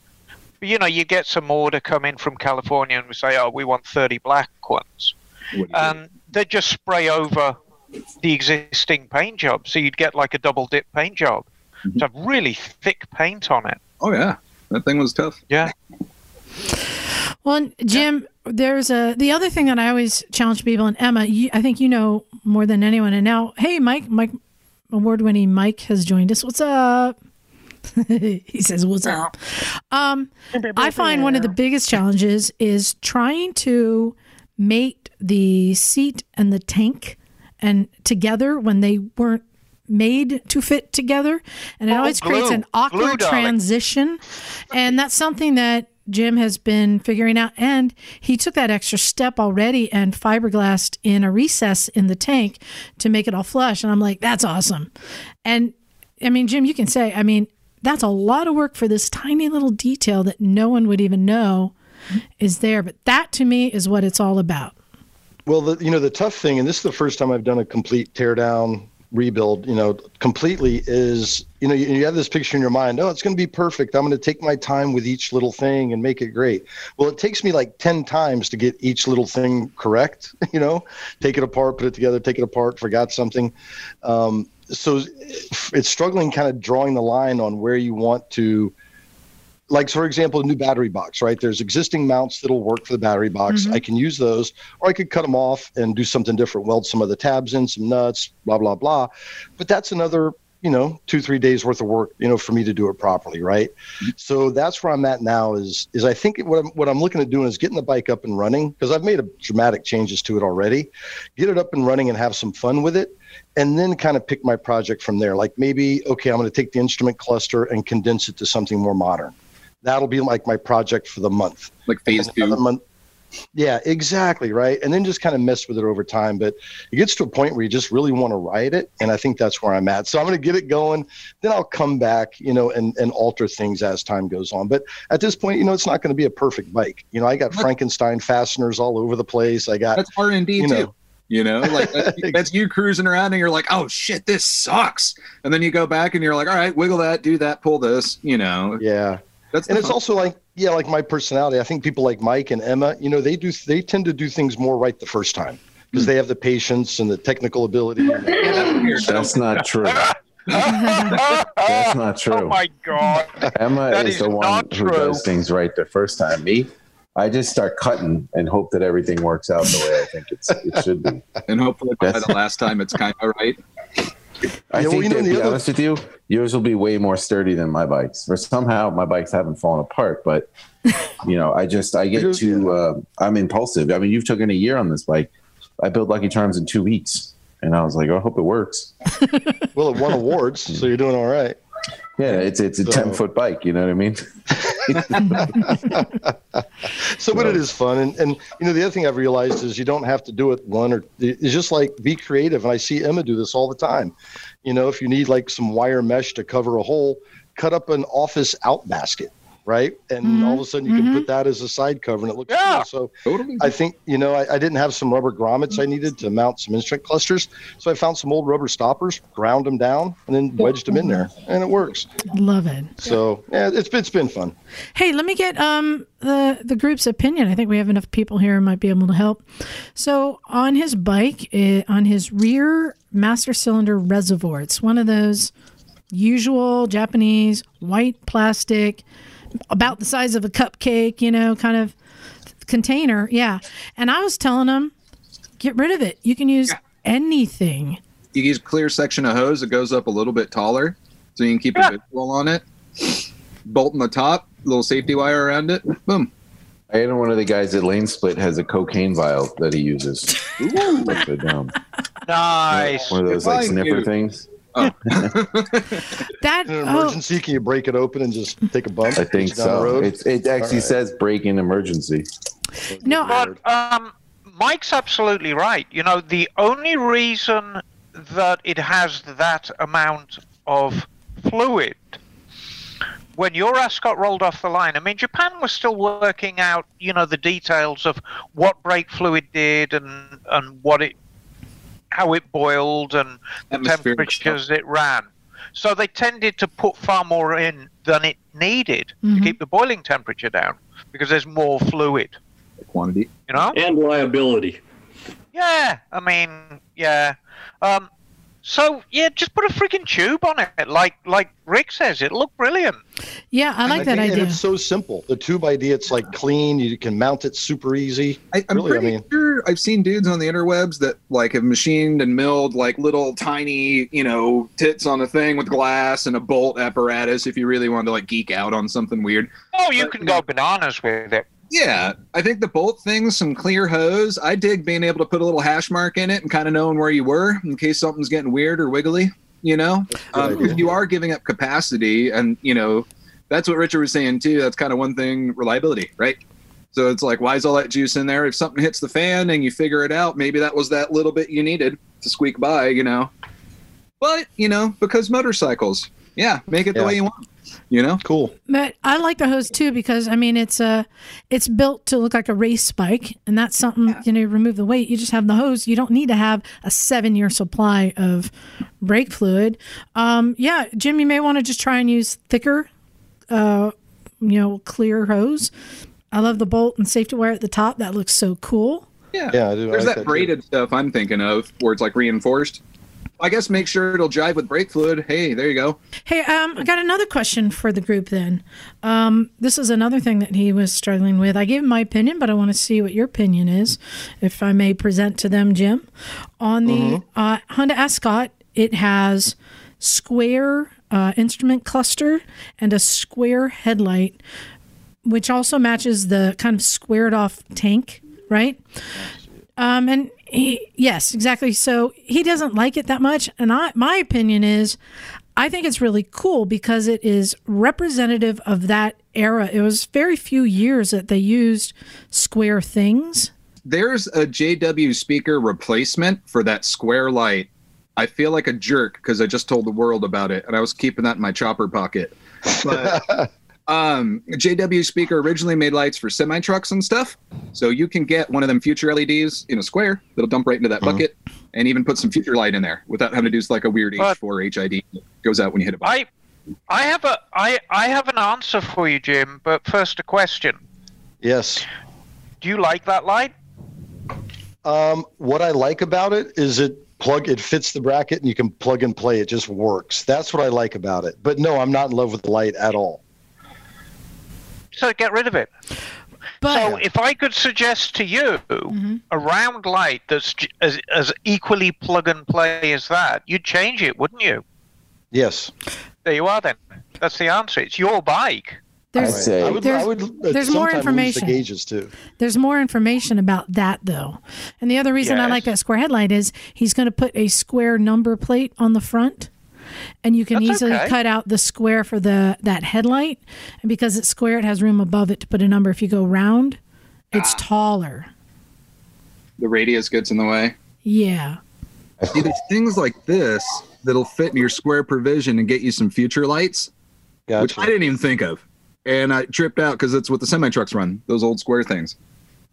but, you know, you get some order come in from California, and we say, "Oh, we want 30 black ones," What do you do? and they just spray over the existing paint job, so you'd get like a double dip paint job. Mhm. To have really thick paint on it. oh, yeah. That thing was tough. Yeah. Well, and Jim, there's a the other thing that I always challenge people, and Emma, you, I think you know more than anyone. And now, hey, Mike, Mike, award-winning Mike has joined us. What's up? he says, "What's up?" Um, I find one of the biggest challenges is trying to mate the seat and the tank and together when they weren't made to fit together. And it Oh, always creates an awkward Glue, transition. And that's something that Jim has been figuring out. And he took that extra step already and fiberglassed in a recess in the tank to make it all flush. And I'm like that's awesome. And I mean Jim you can say I mean that's a lot of work for this tiny little detail that no one would even know is there. But that to me is what it's all about Well, the, you know, the tough thing, and this is the first time I've done a complete teardown rebuild, you know, completely is, you know, you, you have this picture in your mind, oh, it's going to be perfect. I'm going to take my time with each little thing and make it great. Well, it takes me like 10 times to get each little thing correct, you know, take it apart, put it together, take it apart, forgot something. Um, so it's struggling kind of drawing the line on where you want to like for example a new battery box right? There's existing mounts that'll work for the battery box. Mm-hmm. I can use those or i could cut them off and do something different weld some of the tabs in some nuts blah blah blah. But that's another you know two three days worth of work you know for me to do it properly right? Mm-hmm. So that's where i'm at now is is i think what i'm what i'm looking at doing is getting the bike up and running because i've made a dramatic changes to it already get it up and running and have some fun with it and then kind of pick my project from there. Like maybe okay i'm going to take the instrument cluster and condense it to something more modern that'll be like my project for the month Like phase two. month Yeah, exactly. Right. And then just kind of mess with it over time. But it gets to a point where you just really want to ride it. And I think that's where I'm at. So I'm going to get it going. Then I'll come back, you know, and, and alter things as time goes on. But at this point, you know, it's not going to be a perfect bike. You know, I got Frankenstein fasteners all over the place. I got That's R and D too. know. You know, like that's, that's you cruising around and you're like, oh shit, this sucks. And then you go back and you're like, all right, wiggle that, do that, pull this. You know, yeah. That's and it's fun- also like yeah like my personality i think people like mike and emma you know they do they tend to do things more right the first time because hmm. they have the patience and the technical ability that's. That's not true. That's not true. Oh my god. Emma That is is the one not who does things right the first time. Me, I just start cutting and hope that everything works out the way I think it's, it should be. and hopefully by the last time it's kind of right. I Yeah, well, think you know, to be other- honest with you, yours will be way more sturdy than my bikes. For somehow my bikes haven't fallen apart, but you know, I just I get too uh, I'm impulsive. I mean, you've taken a year on this bike. I built Lucky Charms in two weeks, and I was like, I hope it works. well it won awards so you're doing all right Yeah, it's it's a So- ten foot bike. You know what I mean? so but it is fun and and you know the other thing i've realized is you don't have to do it one or it's just like be creative and i see emma do this all the time you know if you need like some wire mesh to cover a hole cut up an office out basket right and all of a sudden you can put that as a side cover and it looks Yeah. cool so Totally. I think you know I, I didn't have some rubber grommets I needed to mount some instrument clusters, so I found some old rubber stoppers, ground them down, and then wedged them in there, and it works. Love it. So yeah, it's been it's been fun. Hey, let me get um the the group's opinion. I think we have enough people here who might be able to help. So on his bike, eh, on his rear master cylinder reservoir, it's one of those usual Japanese white plastic, about the size of a cupcake, you know, kind of container. Yeah, and I was telling him, get rid of it. You can use anything. You use a clear section of hose that goes up a little bit taller, so you can keep a visual on it. Bolt in the top, little safety wire around it. Boom. I know one of the guys at Lane Split has a cocaine vial that he uses. Like the, um, Nice. one of those like Fine, sniffer dude. Things. That In an oh, emergency, can you break it open and just take a bump? I think get you down the so. It's, it actually All right. says break in emergency. no, But um, Mike's absolutely right. You know, the only reason that it has that amount of fluid when your ass got rolled off the line, I mean, Japan was still working out, you know, the details of what brake fluid did and and what it, how it boiled and the Atmospheric temperatures it ran. So they tended to put far more in than it needed Mhm. to keep the boiling temperature down because there's more fluid. Quantity. You know? And liability. Yeah, I mean, yeah. Um, so yeah, just put a freaking tube on it, like like Rick says. It looked brilliant. yeah, I like And that think- and idea. it's so simple. The tube idea, it's like clean. You can mount it super easy. I, I'm Really, I pretty mean- sure I've seen dudes on the interwebs that like have machined and milled like little tiny, you know, tits on a thing with glass and a bolt apparatus. If you really wanted to like geek out on something weird, Oh, you But, can you go know- bananas with it. Yeah, I think the bolt things, some clear hose. I dig being able to put a little hash mark in it and kind of knowing where you were in case something's getting weird or wiggly. You know, um, if you are giving up capacity, and you know, that's what Richard was saying too. That's kind of one thing, reliability, right? So it's like, why is all that juice in there? If something hits the fan and you figure it out, maybe that was that little bit you needed to squeak by, you know. But you know, because motorcycles, yeah, make it the Yeah. way you want. You know, Cool. But I like the hose too because I mean it's uh it's built to look like a race bike, and that's something you know. You remove the weight, you just have the hose. You don't need to have a seven year supply of brake fluid. Um, yeah, Jim, you may want to just try and use thicker, uh, you know, clear hose. I love the bolt and safety wire at the top. That looks so cool. yeah. Yeah, I do. I There's like that too. braided stuff I'm thinking of where it's like reinforced. I guess make sure it'll jive with brake fluid. Hey, there you go. Hey, um, I got another question for the group then. Um, this is another thing that he was struggling with. I gave him my opinion, but I want to see what your opinion is, if I may present to them, Jim. On the uh, Honda Ascot, it has square uh, instrument cluster and a square headlight, which also matches the kind of squared off tank, right? Um, and he, yes, exactly. So he doesn't like it that much. And I, my opinion is, I think it's really cool because it is representative of that era. It was very few years that they used square things. There's a JW speaker replacement for that square light. I feel like a jerk because I just told the world about it and I was keeping that in my chopper pocket. But um, JW speaker originally made lights for semi trucks and stuff. So you can get one of them future LEDs in a square that'll dump right into that bucket and even put some future light in there without having to do like a weird But- H4 HID that goes out when you hit a button. I I have a I I have an answer for you, Jim. But first, a question: Yes. Do you like that light? Um, what I like about it is it plug it fits the bracket and you can plug and play. It just works. That's what I like about it. But no, I'm not in love with the light at all. So get rid of it. But So if I could suggest to you a round light that's as, as equally plug and play as that, you'd change it, wouldn't you? Yes. There you are then. That's the answer. It's your bike. I there's say I would, There's- I would uh, there's more information. the gauges too. there's more information about that though. And the other reason I like that square headlight is he's going to put a square number plate on the front. And you can That's easily okay. cut out the square for the that headlight, and because it's square, it has room above it to put a number. If you go round, it's Ah. taller. the radius gets in the way. Yeah, See, there's things like this that'll fit in your square provision and get you some future lights, which I didn't even think of. And I tripped out because it's what the semi trucks run, those old square things.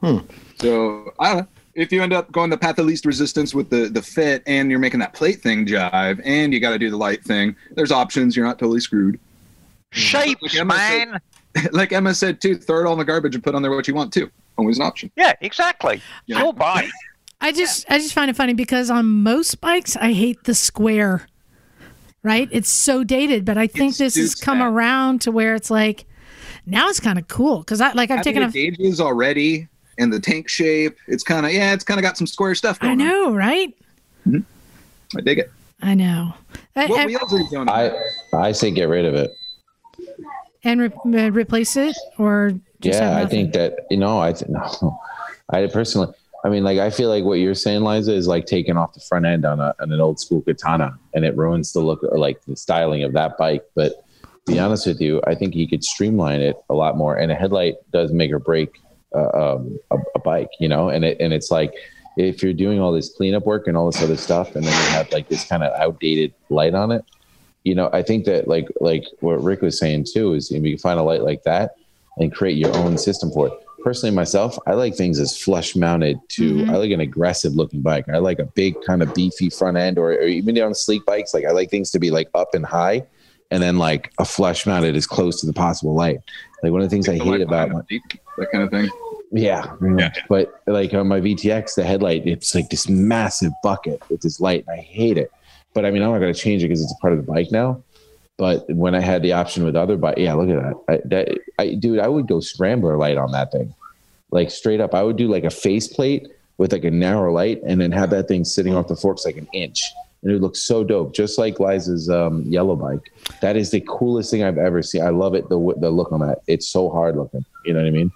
Hmm. So I don't know. If you end up going the path of least resistance with the, the fit and you're making that plate thing jive and you got to do the light thing, there's options. You're not totally screwed. Shapes, Like Emma said- man. like Emma said, too, throw it all in the garbage and put on there what you want, too. Always an option. Yeah, exactly. Yeah. Your bike. I just I just find it funny because on most bikes I hate the square. Right? It's so dated, but I think It this has come that. around to where it's like now it's kind of cool because I like I've Having taken the a gauges already and the tank shape. It's kind of, yeah, it's kind of got some square stuff I going on. know, right? I dig it. I know. I- What I- wheels are you doing? I I say get rid of it. and re- uh, replace it or just yeah, I think that you know, I th- no, I personally, I mean, like I feel like what you're saying, Liza, is like taking off the front end on, a, on an old school katana, and it ruins the look or like the styling of that bike. But to be honest with you, I think you could streamline it a lot more, and a headlight does make or break uh, um, a, a bike, you know. And it and it's like if you're doing all this cleanup work and all this other stuff, and then you have like this kind of outdated light on it, you know, I think that like like what Rick was saying too is if you can find a light like that and create your own system for it. Personally, myself, I like things as flush mounted to. Mhm. I like an aggressive looking bike. I like a big kind of beefy front end, or, or even on sleek bikes. Like I like things to be like up and high, and then like a flush mounted as close to the possible light. Like one of the things I The hate about my, seat, that kind of thing. yeah, Yeah. But like on my VTX, the headlight, it's like this massive bucket with this light. And I hate it. But I mean, I'm not going to change it because it's a part of the bike now. But when I had the option with other bike, yeah, look at that. I, that I, dude, I would go scrambler light on that thing, like straight up. I would do like a faceplate with like a narrow light, and then have that thing sitting off the forks like an inch, and it looks so dope, just like Liza's um, yellow bike. That is the coolest thing I've ever seen. I love it. The the look on that. It's so hard looking. You know what I mean?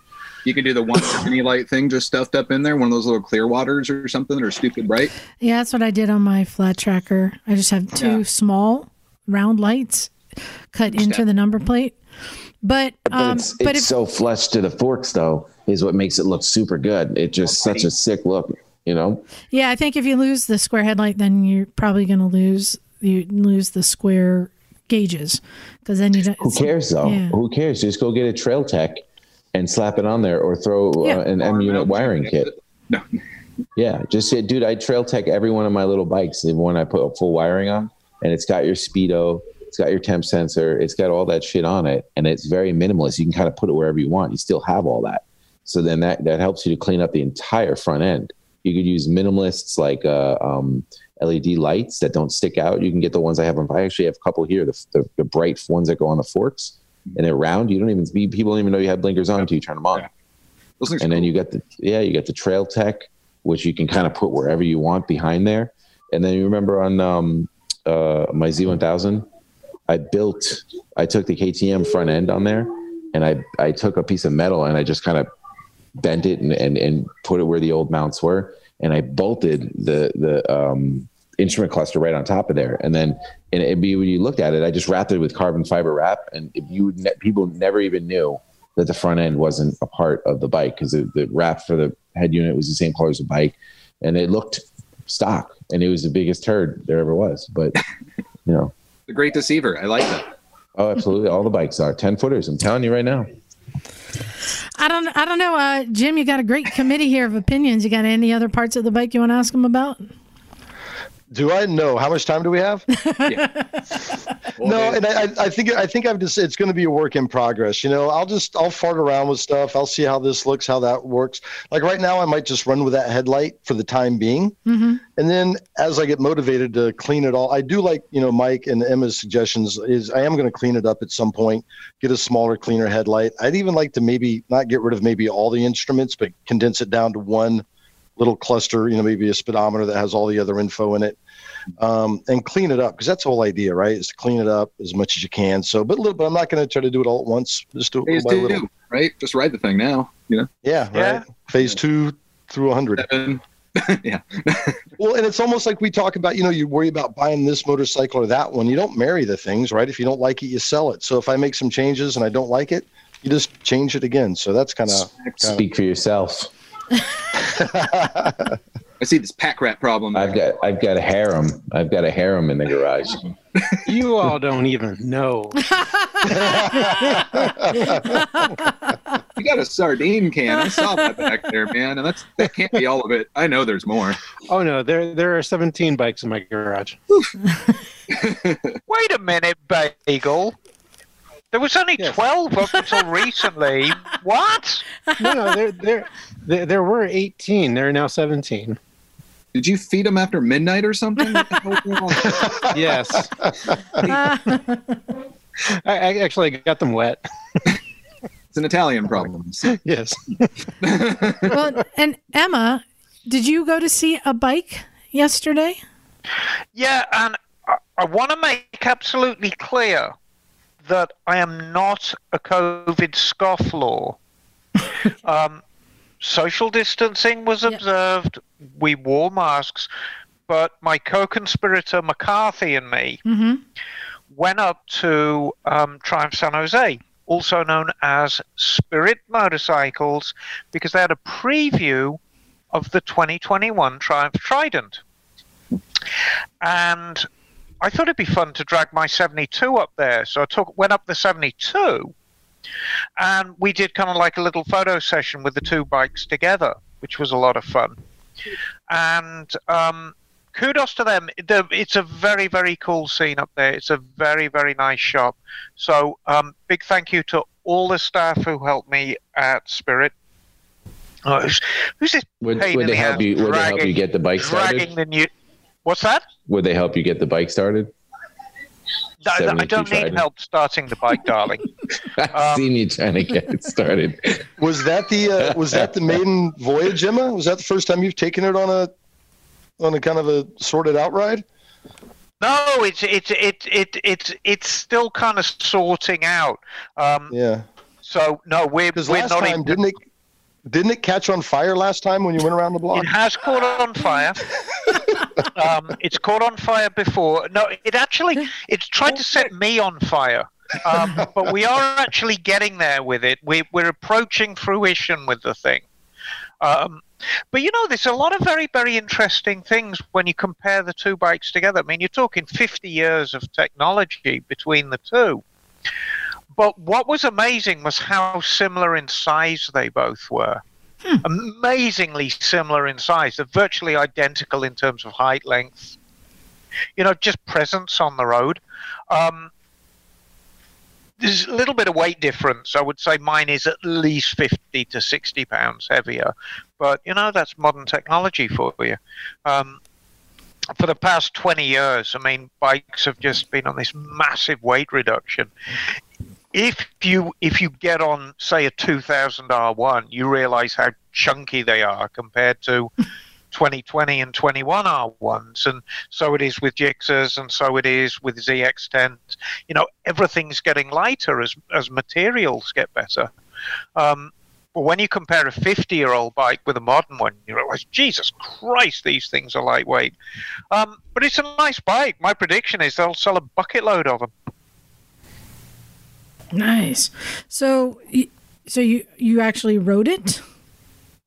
You can do the one mini light thing just stuffed up in there, one of those little clear waters or something that are stupid bright. Yeah, that's what I did on my flat tracker. I just have two Yeah. small round lights cut into the number plate. But But um, it's, but it's if so flush to the forks, though, is what makes it look super good. It just such a sick look, you know. yeah, I think if you lose the square headlight, then you're probably going to lose you lose the square gauges because then you don't. Who cares though? Yeah. Who cares? Just go get a Trail Tech and slap it on there, or throw Yeah. uh, an M unit wiring kit. No. Yeah, just say, dude, I Trail Tech every one of my little bikes. The one I put a full wiring on, and it's got your speedo, it's got your temp sensor, it's got all that shit on it, and it's very minimalist. You can kind of put it wherever you want. You still have all that. So then that that helps you to clean up the entire front end. You could use minimalists like uh, um, LED lights that don't stick out. You can get the ones I have on. I actually have a couple here, the, the, the bright ones that go on the forks, and they're round. You don't even people don't even know you have blinkers on until you turn them on. Yeah. And are then you got the yeah, you got the Trail Tech, which you can kind of put wherever you want behind there. And then you remember on um, uh, my Z1000, I built, I took the KTM front end on there, and I I took a piece of metal and I just kind of bent it and, and and put it where the old mounts were, and I bolted the the um instrument cluster right on top of there. And then, and it'd be when you looked at it, I just wrapped it with carbon fiber wrap, and if you ne- people never even knew that the front end wasn't a part of the bike because the, the wrap for the head unit was the same color as the bike, and it looked stock, and it was the biggest turd there ever was. But you know, The great deceiver. I like that. oh, absolutely, all the bikes are ten footers. I'm telling you right now. I don't. I don't know, uh, Jim. You got a great committee here of opinions. You got any other parts of the bike you want to ask them about? Do I know how much time do we have? no, and I, I think I think I've just it's going to be a work in progress. You know, I'll just I'll fart around with stuff. I'll see how this looks, how that works. Like right now, I might just run with that headlight for the time being, Mm-hmm. and then as I get motivated to clean it all, I do like you know Mike and Emma's suggestions. Is I am going to clean it up at some point, get a smaller, cleaner headlight. I'd even like to maybe not get rid of maybe all the instruments, but condense it down to one little cluster. You know, maybe a speedometer that has all the other info in it um, and clean it up because that's the whole idea, right? Is to clean it up as much as you can. So, but little, but I'm not going to try to do it all at once. Just do it Phase little by two, little. right? Just ride the thing now. You know, Yeah, Yeah. right. Phase two through 100. Seven. yeah. Well, and it's almost like we talk about, you know, you worry about buying this motorcycle or that one. You don't marry the things, right? If you don't like it, you sell it. So if I make some changes and I don't like it, you just change it again. So that's kind of. Speak for yourself. I see this pack rat problem. I've got I've got a harem. I've got a harem in the garage. You all don't even know. You got a sardine can. I saw that back there, man. And that's that can't be all of it. I know there's more. Oh no, there there are 17 bikes in my garage. Wait a minute, Bagel. There was only Yes. 12 up until recently. What? No, no, there there there, there were 18. There are now 17. Did you feed them after midnight or something? What the hell was going on? Yes, I, I actually got them wet. It's an Italian problem. Yes. well, and Emma, did you go to see a bike yesterday? Yeah, and I, I want to make absolutely clear that I am not a COVID scofflaw. um, social distancing was observed. We wore masks, but my co-conspirator McCarthy and me Mm-hmm. went up to um, Triumph San Jose, also known as Spirit Motorcycles, because they had a preview of the 2021 Triumph Trident. And I thought it'd be fun to drag my 72 up there. So I took went up the 72 and we did kind of like a little photo session with the two bikes together, which was a lot of fun. And um, kudos to them. It's a very, very cool scene up there. It's a very, very nice shop. So um, big thank you to all the staff who helped me at Spirit. Oh, who's, who's this Would, would they the help you? Would they help you get the bike started? the new? What's that? Would they help you get the bike started? No, I don't need help starting the bike, darling. I've Um, seen you trying to get it started. Was that the uh, was that the maiden voyage, Emma? Was that the first time you've taken it on a on a kind of a sorted out ride? No, it's it's it's it, it's it's still kind of sorting out. Um, Yeah. So no, we're we're last not time even. didn't it didn't it catch on fire last time when you went around the block? It has caught on fire. um, it's caught on fire before. No, it actually it's tried to set me on fire. Um, but we are actually getting there with it. We, we're approaching fruition with the thing. Um, but you know, there's a lot of very, very interesting things when you compare the two bikes together. I mean, you're talking 50 years of technology between the two. But what was amazing was how similar in size they both were. Amazingly similar in size. They're virtually identical in terms of height, length, you know, just presence on the road. Um, there's a little bit of weight difference. I would say mine is at least 50 to 60 pounds heavier. But, you know, that's modern technology for you. Um, for the past 20 years, I mean, bikes have just been on this massive weight reduction. If you if you get on, say, a 2000 R1, you realize how chunky they are compared to 2020 and 21 R1s, and so it is with Gixxers, and so it is with ZX10s. You know, everything's getting lighter as as materials get better. Um, But when you compare a 50 year old bike with a modern one, you realize, Jesus Christ, these things are lightweight. Um, but it's a nice bike. My prediction is they'll sell a bucket load of them. Nice. So, so you you actually wrote it?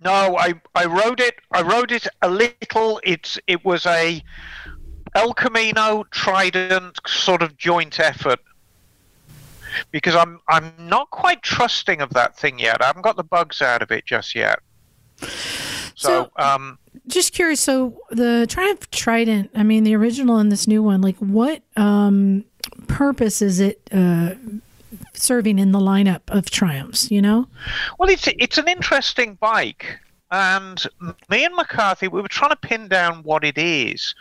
No, I, I rode it. I wrote it a little. It's it was a El Camino Trident sort of joint effort because I'm I'm not quite trusting of that thing yet. I haven't got the bugs out of it just yet. So, um, Just curious. So the Triumph Trident. I mean, the original and this new one. Like, what um, purpose is it uh, serving in the lineup of Triumphs? You know? Well, it's it's an interesting bike, and me and McCarthy we were trying to pin down what it is.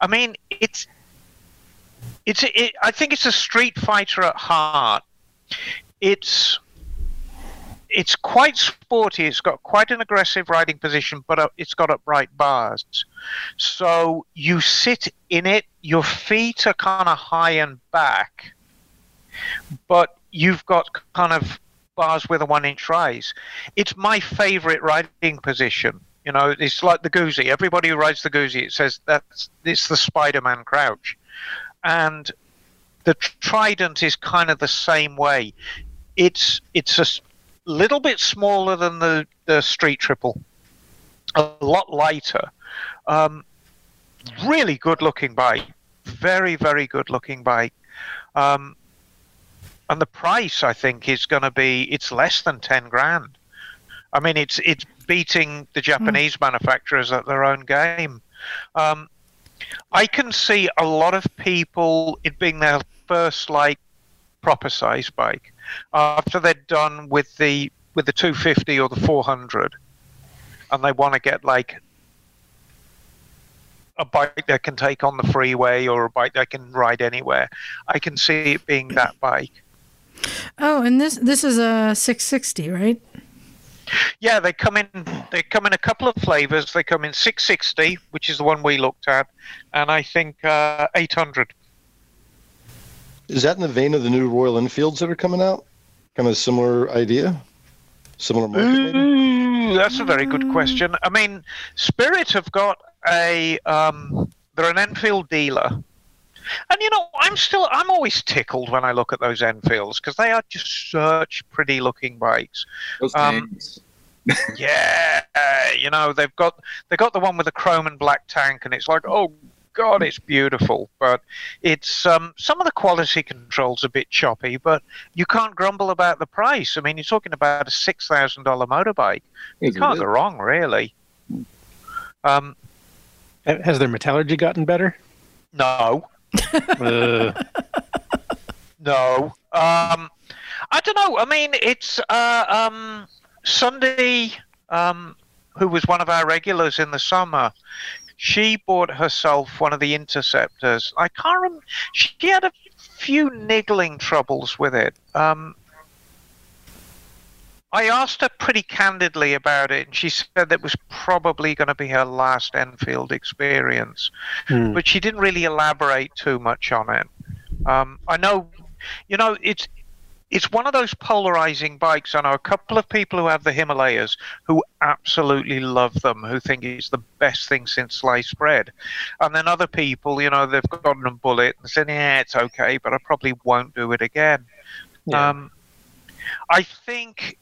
I mean, it's it's it, I think it's a street fighter at heart. It's it's quite sporty. It's got quite an aggressive riding position, but uh, it's got upright bars. So you sit in it. Your feet are kind of high and back, but you've got kind of bars with a one inch rise. It's my favorite riding position. You know, it's like the Guzzi. Everybody who rides the Guzzi, it says that's it's the Spider Man crouch. And the Trident is kind of the same way. It's it's a little bit smaller than the, the Street Triple, a lot lighter. Um, really good looking bike. Very, very good looking bike. Um, and the price I think is going to be it's less than ten grand. I mean, it's it's beating the Japanese manufacturers at their own game. Um, I can see a lot of people it being their first like proper size bike after they're done with the with the 250 or the 400, and they want to get like a bike that can take on the freeway or a bike that can ride anywhere. I can see it being that bike. Oh, and this this is a 660, right? Yeah, they come in. They come in a couple of flavors. They come in 660, which is the one we looked at, and I think uh, 800. Is that in the vein of the new Royal Enfields that are coming out? Kind of similar idea, similar market. maybe? Ooh, that's a very good question. I mean, Spirit have got a. Um, they're an Enfield dealer, and you know, I'm still. I'm always tickled when I look at those Enfields because they are just such pretty looking bikes. Those Um, yeah, you know they've got they got the one with the chrome and black tank, and it's like, oh god, it's beautiful. But it's um, some of the quality controls a bit choppy, but you can't grumble about the price. I mean, you're talking about a six thousand dollar motorbike. You Yes, it can't is. go wrong, really. Um, Has their metallurgy gotten better? no, Uh, no. Um, I don't know. I mean, it's uh, um, Sunday, um, who was one of our regulars in the summer. She bought herself one of the interceptors. I can't remember. She had a few niggling troubles with it. Um, I asked her pretty candidly about it, and she said that was probably going to be her last Enfield experience hmm. but she didn't really elaborate too much on it. Um, I know, you know, it's it's one of those polarizing bikes. I know a couple of people who have the Himalayans who absolutely love them, who think it's the best thing since sliced bread, and then other people, you know, they've gotten a bullet and said, "Yeah, it's okay, but I probably won't do it again." Yeah. Um, I think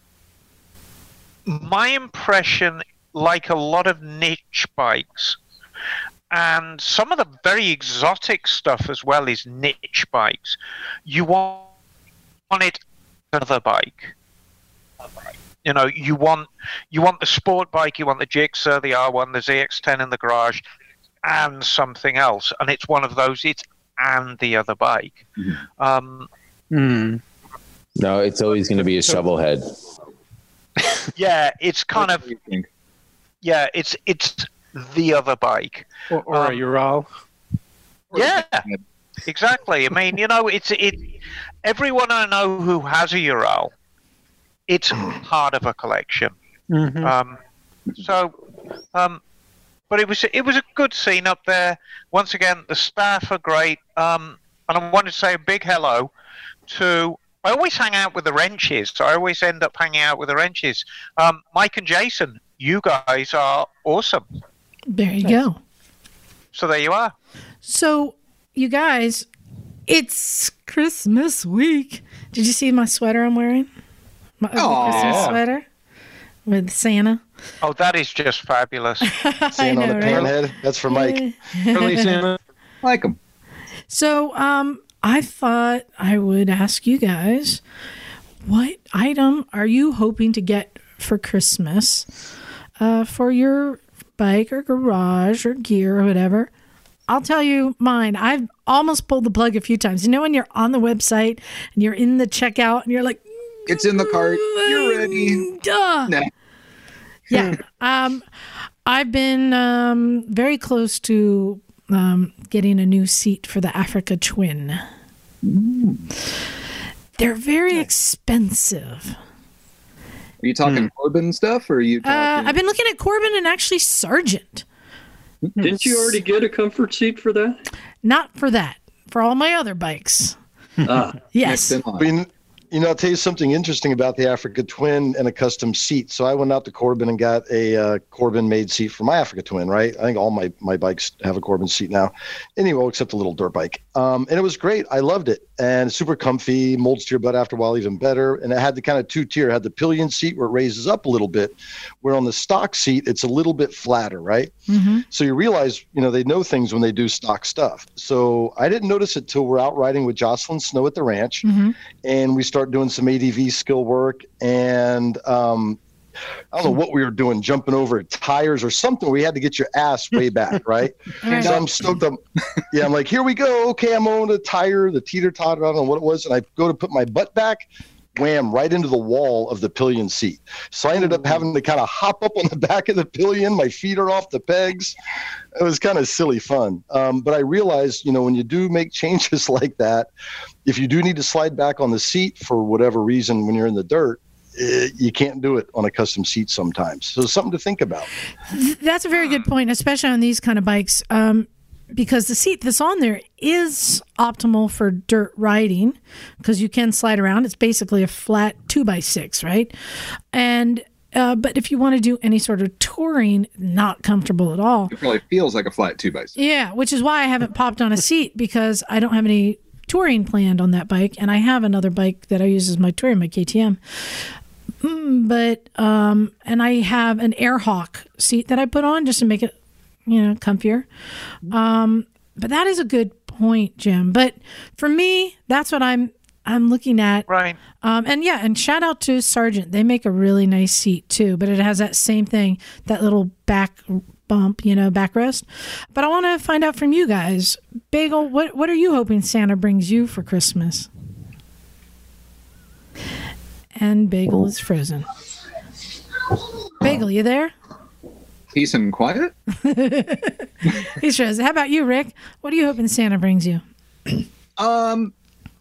my impression, like a lot of niche bikes, and some of the very exotic stuff as well is niche bikes. You want want it another bike. You know, you want you want the sport bike, you want the Gixxer, the R1, the ZX10 in the garage, and something else. And it's one of those. It's and the other bike. Um, hmm. No, it's always going to be a shovel head. Yeah, it's kind What of you think? yeah, it's it's the other bike. Or, or a Um, Ural. Yeah, exactly. I mean, you know, it's it. Everyone I know who has a Ural, it's part of a collection. Mhm. Um, so, um, but it was it was a good scene up there. Once again, the staff are great. Um, and I wanted to say a big hello to I always hang out with the wrenches. So I always end up hanging out with the wrenches. Um, Mike and Jason, you guys are awesome. There you go. So there you are. So, you guys, it's Christmas week. Did you see my sweater I'm wearing? My ugly Christmas sweater with Santa. Oh, that is just fabulous. Seeing on the right? panhead. That's for Mike. Early Santa. Like him. So, um, I thought I would ask you guys, what item are you hoping to get for Christmas, uh, for your bike or garage or gear or whatever? I'll tell you mine. I've almost pulled the plug a few times. You know when you're on the website and you're in the checkout and you're like, It's in the cart. You're ready. Duh. Nah. Yeah. Um, I've been um, very close to um, getting a new seat for the Africa Twin. They're very expensive. Are you talking Corbin stuff or are you Talking... Uh. I've been looking at Corbin and actually Sargent. Didn't you already get a comfort seat for that? Not for that, for all my other bikes. Ah, Yes. Next in line. I mean, you know, I'll tell you something interesting about the Africa Twin and a custom seat. So I went out to Corbin and got a uh, Corbin made seat for my Africa Twin, right? I think all my, my bikes have a Corbin seat now. Anyway, except a little dirt bike. Um, and it was great. I loved it. And super comfy, molds to your butt after a while, even better. And it had the kind of two tier, had the pillion seat where it raises up a little bit, where on the stock seat, it's a little bit flatter, right? hmm So you realize, you know, they know things when they do stock stuff. So I didn't notice it till we're out riding with Jocelyn Snow at the ranch, hmm and we start doing some ADV skill work. And um, I don't know what we were doing, jumping over tires or something. We had to get your ass way back, right? So I'm stoked. Yeah, I'm like, here we go. Okay, I'm on the tire, the teeter totter. I don't know what it was, and I go to put my butt back. Wham! Right into the wall of the pillion seat. So I ended up having to kind of hop up on the back of the pillion. My feet are off the pegs. It was kind of silly fun. Um, but I realized, you know, when you do make changes like that, if you do need to slide back on the seat for whatever reason when you're in the dirt, eh, you can't do it on a custom seat sometimes. So something to think about. That's a very good point, especially on these kind of bikes, um, because the seat that's on there is optimal for dirt riding because you can slide around. It's basically a flat two by six, right? And uh, but if you want to do any sort of touring, not comfortable at all. It probably feels like a flat two by six. Yeah, which is why I haven't popped on a seat because I don't have any touring planned on that bike, and I have another bike that I use as my touring, my KTM. Mm, but um, and I have an Airhawk seat that I put on just to make it, you know, comfier. Um, but that is a good point, Jim. But for me, that's what I'm I'm looking at. right. Um, and yeah, and shout out to Sargent. They make a really nice seat too, but it has that same thing, that little back bump, you know, backrest. But I want to find out from you guys, Bagel. What what are you hoping Santa brings you for Christmas? And Bagel is frozen. Bagel, you there? Peace and quiet. He's frozen. How about you, Rick? What are you hoping Santa brings you? Um,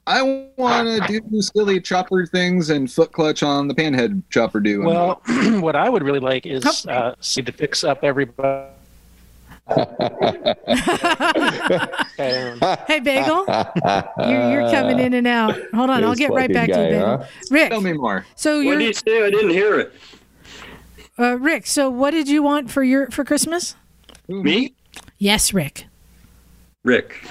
I want to do silly chopper things and foot clutch on the panhead chopper do. Well, what I would really like is uh, see to fix up everybody. Hey, Bagel, you're, you're coming in and out. Hold on, I'll get right fucking back to you, Bagel. huh? Rick, Tell me more. so what you're did you say? I didn't hear it. Uh, Rick, so what did you want for your for Christmas? Me? Yes, Rick. Rick.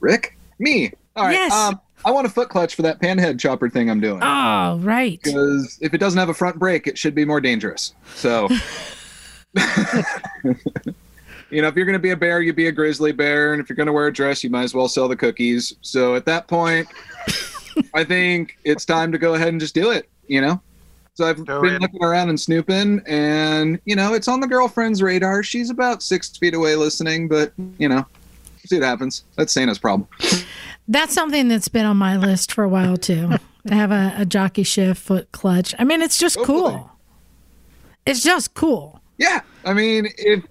Rick? Me. All right. Yes. Um, I want a foot clutch for that panhead chopper thing I'm doing. Oh, right. Because if it doesn't have a front brake, it should be more dangerous. So, you know, if you're going to be a bear, you be a grizzly bear. And if you're going to wear a dress, you might as well sell the cookies. So at that point, I think it's time to go ahead and just do it, you know? So I've Do been it. looking around and snooping, and, you know, it's on the girlfriend's radar. She's about six feet away listening, but, you know, see what happens. That's Santa's problem. That's something that's been on my list for a while too. to have a, a jockey shift foot clutch. I mean, it's just oh, Hopefully. cool. It's just cool. Yeah, I mean, if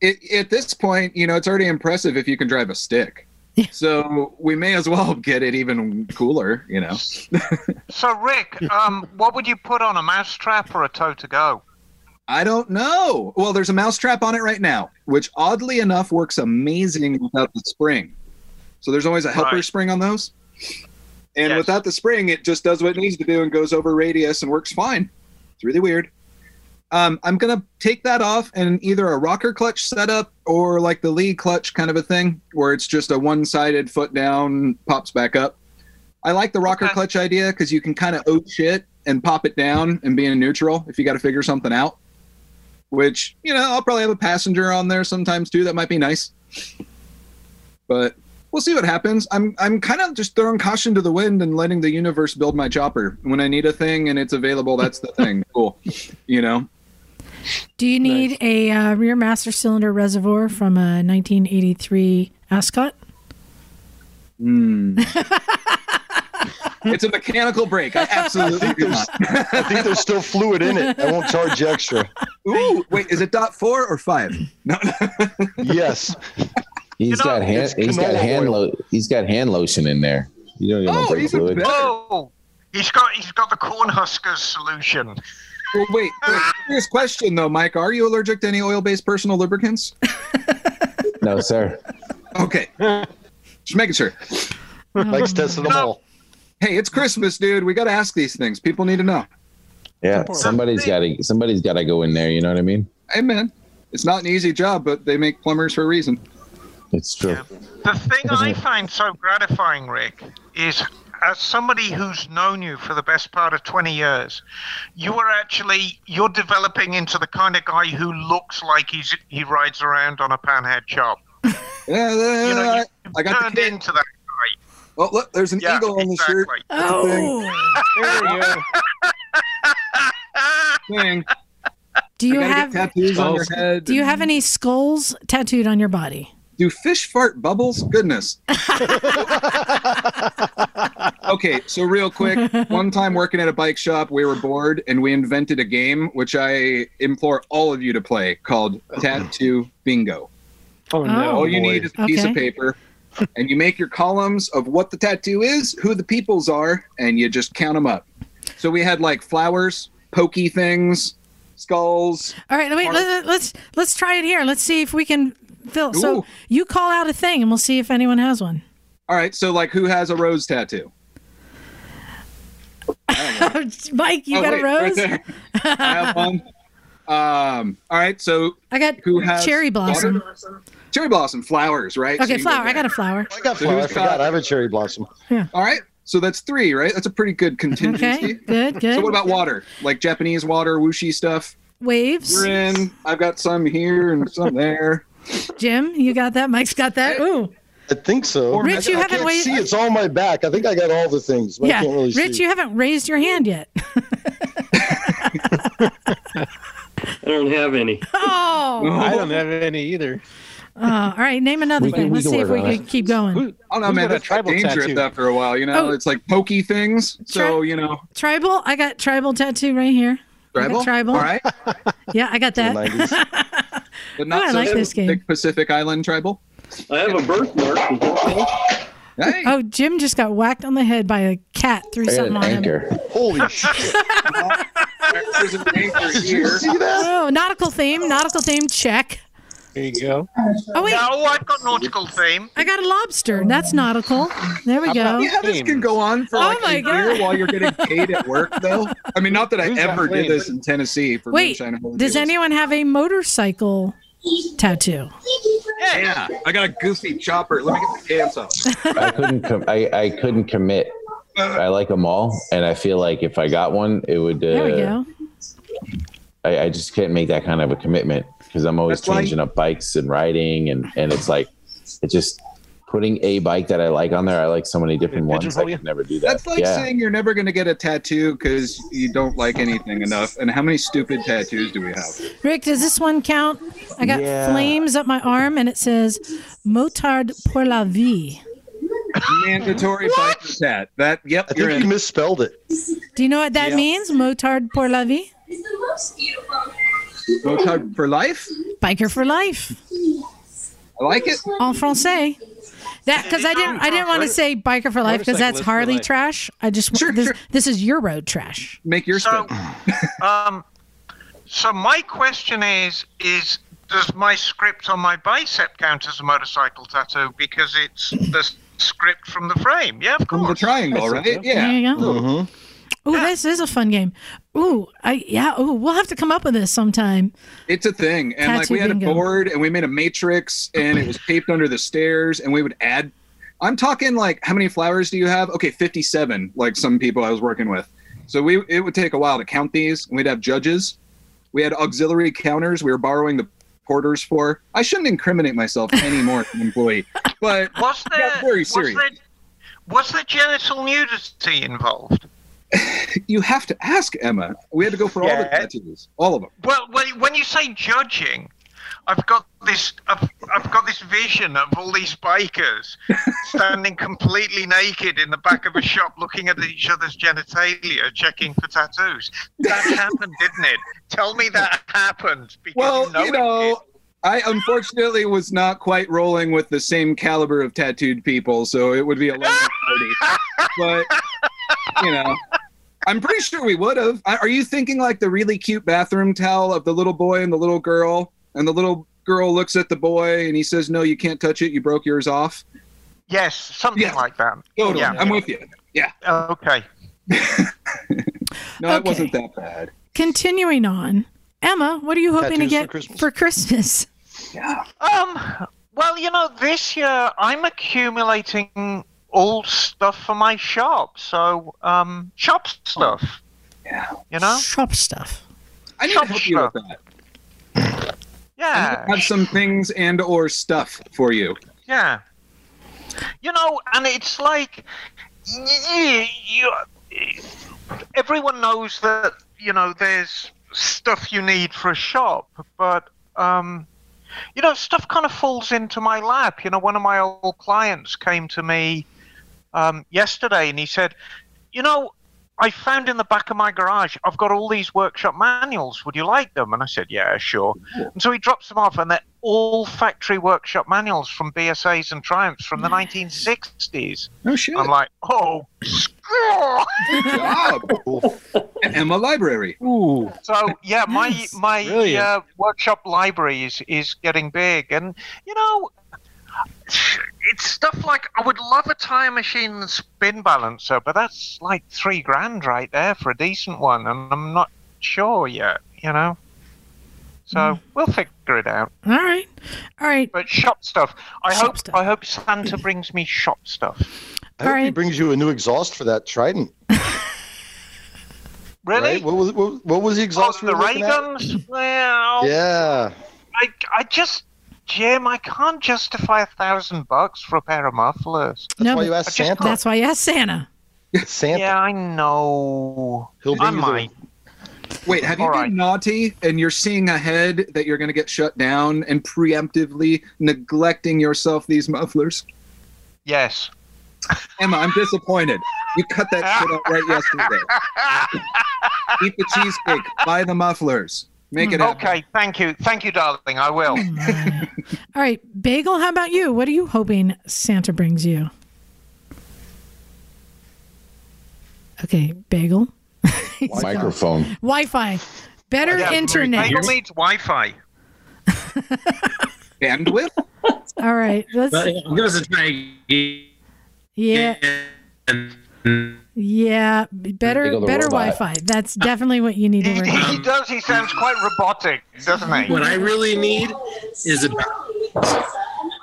it, at this point, you know, it's already impressive if you can drive a stick. Yeah. So we may as well get it even cooler, you know. So Rick, um, what would you put on a mousetrap or a toe to go? I don't know. Well, there's a mousetrap on it right now, which oddly enough works amazing without the spring. So there's always a helper Right. spring on those. And Yes. without the spring, it just does what it needs to do and goes over radius and works fine. It's really weird. Um, I'm gonna take that off and either a rocker clutch setup or like the lead clutch kind of a thing, where it's just a one-sided foot down, pops back up. I like the rocker Okay. clutch idea because you can kind of oat shit and pop it down and be in neutral if you got to figure something out. Which you know, I'll probably have a passenger on there sometimes too. That might be nice, but we'll see what happens. I'm I'm kind of just throwing caution to the wind and letting the universe build my chopper. When I need a thing and it's available, that's the thing. Cool, you know. Do you need a uh, rear master cylinder reservoir from a 1983 Ascot? Hmm. it's a mechanical brake. I absolutely do not. I think there's still fluid in it. I won't charge you extra. Ooh, wait, is it dot four or five? No, Yes. He's You know, got hand. He's got hand. Lo- he's got hand lotion in there. You don't even Oh, break he's fluid. Oh, he's got he's got the Cornhuskers solution. Well, wait. wait. Ah. Serious question though, Mike. Are you allergic to any oil-based personal lubricants? No, sir. Okay, just making sure. Mike's testing them all. Hey, it's Christmas, dude. We got to ask these things. People need to know. Yeah, somebody's got to. Somebody's got to go in there. You know what I mean? Hey, man, it's not an easy job, but they make plumbers for a reason. It's true. The thing I find so gratifying, Rick, is as somebody who's known you for the best part of 20 years, you are actually you're developing into the kind of guy who looks like he's he rides around on a panhead chop. Yeah, You know, I, you I got turned into that guy. Oh, look, there's an Yeah, eagle on the shirt. Oh, There we go. Thing. do you have tattoos on your head. do you and- have any skulls tattooed on your body? Do fish fart bubbles? Goodness. okay, so real quick, one time working at a bike shop, we were bored and we invented a game which I implore all of you to play called Tattoo Bingo. Oh no! Oh. All you boy. need is a piece of paper and you make your columns of what the tattoo is, who the peoples are, and you just count them up. So we had like flowers, pokey things, skulls. All right, wait. Heart. Let, let's let's try it here. Let's see if we can fill. So you call out a thing, and we'll see if anyone has one. All right, so like who has a rose tattoo? Mike, you Oh, got wait, a rose? there. I have one. Um, all right, so I got who has cherry blossom. water? Cherry blossom flowers, right? Okay, you flower. I got a flower. I got So flower. I forgot. got- I have a cherry blossom. Yeah. All right, so that's three, right? That's a pretty good contingency. Okay, good, good. So what about water? Like Japanese water, whooshy stuff? Waves? We're in. I've got some here and some there. Jim, you got that? Mike's got that. Ooh, I think so. Rich, you I haven't can't wait- see. It's on my back. I think I got all the things. But I yeah. can't really Rich, see. you haven't raised your hand yet. I don't have any. Oh, I don't have any either. Uh, all right. Name another We can- thing. Let's see if we can keep going. Who, Oh no, Who's man, got that's tribal dangerous tattoo? after a while. You know, Oh. it's like pokey things. So Tri- you know, Tribal. I got tribal tattoo right here. Tribal. tribal. All right, Yeah, I got The that. 90s. but oh, not Oh, I so like this game. big Pacific Island tribal. I have a birthmark. Is that okay? Hey, Oh, Jim just got whacked on the head by a cat. Threw I something an on him. anchor. Holy shit! there's an anchor Did you here. see that? Oh, nautical theme. Nautical theme. Check. There you go. Oh wait, No, I've got nautical theme. I got a lobster. That's nautical. There we How go. Yeah, this can go on for Oh like my a God. year while you're getting paid at work, though. I mean, not that I Who's got ever did this in Tennessee for Wait, moonshine and holy does deals. anyone have a motorcycle tattoo? Yeah, I got a goofy chopper. Let me get the pants off. I couldn't. Com- I I couldn't commit. I like them all, and I feel like if I got one, it would. Uh, There we go. I, I just can't make that kind of a commitment because I'm always That's why- changing up bikes and riding, and and it's like it just putting a bike that I like on there. I like so many different ones. I pigeonhole could never do that. That's like yeah. saying you're never going to get a tattoo because you don't like anything enough. And how many stupid tattoos do we have? Rick, does this one count? I got Yeah. flames up my arm and it says Motard pour la vie. Mandatory biker tat. That, yep, I you're think you in. misspelled it. Do you know what that Yeah. means? Motard pour la vie? Motard for life. Biker for life. I like it. En français. That because I didn't I didn't want to say biker for life because that's Harley trash. I just Sure, this, sure. this is your road trash. Make your So, um, so my question is: is does my script on my bicep count as a motorcycle tattoo? Because it's the script from the frame. Yeah, of From the course. triangle, right? There Yeah. you go. Mm-hmm. Ooh, this is a fun game. Ooh, I yeah. Ooh, we'll have to come up with this sometime. It's a thing. And like Tattoo we had bingo. a board and we made a matrix and it was taped under the stairs and we would add I'm talking like how many flowers do you have? Okay, 57 like some people I was working with. So we it would take a while to count these and we'd have judges. We had auxiliary counters we were borrowing the porters for. I shouldn't incriminate myself anymore as an employee. But Was there, Yeah, very was serious. there was there genital nudity involved? you have to ask Emma. We had to go for all the tattoos. All of them. Well, when, you say judging, I've got this. I've, I've got this vision of all these bikers standing completely naked in the back of a shop, looking at each other's genitalia, checking for tattoos. That happened, didn't it? Tell me that happened. Because Well, you know, you know, I unfortunately was not quite rolling with the same caliber of tattooed people, so it would be a long party. But you know, I'm pretty sure we would have. Are you thinking like the really cute bathroom towel of the little boy and the little girl, and the little girl looks at the boy and he says, "No, you can't touch it. You broke yours off." Yes, something Yeah. like that. Totally, Yeah. I'm with you. Yeah, Okay. no, Okay. it wasn't that bad. Continuing on, Emma, what are you hoping to get for Christmas? for Christmas? Um. Well, you know, this year I'm accumulating old stuff for my shop. So, um, shop stuff. Yeah. You know. Shop stuff. I need Shop to help you with that. Yeah. I have some things and or stuff for you. Yeah. You know, and it's like y- you, everyone knows that you know there's stuff you need for a shop, but um, you know stuff kind of falls into my lap. You know, one of my old clients came to me um, yesterday and he said, "You know." I found in the back of my garage, I've got all these workshop manuals. Would you like them? And I said, yeah, sure. And so he drops them off, and they're all factory workshop manuals from BSAs and Triumphs from the 1960s. Oh shit! I'm like, oh, score! job. Emma Library. Ooh, So yeah, my my uh, workshop library is, is getting big, and you know, it's stuff like I would love a tire machine and spin balancer, but that's like three grand right there for a decent one, and I'm not sure yet. You know, so hmm. we'll figure it out. All right, all right. But shop stuff. I Shop hope stuff. I hope Santa brings me shop stuff. I hope he brings you a new exhaust for that Trident. Really? Right? What was what, what was the Oh, exhaust we the were ray looking at? guns? Well, Yeah. I, I just, Jim, I can't justify a thousand bucks for a pair of mufflers. That's No, why you but asked I just- Santa. that's why you asked Santa. Santa. Yeah, I know. He'll I bring you might. Wait, have you All been right. naughty and you're seeing ahead that you're going to get shut down and preemptively neglecting yourself these mufflers? Yes. Emma, I'm disappointed. You cut that shit out right yesterday. Eat the cheesecake. Buy the mufflers. Make it hmm. happen. Okay, thank you. Thank you, darling. I will. All right, Bagel. How about you? What are you hoping Santa brings you? Okay, Bagel. Microphone. Wi-Fi. Better Yeah, internet. Bagel needs Wi-Fi. Bandwidth? All right. Let's. But give us a try. Yeah. Yeah. Yeah, better. Better robot. Wi-Fi. That's definitely what you need to He, work he on. does. He sounds quite robotic, doesn't he? What I really need is a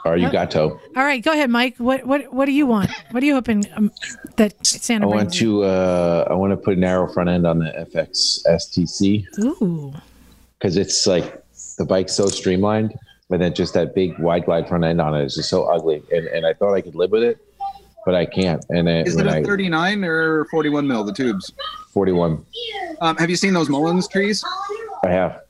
Arigato. All right. Go ahead, Mike. What What What do you want? What are you hoping um, that Santa I want you? to uh, I want to put an arrow front end on the FX STC Ooh. because it's like the bike's so streamlined, but then just that big wide glide front end on it is just so ugly. And and I thought I could live with it, but I can't. And then Is it a I 39 or 41 mil, the tubes? 41, Um, have you seen those Mullins trees? I have.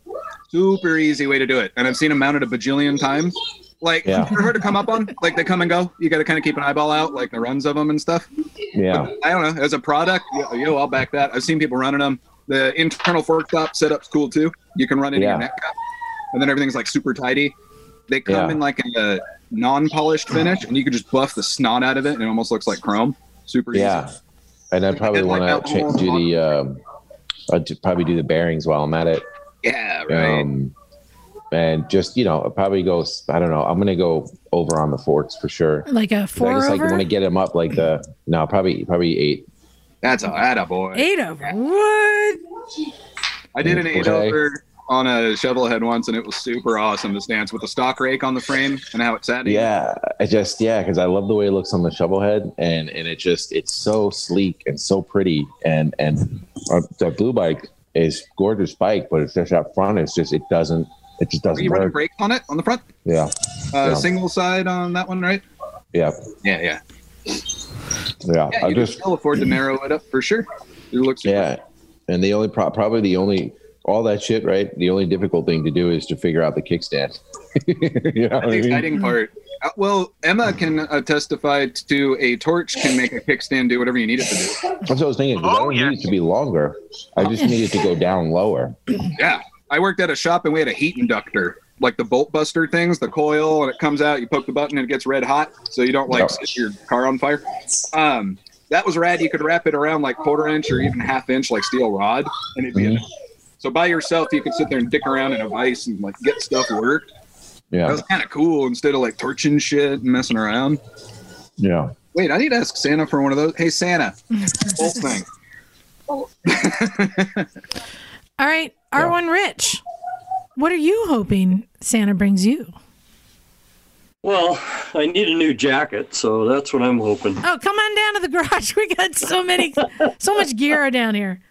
Super easy way to do it. And I've seen them mounted a bajillion times. Like, Yeah. they're hard to come up on. Like, they come and go. You got to kind of keep an eyeball out, like the runs of them and stuff. Yeah. I don't know. As a product, yo, yo, I'll back that. I've seen people running them. The internal fork top setup's cool too. You can run it in your neck cup, and then everything's like super tidy. They come Yeah. in like a non-polished finish, and you can just buff the snot out of it, and it almost looks like chrome. Super Yeah. easy. And I probably Like want to alcohol. do the um, I'd probably do the bearings while I'm at it. Yeah, right. Um, and just you know, I'll probably go. I don't know. I'm gonna go over on the forks for sure. Like a 'Cause I four just like over, want to get them up like the no, probably probably eight. That's a atta boy. eight over. What? I did an eight Okay. over on a shovel head once, and it was super awesome to stance with the stock rake on the frame and how it sat. Yeah, I just yeah, because I love the way it looks on the shovel head, and and it just it's so sleek and so pretty, and and uh, the blue bike is gorgeous bike, but it's just up front. It's just it doesn't it just doesn't you running work. brakes on it on the front? Yeah, Uh, Yeah. Single side on that one, right? yeah, Yeah, yeah. yeah. Yeah, I you just still afford to narrow it up for sure. It looks yeah, and the only pro- probably the only all that shit right. The only difficult thing to do is to figure out the kickstand. you know what That's I the mean? exciting part. Uh, well, Emma can uh, testify to a torch can make a kickstand do whatever you need it to do. That's what I was thinking. 'cause I Oh, don't yeah. need it to be longer. I just need it to go down lower. Yeah, I worked at a shop and we had a heat inductor, like the bolt buster things, the coil, and it comes out. You poke the button and it gets red hot, so you don't like Yeah. set your car on fire. Um, that was rad. You could wrap it around like quarter inch or even half inch, like steel rod, and it'd be Mhm. Enough. So by yourself, you could sit there and dick around in a vise and like get stuff worked. Yeah. That Yeah, was kind of cool instead of like torching shit and messing around. yeah. Wait, I need to ask Santa for one of those. Hey, Santa, bolt thing. All right, R1 Rich. What are you hoping Santa brings you? Well, I need a new jacket, so that's what I'm hoping. Oh, come on down to the garage. We got so many, so much gear down here.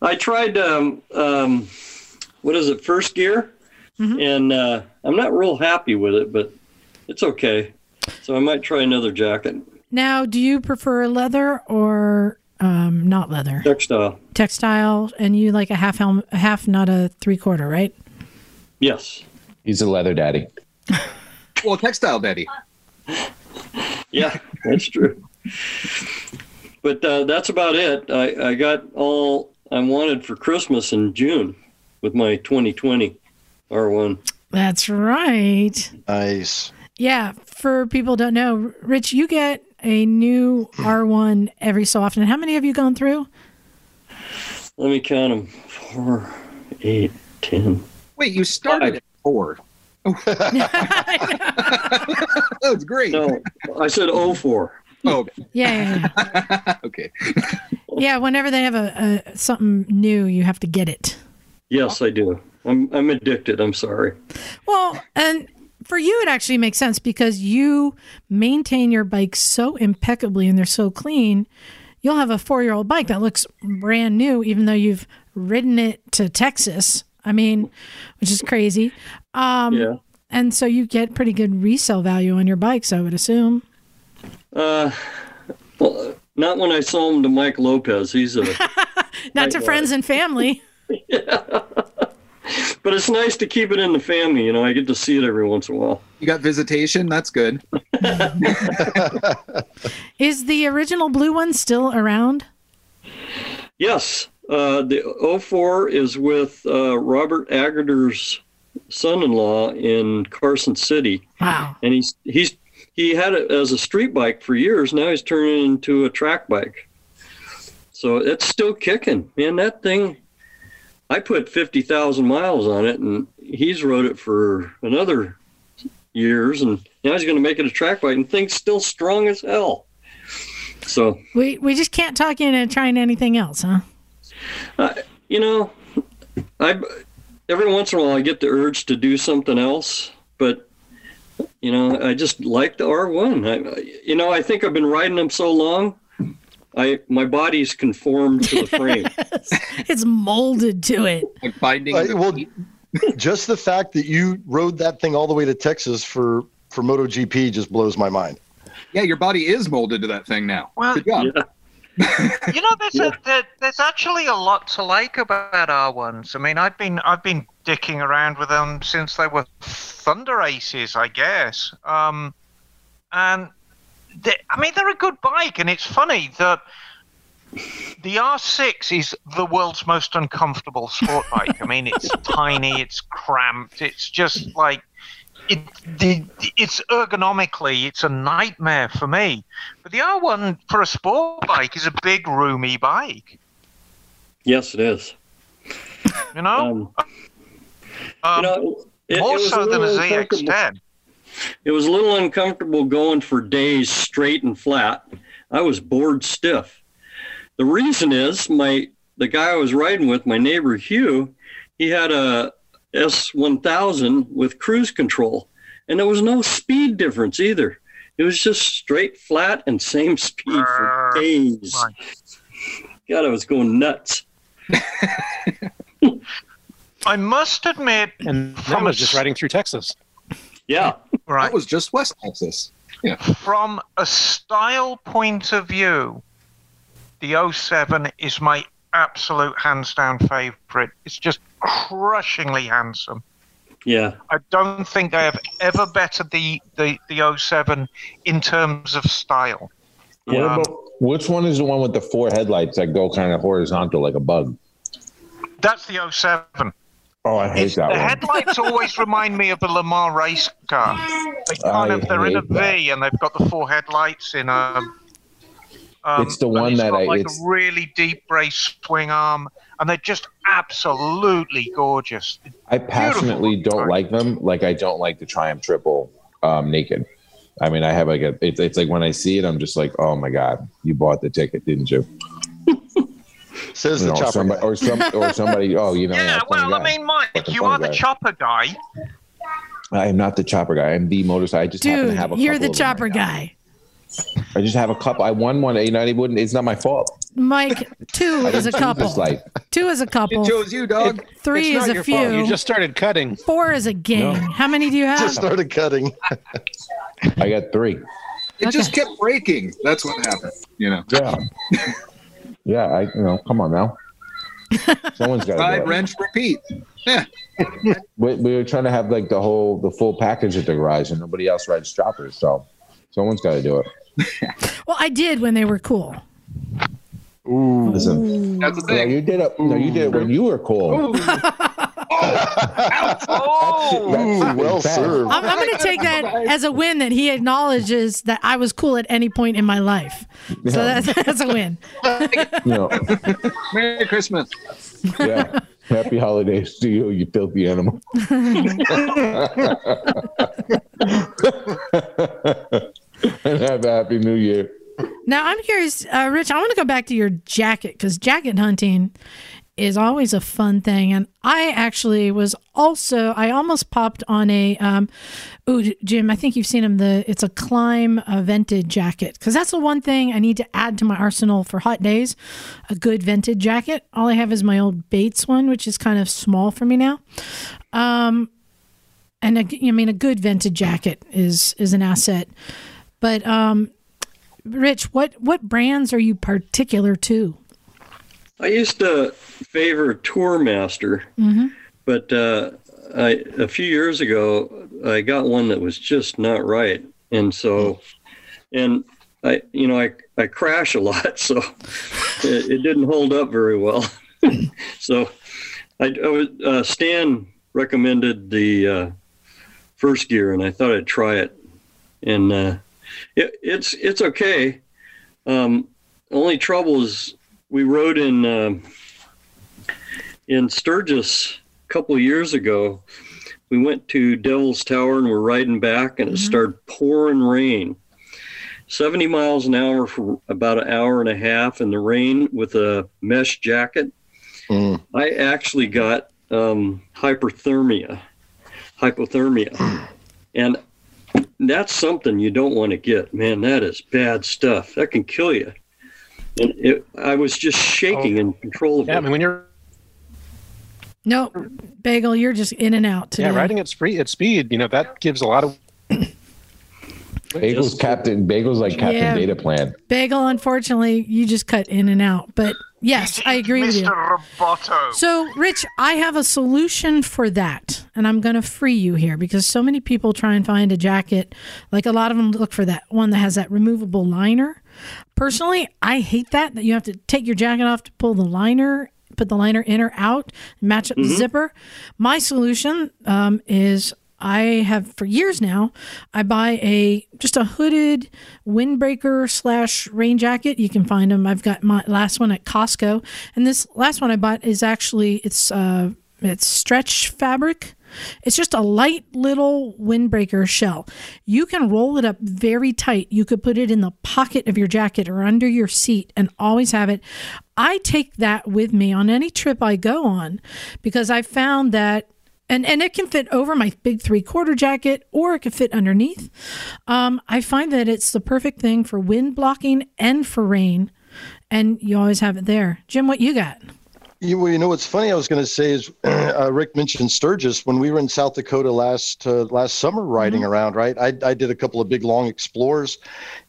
I tried, um, um, what is it, first gear? And uh, I'm not real happy with it, but it's okay. So I might try another jacket, Now, do you prefer leather or um, not leather? textile. Textile, and you like a half helm, a half, not a three quarter, right? Yes. He's a leather daddy. Well, textile daddy. Yeah, that's true. But uh, that's about it. I, I got all I wanted for Christmas in June with my 2020 R1. That's right. Nice. Yeah, for people who don't know, Rich, you get a new R1 every so often. How many have you gone through? Let me count them. Four, eight, ten. Wait, you started Five. at four. That's great. No, I said 04. Oh, Yeah, yeah, yeah. okay. Yeah, whenever they have a, a something new, you have to get it. Yes, I do. I'm I'm addicted. I'm sorry. Well, and for you, it actually makes sense because you maintain your bike so impeccably and they're so clean. You'll have a four year old bike that looks brand new, even though you've ridden it to Texas. I mean, which is crazy. Um, Yeah. And so you get pretty good resale value on your bikes, I would assume. Uh, well, not when I sold them to Mike Lopez. He's a. Not to friends and family. but it's nice to keep it in the family. You know, I get to see it every once in a while. You got visitation. That's good. Is the original blue one still around? Yes, uh, the 04 is with uh, Robert Agerter's son-in-law in Carson City, Wow. and he's he's he had it as a street bike for years. Now he's turning it into a track bike. So it's still kicking, man. That thing, I put fifty thousand miles on it, and he's rode it for another years, and now he's going to make it a track bike, and thing's still strong as hell. So We we just can't talk into trying anything else, huh? you know, I every once in a while I get the urge to do something else, but you know, I just like the R1. I, you know, I think I've been riding them so long, I my body's conformed to the frame. It's molded to it. Like binding. Uh, well, just the fact that you rode that thing all the way to Texas for for MotoGP just blows my mind. yeah, your body is molded to that thing now. Well, Good job. Yeah. you know, there's a, there, there's actually a lot to like about R1s. I mean, I've been I've been dicking around with them since they were Thunder Aces, I guess. Um, and they, I mean, they're a good bike, and it's funny that the R6 is the world's most uncomfortable sport bike. I mean, it's tiny, it's cramped, it's just like it. The, it's ergonomically, it's a nightmare for me. But the R1 for a sport bike is a big, roomy bike. yes, it is. You know, Um, um, you know, it, more so than a little uncomfortable. ZX10. It was a little uncomfortable going for days straight and flat. I was bored stiff. The reason is my the guy I was riding with, my neighbor Hugh, he had a S1000 with cruise control, and there was no speed difference either. It was just straight flat and same speed for days. God, I was going nuts. I must admit, And that From was just riding through Texas. Yeah. right, That was just West Texas. Yeah. from a style point of view, the 07 is my absolute hands down favorite. It's just crushingly handsome. Yeah. I don't think I have ever bettered the, the, the 07 in terms of style. What Yeah. Um, about, which one is the one with the four headlights that go kind of horizontal like a bug? That's the 07. Oh, I hate It's, that the one. headlights always remind me of a Le Mans race car. They kind I of they're in a V that. and they've got the four headlights in a. Um, It's the one it's that got I- like it's- like a really deep brace swing arm, and they're just absolutely gorgeous. I passionately Beautiful. don't like them. Like I don't like the Triumph Triple um, naked. I mean, I have like a. It's, it's like when I see it, I'm just like, oh my god, you bought the ticket, didn't you? Says You the know, chopper. somebody, guy. or some or somebody. Oh, you know. yeah, that funny well, I mean, Mike, Fucking you funny are the chopper guy. I am not the chopper guy. I'm the motorcycle. I just happen to Dude, have a. you're the chopper right now. Guy. I just have a couple. I won one. You know, it wouldn't. It's not my fault. Mike, two is a couple. Two is a couple. chose you, dog. Three it's is a few. fault. You just started cutting. Four is a gang. How many do you have? Just started cutting. I got three. It just kept breaking. That's what happened. You know. Yeah. yeah. I. You know. Come on now. Someone's got to Ride, wrench, repeat. Yeah. We, we were trying to have like the whole the full package at the garage, and nobody else rides choppers. So someone's got to do it. Well, I did when they were cool. Listen. That's the No, thing. you did it. No, you did it when you were cool. Oh, That's well bad. served. I'm, I'm going to take that as a win that he acknowledges that I was cool at any point in my life. So that's, that's a win. You know, Merry Christmas. yeah. Happy holidays to you, you filthy animal. and have a happy new year. Now, I'm curious, uh, Rich, I want to go back to your jacket because jacket hunting is always a fun thing. And I actually was also, I almost popped on a, um, ooh, Jim, I think you've seen him, the, it's a Klim uh, vented jacket because that's the one thing I need to add to my arsenal for hot days a good vented jacket. All I have is my old Bates one, which is kind of small for me now. Um, and a, I mean, a good vented jacket is is an asset. But um, Rich, what what brands are you particular to? I used to favor Tourmaster, but uh, I, a few years ago, I got one that was just not right, and so, and I, you know, I I crash a lot, so it, it didn't hold up very well. so, I, I was uh, Stan recommended the uh, Firstgear, and I thought I'd try it, and uh, it, it's it's okay. Um, only trouble is we rode in um in Sturgis a couple of years ago. We went to Devil's Tower and we're riding back, and it started pouring rain. 70 miles an hour for about an hour and a half in the rain with a mesh jacket. Mm. I actually got um, hyperthermia, hypothermia. and that's something you don't want to get. Man, that is bad stuff. That can kill you. And it, I was just shaking oh. and uncontrollable. Yeah, I mean when you're No, Bagel, you're just in and out today. yeah riding at speed at speed, you know that gives a lot of Bagel's Captain. Bagel's like Captain Yeah. Data Plan. Bagel, unfortunately, you just cut in and out. But yes, I agree with you. Mr. Roboto. So, Rich, I have a solution for that, and I'm going to free you here because so many people try and find a jacket. Like a lot of them look for that one that has that removable liner. Personally, I hate that that you have to take your jacket off to pull the liner, put the liner in or out, match up the zipper. My solution um, is. I have for years now. I buy a just a hooded windbreaker slash rain jacket. You can find them. I've got my last one at Costco, and this last one I bought is actually it's uh it's stretch fabric, It's just a light little windbreaker shell. You can roll it up very tight. You could put it in the pocket of your jacket or under your seat and always have it. I take that with me on any trip I go on because I found that and and it can fit over my big three quarter jacket or it can fit underneath. Um, I find that it's the perfect thing for wind blocking and for rain, and you always have it there. Jim, what you got? You, well, you know what's funny? I was going to say is uh, Rick mentioned Sturgis when we were in South Dakota last uh, last summer riding around. Right, I, I did a couple of big long explores,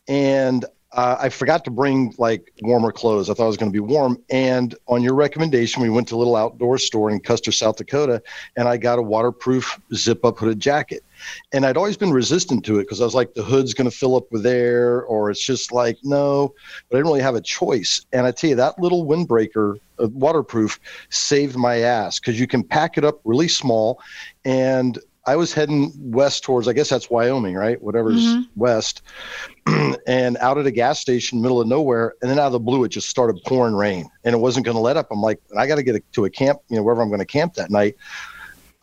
and uh, I forgot to bring like warmer clothes. I thought it was going to be warm. And on your recommendation, we went to a little outdoor store in Custer, South Dakota, and I got a waterproof zip up hooded jacket. And I'd always been resistant to it because I was like, the hood's going to fill up with air, or it's just like, no, but I didn't really have a choice. And I tell you, that little windbreaker, uh, waterproof, saved my ass because you can pack it up really small. And I was heading west towards, I guess that's Wyoming, right? Whatever's Mhm. west. and out at a gas station, middle of nowhere. And then out of the blue, it just started pouring rain and it wasn't going to let up. I'm like, I got to get to a camp, you know, wherever I'm going to camp that night.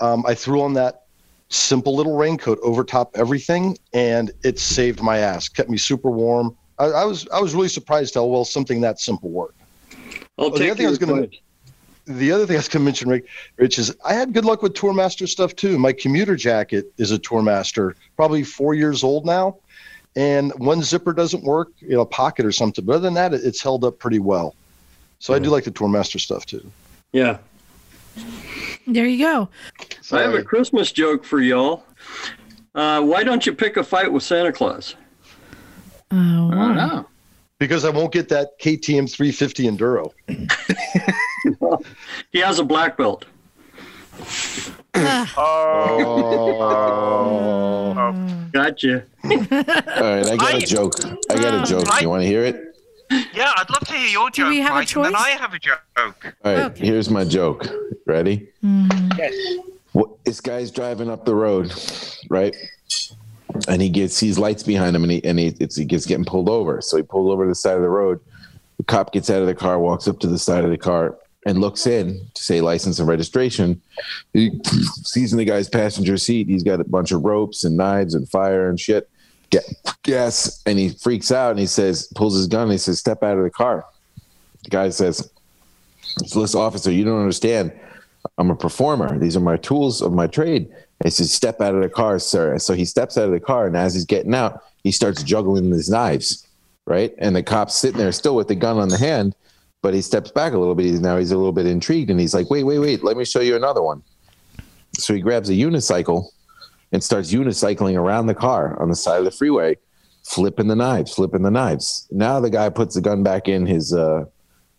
Um, I threw on that simple little raincoat over top everything and it saved my ass, kept me super warm. I, I was I was really surprised how well something that simple worked. I'll Oh, the other thing I was gonna- The other thing I was going to mention, Rick, Rich, is I had good luck with Tourmaster stuff too. My commuter jacket is a Tourmaster, probably four years old now, and one zipper doesn't work, you know, a pocket or something. But other than that, it's held up pretty well. So I do like the Tourmaster stuff too. Yeah. There you go. I have a Christmas joke for y'all. Uh, why don't you pick a fight with Santa Claus? Oh, I don't know. Because I won't get that KTM 350 Enduro. He has a black belt. Oh. Gotcha. All right, I got I- a joke. I got a joke. You want to hear it? Yeah, I'd love to hear your Do joke, we have a Mike, and then? I have a joke. All right, Okay. here's my joke. Ready? Mhm. What, this guy's driving up the road, right? And he gets sees lights behind him, and he and he, it's, he gets getting pulled over. So he pulled over to the side of the road. The cop gets out of the car, walks up to the side of the car, and looks in to say license and registration. He sees in the guy's passenger seat, he's got a bunch of ropes and knives and fire and shit. Yes. and he freaks out and he says, pulls his gun, and he says, "Step out of the car." The guy says, "Listen, officer, you don't understand. I'm a performer. These are my tools of my trade. I said, step out of the car, sir. So he steps out of the car, and as he's getting out, he starts juggling his knives, right? And the cop's sitting there still with the gun on the hand, but he steps back a little bit. He's now he's a little bit intrigued, and he's like, wait, wait, wait, let me show you another one. So he grabs a unicycle and starts unicycling around the car on the side of the freeway, flipping the knives, flipping the knives. Now the guy puts the gun back in his uh,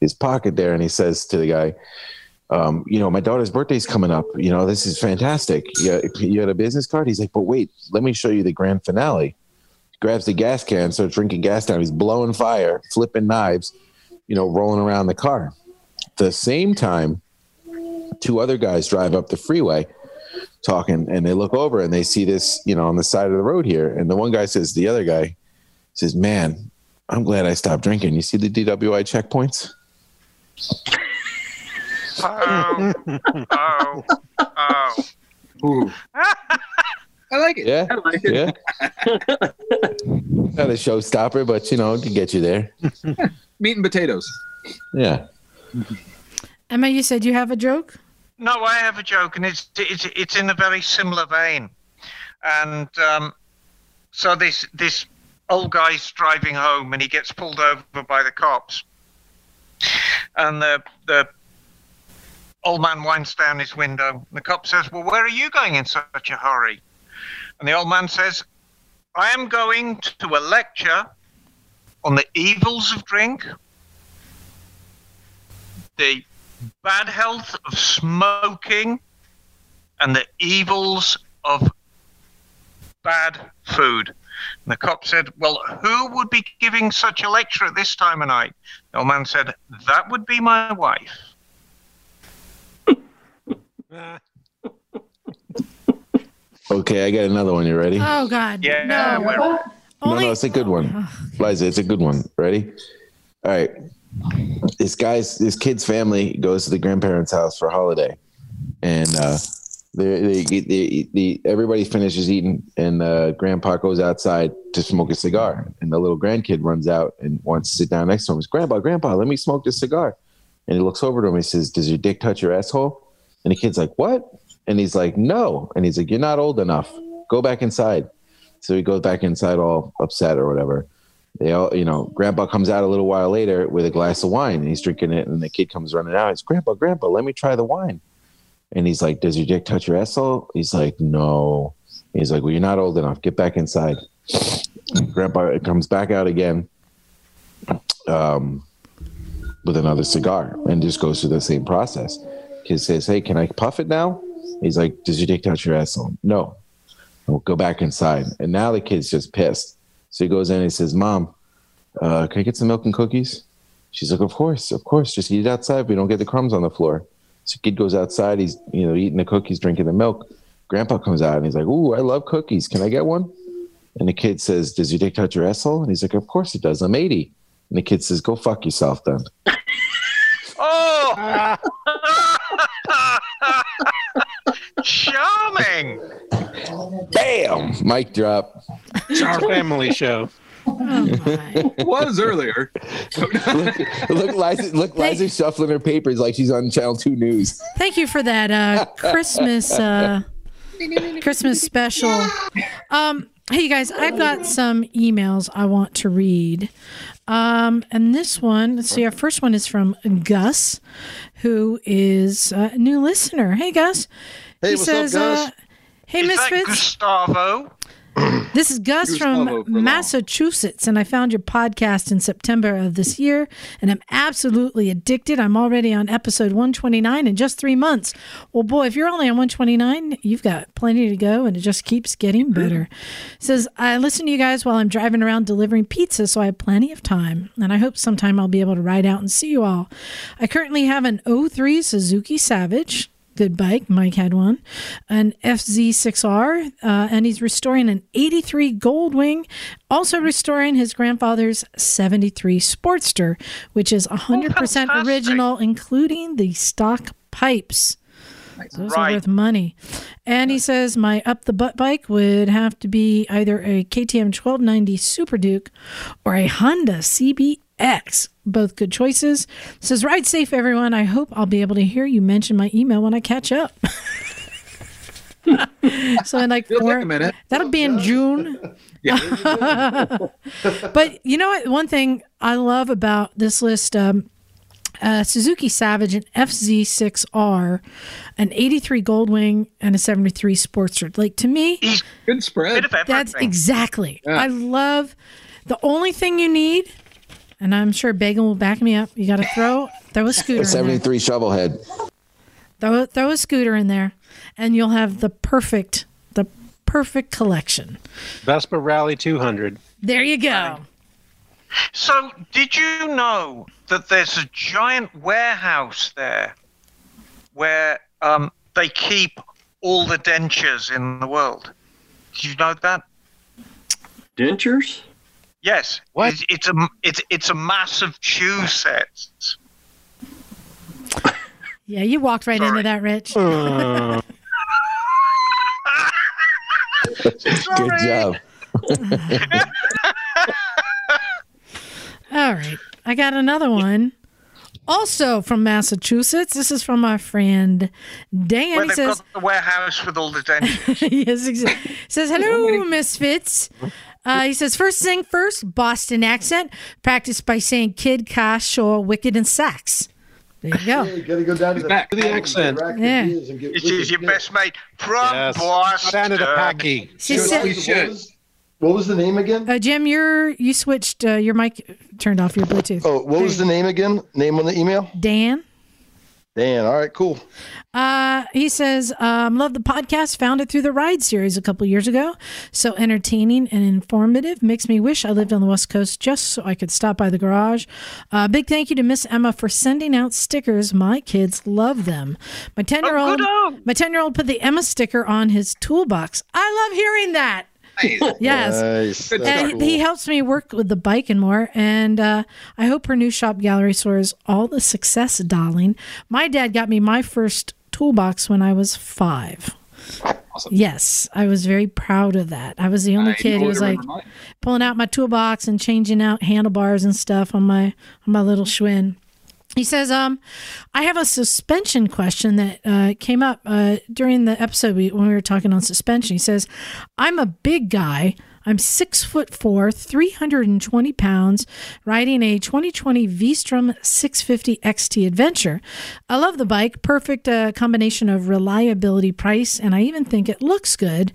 his pocket there, and he says to the guy, um, you know, my daughter's birthday's coming up. You know, this is fantastic. You, you had a business card? He's like, but wait, let me show you the grand finale. Grabs the gas can, starts drinking gas down. He's blowing fire, flipping knives, you know, rolling around the car. The same time, two other guys drive up the freeway talking and they look over and they see this, you know, on the side of the road here. And the one guy says, the other guy says, man, I'm glad I stopped drinking. You see the DWI checkpoints? Oh, oh, oh. Ooh. I like it. Yeah. I like it. Yeah. Not a showstopper, but you know, to get you there. Meat and potatoes. Yeah. Emma, you said you have a joke? No, I have a joke, and it's it's it's in a very similar vein. And um, so this this old guy's driving home, and he gets pulled over by the cops. And the the old man winds down his window. The cop says, "Well, where are you going in such a hurry?" And the old man says, "I am going to a lecture on the evils of drink." The bad health of smoking and the evils of bad food. And the cop said, Well, who would be giving such a lecture at this time of night? The old man said, That would be my wife. Okay, I got another one. You ready? Oh God. Yeah, No. no, Only no, it's a good one. Liza, it's a good one. Ready? All right. This guy's this kid's family goes to the grandparents' house for a holiday. And uh they, they, they, they, everybody finishes eating, and uh, Grandpa goes outside to smoke a cigar, and the little grandkid runs out and wants to sit down next to him. He's, Grandpa, Grandpa, let me smoke this cigar. And he looks over to him. He says, "Does your dick touch your asshole?" And the kid's like, "What?" And he's like, "No." And he's like, "You're not old enough. Go back inside." So he goes back inside, all upset or whatever. They all, you know, Grandpa comes out a little while later with a glass of wine, and he's drinking it. And the kid comes running out. He's, "Grandpa, Grandpa, let me try the wine." And he's like, Does your dick touch your asshole? He's like, No. He's like, Well, you're not old enough. Get back inside. And Grandpa comes back out again um, with another cigar and just goes through the same process. He says, Hey, can I puff it now? He's like, Does your dick touch your asshole? No. We'll go back inside. And now the kid's just pissed. So he goes in and he says, Mom, uh, can I get some milk and cookies? She's like, Of course, of course. Just eat it outside. We don't get the crumbs on the floor. So kid goes outside. He's you know eating the cookies, drinking the milk. Grandpa comes out and he's like, "Ooh, I love cookies. Can I get one?" And the kid says, "Does your dick touch your asshole?" And he's like, "Of course it does. I'm 80." And the kid says, "Go fuck yourself then." Oh! Charming! Bam! Mic drop. It's our family show. was earlier. look, look, Liza, look, Liza shuffling her papers like she's on Channel Two News. Thank you for that uh, Christmas uh, Christmas special. Um, hey, you guys, I've got some emails I want to read. Um, and this one, let's see, our first one is from Gus, who is a new listener. Hey, Gus. Hey, he what's says, up, guys? Uh, hey, Is Misfits. Gustavo? This is Gus Gustavo from Massachusetts, and I found your podcast in September of this year, and I'm absolutely addicted. I'm already on episode 129 in just three months. Well, boy, if you're only on 129, you've got plenty to go, and it just keeps getting better. It says I listen to you guys while I'm driving around delivering pizza, so I have plenty of time, and I hope sometime I'll be able to ride out and see you all. I currently have an 03 Suzuki Savage good bike. Mike had one, an FZ6R, uh, and he's restoring an 83 Goldwing, also restoring his grandfather's 73 Sportster, which is 100% fantastic. original, including the stock pipes. Those are worth money. And he says my up the butt bike would have to be either a KTM 1290 Super Duke or a Honda CBX. Both good choices. Says ride safe, everyone. I hope I'll be able to hear you mention my email when I catch up. so in like It'll four, take a minute. that'll be in June. but you know what? One thing I love about this list, um, uh, Suzuki Savage, an FZ6R, an 83 Goldwing, and a 73 Sportster. Like to me, Good spread. bit of everything. that's exactly. Yeah. I love the only thing you need, and I'm sure Bagel will back me up. You got to throw throw a scooter. A In there. Seventy-three shovelhead. Throw throw a scooter in there, and you'll have the perfect the perfect collection. Vespa Rally 200. There you go. So, did you know that there's a giant warehouse there where um, they keep all the dentures in the world? Did you know that? Dentures? Yes. What? It's, it's a it's it's a massive chew set. Yeah, you walked right into that, Rich. Uh, Good job. All right. I got another one. Also from Massachusetts. This is from our friend Dan. Where He says, got the warehouse with all the dentures. yes, exactly. says, hello, misfits. Uh, he says, first thing first, Boston accent, practiced by saying kid, car, shore, wicked, and sax. There you go. You gotta go down to the, back. The accent. Yeah. This is your best mate from yes. Go Boston. down to the packy. She What said, was, what, was, what was the name again? uh, Jim, you're, you switched, uh, your mic turned off your Bluetooth. Oh, what was the name again? Name on the email? Dan. Dan. All right, cool. Uh, he says, um, love the podcast. Found it through the Ride series a couple years ago. So entertaining and informative. Makes me wish I lived on the West Coast just so I could stop by the garage. Uh, big thank you to Miss Emma for sending out stickers. My kids love them. My 10 year old, good-o. my 10 year old put the Emma sticker on his toolbox. I love hearing that. Yes. Nice. And cool. he helps me work with the bike and more. And uh, I hope her new shop gallery soars all the success, darling. My dad got me my first toolbox when I was five. Yes, I was very proud of that. I was the only I kid who was like mine. pulling out my toolbox and changing out handlebars and stuff on my on my little Schwinn. He says, um, I have a suspension question that uh, came up uh, during the episode when we were talking on suspension. He says, I'm a big guy. I'm six foot four, 320 pounds, riding a 2020 V-Strom 650 XT Adventure. I love the bike, perfect uh, combination of reliability, price, and I even think it looks good.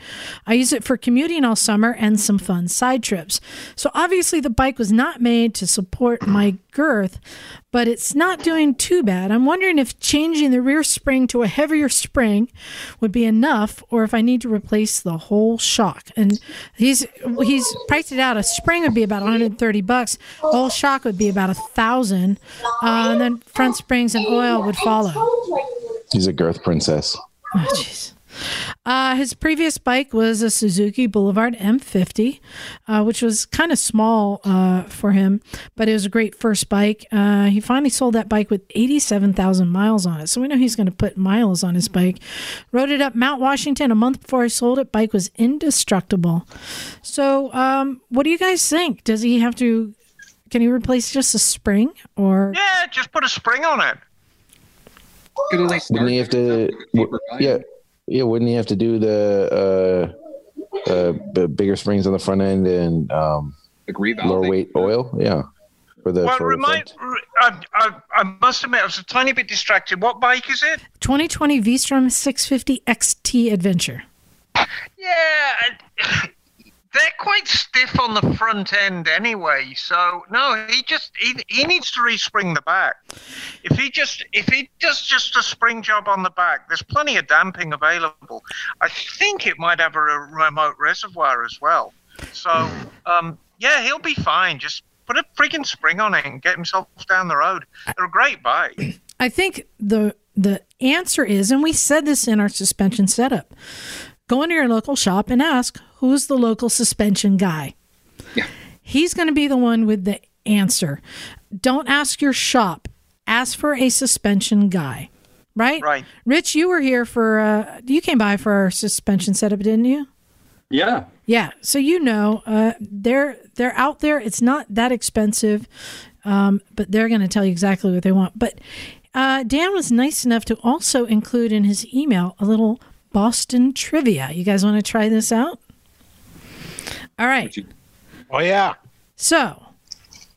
I use it for commuting all summer and some fun side trips. So obviously the bike was not made to support my girth, but it's not doing too bad. I'm wondering if changing the rear spring to a heavier spring would be enough, or if I need to replace the whole shock. And he's he's priced it out. A spring would be about 130 bucks. Whole shock would be about a thousand, uh, and then front springs and oil would follow. He's a girth princess. Oh, jeez. Uh, his previous bike was a Suzuki Boulevard M50, uh, which was kind of small uh, for him, but it was a great first bike. Uh, he finally sold that bike with 87,000 miles on it. So we know he's going to put miles on his bike. Rode it up Mount Washington a month before I sold it. Bike was indestructible. So, um, what do you guys think? Does he have to? Can he replace just a spring or? Yeah, just put a spring on it. Could at least Wouldn't he have to? Yeah, yeah. Wouldn't he have to do the uh, uh, b- bigger springs on the front end and um, Like lower weight oil? Yeah, for the Well, for remind, front. I, I, I must admit, I was a tiny bit distracted. What bike is it? 2020 V-Strom 650 XT Adventure. Yeah, I- they're quite stiff on the front end anyway. So no, he just he, he needs to respring the back. If he just if he does just a spring job on the back, there's plenty of damping available. I think it might have a remote reservoir as well. So um, yeah, he'll be fine. Just put a freaking spring on it and get himself down the road. They're a great bike. I think the the answer is, and we said this in our suspension setup. Go into your local shop and ask who's the local suspension guy. Yeah. He's going to be the one with the answer. Don't ask your shop. Ask for a suspension guy. Right? Right. Rich, you were here for uh you came by for our suspension setup, didn't you? Yeah. Yeah, so you know, uh, they're they're out there. It's not that expensive, um, but they're going to tell you exactly what they want. But uh, Dan was nice enough to also include in his email a little Boston trivia. You guys want to try this out? All right. Oh yeah. So,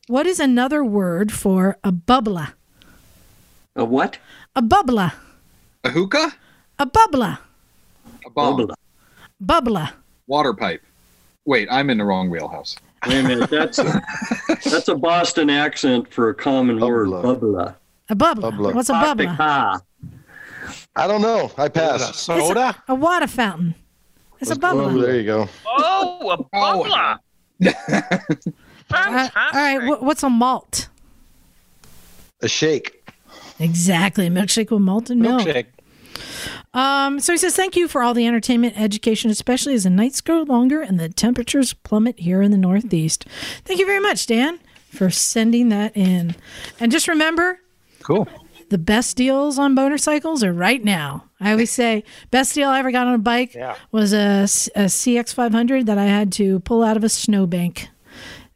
what is another word for a bubbler? A what? A bubbler. A hookah? A bubbler. A bomb? Bubbler. Bubbler. Water pipe. Wait, I'm in the wrong wheelhouse. Wait a minute. That's that's a Boston accent for a common word. Bubbler. Bubbler. A bubbler. Bubbler. What's a bubbler? I don't know. I Is it a pass. soda? A water fountain. It's a Oh, bubbler. there you go. Oh, a Oh. bubbler! Uh, all right. wh- What's a malt? A shake. Exactly. a Milkshake with malted milk. Milkshake. Um, so he says, Thank you for all the entertainment education, especially as the nights grow longer and the temperatures plummet here in the Northeast. Thank you very much, Dan, for sending that in. And just remember, Cool. The best deals on motorcycles are right now. I always say, best deal I ever got on a bike Yeah. was a, a CX500 that I had to pull out of a snowbank.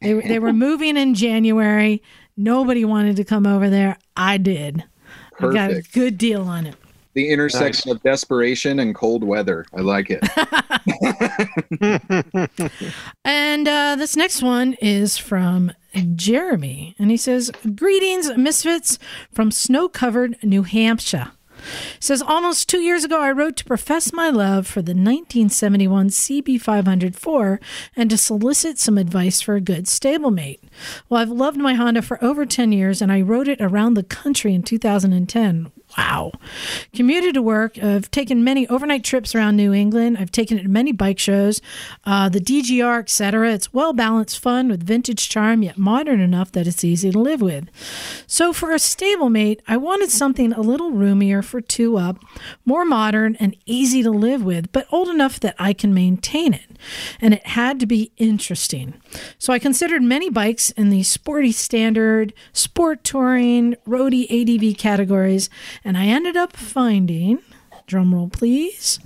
They, were- they were moving in January. Nobody wanted to come over there. I did. I got a good deal on it. The intersection of desperation and cold weather. I like it. And uh, this next one is from Jeremy. And he says, Greetings, misfits from snow covered New Hampshire. Says, almost two years ago, I wrote to profess my love for the 1971 CB500 Four and to solicit some advice for a good stablemate. Well, I've loved my Honda for over 10 years and I rode it around the country in 2010. Wow. Commuted to work. I've taken many overnight trips around New England. I've taken it to many bike shows, uh, the DGR, etc. It's well balanced fun with vintage charm, yet modern enough that it's easy to live with. So for a stablemate, I wanted something a little roomier for two up, more modern and easy to live with, but old enough that I can maintain it. And it had to be interesting. So I considered many bikes in the sporty standard, sport touring, roadie ADV categories, I ended up finding Drum roll, please.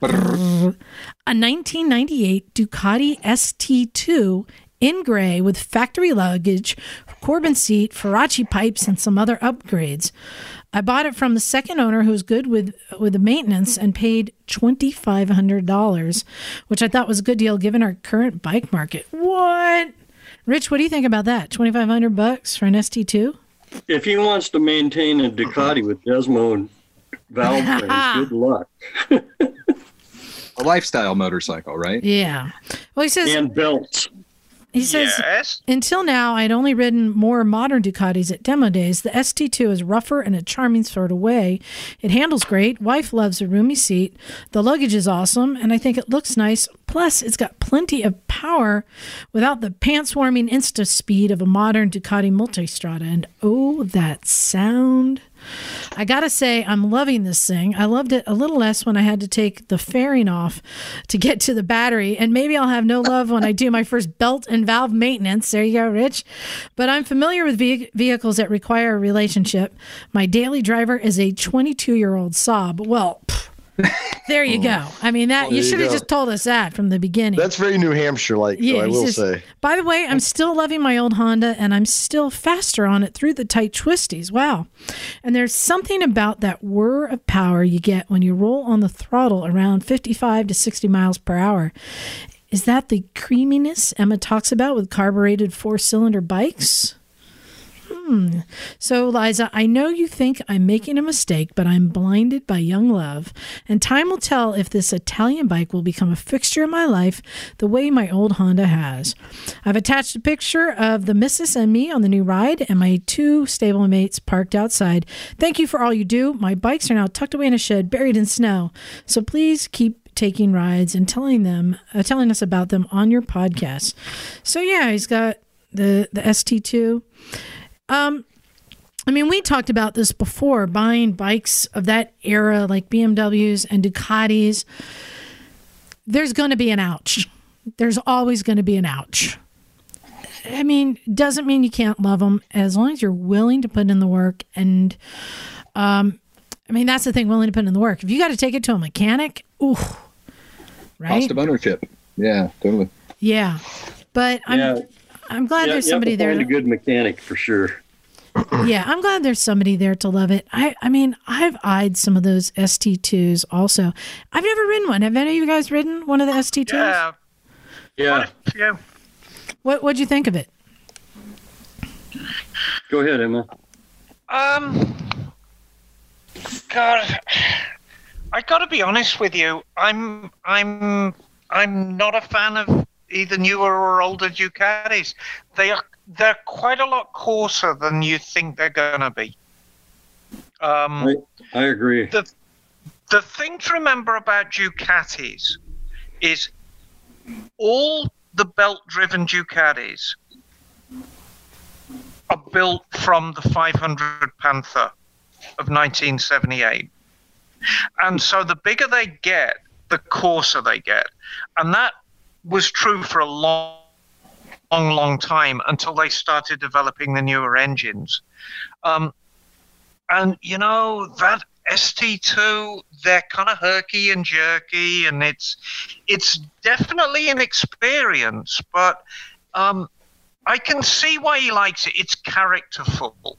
A 1998 Ducati ST2 in gray with factory luggage, Corbin seat, Ferracci pipes, and some other upgrades. I bought it from the second owner who was good with with the maintenance and paid twenty five hundred dollars, which I thought was a good deal given our current bike market. What? Rich, what do you think about that? Twenty five hundred bucks for an ST two? If he wants to maintain a Ducati with Desmo valve frames, good luck. A lifestyle motorcycle, right? Yeah. Well, he says and belts. He says, Yes. until now, I'd only ridden more modern Ducatis at demo days. The ST2 is rougher in a charming sort of way. It handles great. Wife loves a roomy seat. The luggage is awesome, and I think it looks nice. Plus, it's got plenty of power without the pants warming insta speed of a modern Ducati Multistrada. And oh, that sound. I gotta say, I'm loving this thing. I loved it a little less when I had to take the fairing off to get to the battery, and maybe I'll have no love when I do my first belt and valve maintenance. There you go, Rich. But I'm familiar with ve- vehicles that require a relationship. My daily driver is a 22 year old Saab. Well, there you go. Mm. I mean, that There you should have just told us that from the beginning. That's very New Hampshire like, though, I will just- say. By the way, I'm still loving my old Honda and I'm still faster on it through the tight twisties. Wow. And there's something about that whir of power you get when you roll on the throttle around 55 to 60 miles per hour. Is that the creaminess Emma talks about with carbureted four cylinder bikes? Hmm. So, Liza, I know you think I'm making a mistake, but I'm blinded by young love. And time will tell if this Italian bike will become a fixture in my life the way my old Honda has. I've attached a picture of the missus and me on the new ride and my two stablemates parked outside. Thank you for all you do. My bikes are now tucked away in a shed, buried in snow. So please keep taking rides and telling them, uh, telling us about them on your podcast. So yeah, he's got the the ST2. Um, I mean, we talked about this before buying bikes of that era, like BMWs and Ducatis. There's going to be an ouch. There's always going to be an ouch. I mean, doesn't mean you can't love them as long as you're willing to put in the work. And, um, I mean, that's the thing, willing to put in the work. If you got to take it to a mechanic, ooh, right? Cost of ownership. Yeah, totally. Yeah, but I'm Yeah. I'm glad Yeah, there's you have somebody to there. Find a good mechanic for sure. yeah, I'm glad there's somebody there to love it. I I mean, I've eyed some of those ST2s also. I've never ridden one. Have any of you guys ridden one of the ST2s? Yeah. Yeah. Yeah. What what'd you think of it? Go ahead, Emma. Um, God, I got to be honest with you. I'm I'm I'm not a fan of either newer or older Ducatis. They are they're quite a lot coarser than you think they're gonna be. Um, I, I agree. the the thing to remember about Ducatis is all the belt driven Ducatis are built from the 500 Pantah of 1978. And so the bigger they get, the coarser they get. And that was true for a long, long, long time until they started developing the newer engines. Um, and you know that ST2, they're kind of herky and jerky, and it's it's definitely an experience. But um, I can see why he likes it. It's characterful,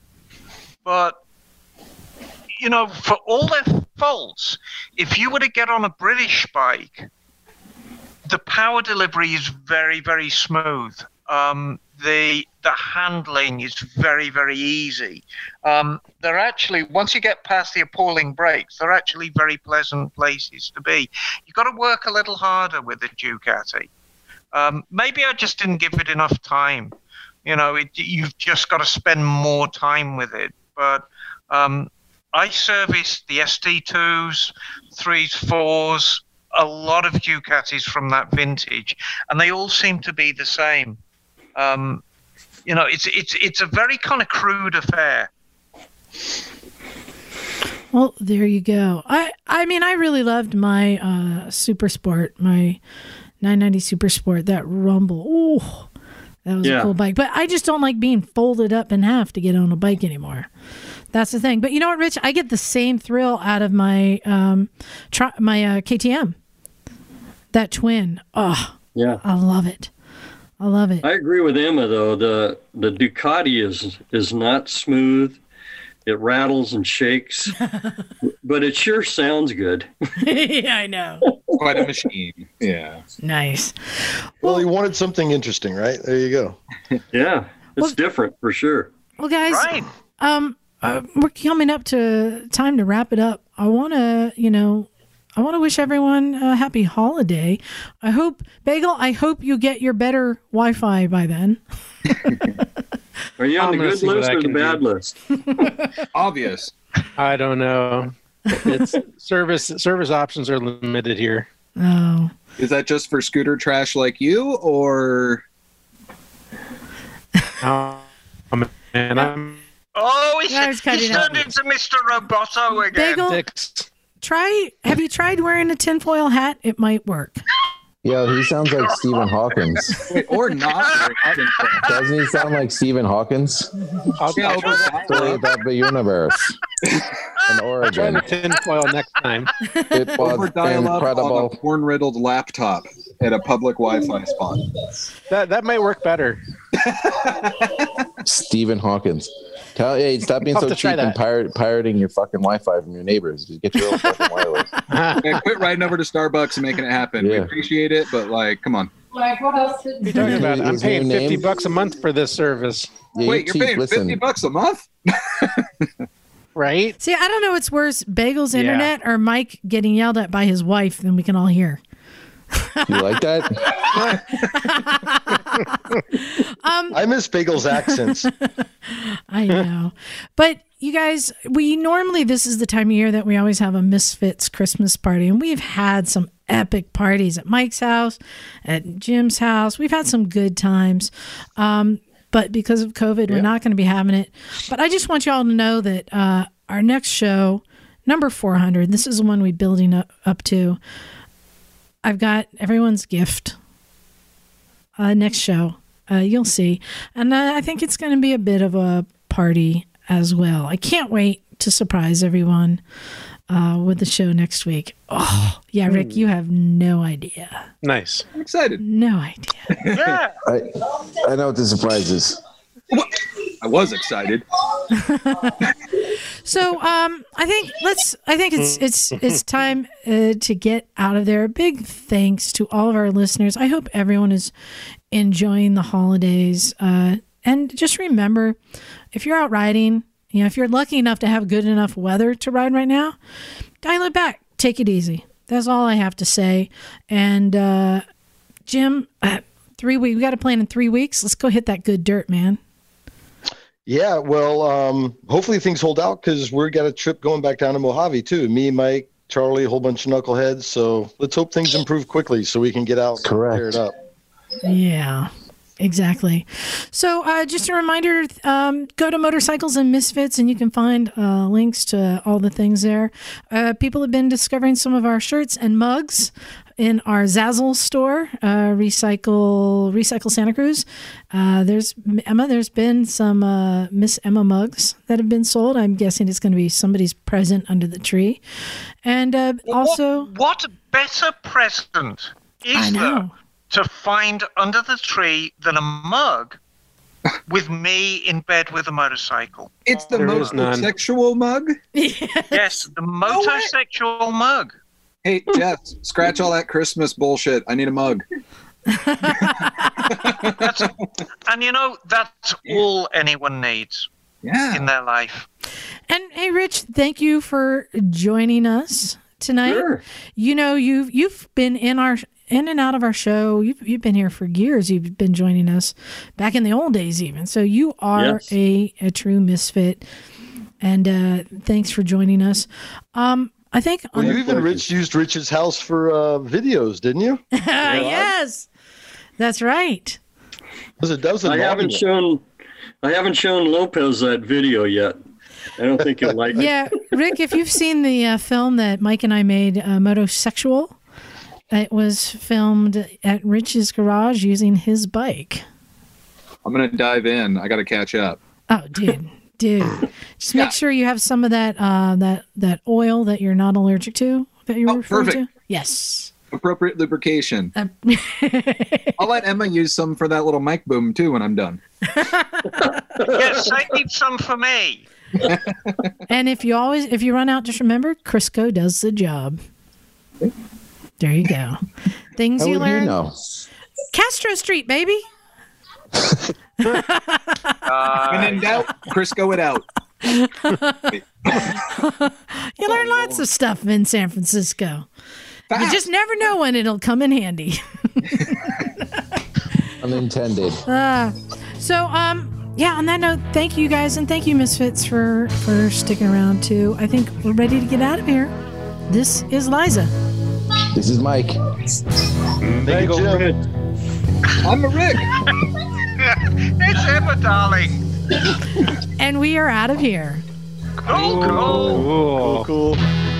but you know, for all their faults, if you were to get on a British bike, the power delivery is very, very smooth. Um, the the handling is very, very easy. Um, they're actually once you get past the appalling brakes, they're actually very pleasant places to be. You've got to work a little harder with the Ducati. Um, maybe I just didn't give it enough time. You know, it, you've just got to spend more time with it. But um, I serviced the ST2s, threes, fours, a lot of Ducatis from that vintage, and they all seem to be the same. Um, you know, it's it's it's a very kind of crude affair. Well, there you go. I I mean, I really loved my uh, Super Sport, my 990 Super Sport. That Rumble, oh, that was a cool bike. But I just don't like being folded up in half to get on a bike anymore. That's the thing. But you know what, Rich? I get the same thrill out of my um, tr- my uh, KTM. That twin. Oh, Yeah. I love it. I love it. I agree with Emma though. The the Ducati is is not smooth. It rattles and shakes, but it sure sounds good. yeah, I know. Quite a machine. Yeah. Nice. Well, you wanted something interesting, right? There you go. Yeah, it's Well- different for sure. Well, guys, Right. um, uh, we're coming up to time to wrap it up. I want to, you know, I want to wish everyone a happy holiday. I hope, Bagel, I hope you get your better Wi Fi by then. Are you on I'm the good list or the bad do. list? Obvious. I don't know. It's service service options are limited here. Oh, Is that just for scooter trash like you, or Oh, man, I'm Oh, he's, Yeah, I he's out. turned into Mr. Roboto again. Bagel, six. try, have you tried wearing a tinfoil hat? It might work. Yo, he sounds like Stephen Hawkins. wait, or not? Doesn't he sound like Stephen Hawkins? I'll, Yeah, I'll over that. Story about the universe in try Oregon. the tinfoil next time. It Over was dial up on a incredible. porn riddled laptop at a public Wi-Fi spot. That that might work better. Stephen Hawkins. Tell hey, stop being so have to try cheap and pirate, pirating your fucking Wi-Fi from your neighbors. Just get your own fucking wireless. Yeah, quit riding over to Starbucks and making it happen. We appreciate it, but like, come on. Like, what else? What are you talking about? I'm paying fifty name? bucks a month for this service, Yeah, Wait, you're cheap. paying Listen, fifty bucks a month? right? See, I don't know what's worse, Bagel's Yeah. internet or Mike getting yelled at by his wife, then we can all hear. You like that? I miss Bagel's accents. I know. But you guys, we normally, this is the time of year that we always have a Misfits Christmas party. And we've had some epic parties at Mike's house, at Jim's house. We've had some good times. Um, but because of COVID, we're not going to be having it. But I just want you all to know that uh, our next show, number 400, this is the one we're building up, up to. I've got everyone's gift. Uh, next show, uh, you'll see. And uh, I think it's going to be a bit of a party as well. I can't wait to surprise everyone uh, with the show next week. Oh, yeah, Rick, you have no idea. Nice. I'm excited. No idea. Yeah. I, I know what the surprise is. I was excited. So um, I think let's. I think it's it's it's time uh, to get out of there. Big thanks to all of our listeners. I hope everyone is enjoying the holidays. Uh, and just remember, if you're out riding, you know, if you're lucky enough to have good enough weather to ride right now, dial it back. Take it easy. That's all I have to say. And uh, Jim, uh, three weeks. We got a plan in three weeks. Let's go hit that good dirt, man. Yeah, well, um, hopefully things hold out because we're got a trip going back down to Mojave too. Me, Mike, Charlie, a whole bunch of knuckleheads. So let's hope things improve quickly so we can get out Correct. and tear it up. Yeah, exactly. So, uh, just a reminder um, go to Motorcycles and Misfits and you can find uh, links to all the things there. Uh, people have been discovering some of our shirts and mugs in our Zazzle store, uh, Recycle Recycle Santa Cruz. Uh, there's Emma. There's been some uh, Miss Emma mugs that have been sold. I'm guessing it's going to be somebody's present under the tree, and uh, also what, what better present is there to find under the tree than a mug with me in bed with a motorcycle? It's the There is most sexual mug. Yes, the motorsexual mug. Hey, Jeff, scratch all that Christmas bullshit. I need a mug. That's, and you know, that's all anyone needs Yeah. in their life. And hey, Rich, thank you for joining us tonight. Sure. You know, you've you've been in our in and out of our show. You've you've been here for years. You've been joining us back in the old days, even. So you are Yes. a a true misfit. And uh, thanks for joining us. Um, I think Well, on you even Rich used Rich's house for uh, videos, didn't you? yes, that's right. Was it dozen? I haven't shown I haven't shown Lopez that video yet. I don't think he'll like it. Yeah, Rick, if you've seen the uh, film that Mike and I made, uh, Motosexual, it was filmed at Rich's garage using his bike. I'm gonna dive in. I got to catch up. Oh, dude, dude, Just make sure you have some of that uh, that that oil that you're not allergic to that you're Oh, referring perfect. to. Yes. Appropriate lubrication. Uh, I'll let Emma use some for that little mic boom too when I'm done. yes, I need some for me. and if you always if you run out, just remember Crisco does the job. There you go. Things How you would you learn. know? Castro Street, baby. When in doubt, Crisco it out. You learn lots of stuff in San Francisco. You just never know when it'll come in handy. Unintended. Uh, so, um, yeah. On that note, thank you guys, and thank you, Misfits, for for sticking around too. I think we're ready to get out of here. This is Liza. This is Mike. Thank you, Jim. I'm a Rick. it's Emma, darling. And we are out of here. Cool, cool. Cool. Cool.